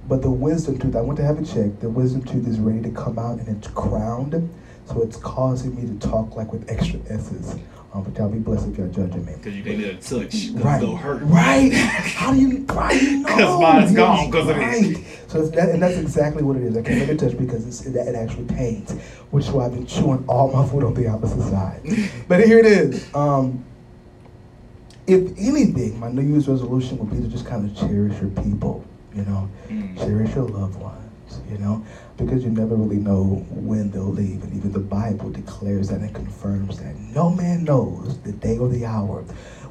but the wisdom tooth, I went to have it checked. The wisdom tooth is ready to come out and it's crowned. So it's causing me to talk like with extra S's. Um, but y'all be blessed if y'all judging me. Because you can't let it touch. Right. to hurt. Right. How do you, how do you know? 'Cause mine's Yes, gone 'cause of it. right. So it's that, and that's exactly what it is. I can't let it touch because it's, it, it actually pains, which is why I've been chewing all my food on the opposite side. but here it is. Um, if anything, my New Year's resolution would be to just kind of cherish your people, you know, Mm. cherish your loved ones, you know, because you never really know when they'll leave. And even the Bible declares that and confirms that no man knows the day or the hour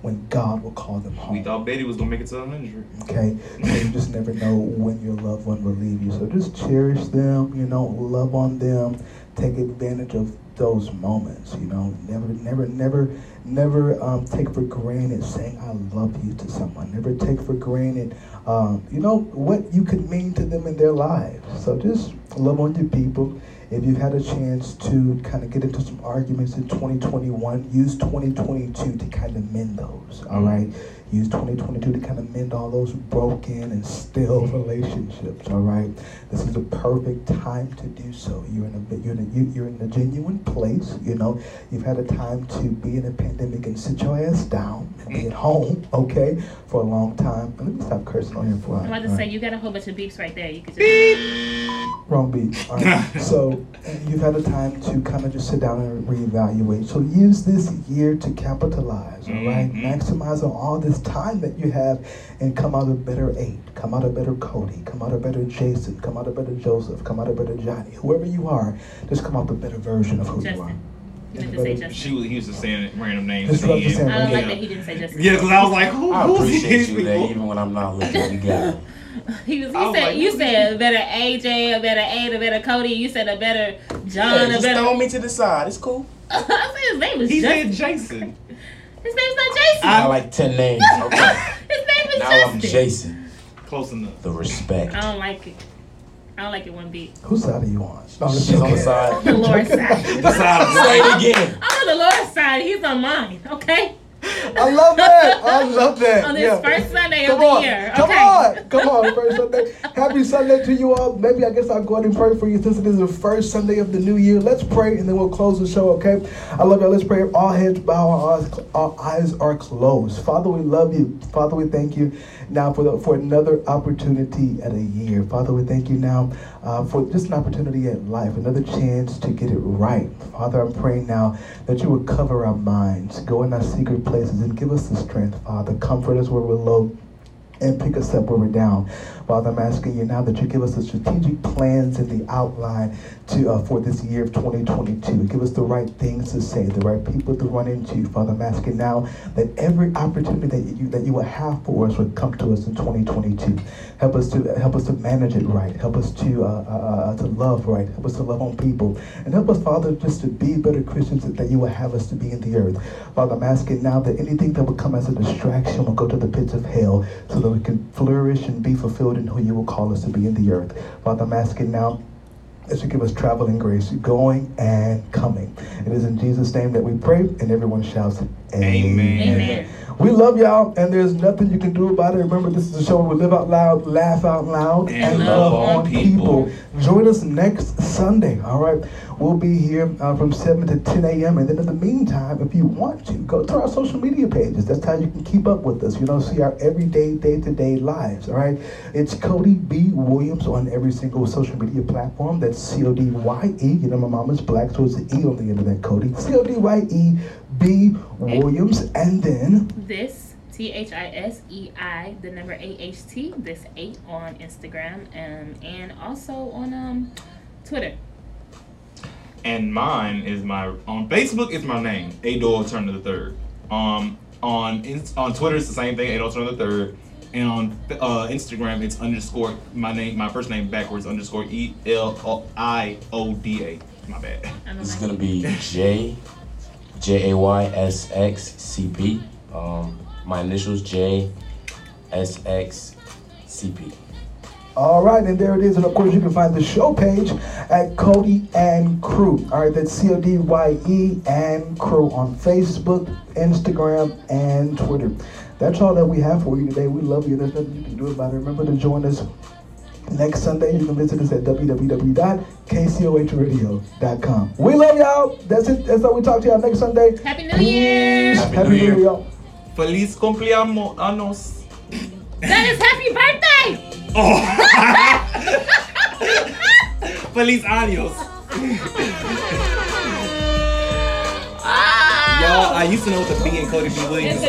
when God will call them home. We thought Betty was going to make it to 100. Okay, so you just never know when your loved one will leave you. So just cherish them, you know, love on them, take advantage of those moments. You know, never, never, never, never um, take for granted saying I love you to someone. Never take for granted, um, you know, what you could mean to them in their lives. So just love on your people. If you've had a chance to kind of get into some arguments in 2021, use 2022 to kind of mend those. All right. Use 2022 to kind of mend all those broken and still relationships. All right, this is a perfect time to do so. You're in a you're in a, you're in a genuine place. You know, you've had a time to be in a pandemic and sit your ass down and be at home. Okay, for a long time. Let me stop cursing on here for. I'm about to say you got a whole bunch of beeps right there. You could just Wrong beat. All right. so you've had a time to kind of just sit down and reevaluate. So use this year to capitalize, all right? Mhm. Maximize on all this time that you have and come out a better eight, come out a better Cody, come out a better Jason, come out a better Joseph, come out a better Johnny. Whoever you are, just come out the better version of who you are. Justin. You meant to say She was, he was just saying random names. Just at the love to end. say I don't like Yeah. that he didn't say Justin. Yeah, because I was like, who, I who's appreciate these you people? there, even when I'm not looking together. He was. He said. like, you said a better AJ, a better Aid, a better Cody. You said a better John, Yeah, a just better. throw me to the side. It's cool. I said his name was He Justin. said Jason. His name's not Jason. I like ten names. Okay. his name is now Justin. I'm Jason. Close enough. The respect. I don't like it. I don't like it one beat. Whose side are you on? No, She's on the okay. side. The Lord's side. The side Say it again. I'm on the Lord's side. He's on mine. Okay. I love that. I love that. On this yeah. first Sunday Come of the year. come okay. on, come on, first Sunday. Happy Sunday to you all. Maybe I guess I'll go ahead and pray for you since it is the first Sunday of the new year. Let's pray and then we'll close the show, okay? I love you. Let's pray. All heads bow, our eyes, our eyes are closed. Father, we love you. Father, we thank you now for the, for another opportunity at a year. Father, we thank you now uh, for just an opportunity at life, another chance to get it right. Father, I'm praying now that you would cover our minds, go in our secret places, and give us the strength, Father. Comfort us where we're low and pick us up where we're down. Father, I'm asking you now that you give us the strategic plans and the outline to uh, for this year of 2022. Give us the right things to say, the right people to run into. Father, I'm asking now that every opportunity that you that you will have for us would come to us in 2022. Help us to help us to manage it right. Help us to uh, uh, uh, to love right. Help us to love on people, and help us, Father, just to be better Christians that you will have us to be in the earth. Father, I'm asking now that anything that will come as a distraction will go to the pits of hell, so that we can flourish and be fulfilled in who you will call us to be in the earth. Father, I'm asking now that you give us traveling grace, going and coming. It is in Jesus' name that we pray, and everyone shouts, Amen. Amen. We love y'all, and there's nothing you can do about it. Remember, this is a show where we live out loud, laugh out loud, And love, love on on people. people. Join us next Sunday, all right? We'll be here uh, from 7 to 10 a.m. And then in the meantime, if you want to, go to our social media pages. That's how you can keep up with us. You know, see our everyday, day to day lives, all right? It's Codye B. Williams on every single social media platform. That's C O D Y E. You know, my mama's black, so it's an E on the end of that, Codye. C O D Y E B. Williams. And then. This T H I S E I the number A H T this eight on Instagram um, and also on um Twitter. And mine is my on Facebook. It's my name, Adol Turner the Third. Um, on on Twitter, it's the same thing, Adol Turner the Third. And on uh, Instagram, it's underscore my name, my first name backwards underscore E L I O D A. My bad. I don't It's gonna be J J A Y S X C P. Um, my initials J S X C P. All right, and there it is. And of course, you can find the show page at Codye and Crew. All right, that's C O D Y E and Crew on Facebook, Instagram, and Twitter. That's all that we have for you today. We love you. There's nothing you can do about it. Remember to join us next Sunday. You can visit us at www.kcohradio.com. We love y'all. That's it. That's all we talk to y'all next Sunday. Happy New Year! Peace. Happy Happy New New Year, Year. y'all. Feliz cumpleaños. That is happy birthday! Oh. Feliz años. Ah. Y'all, I used to know what the B and Codye B. Williams.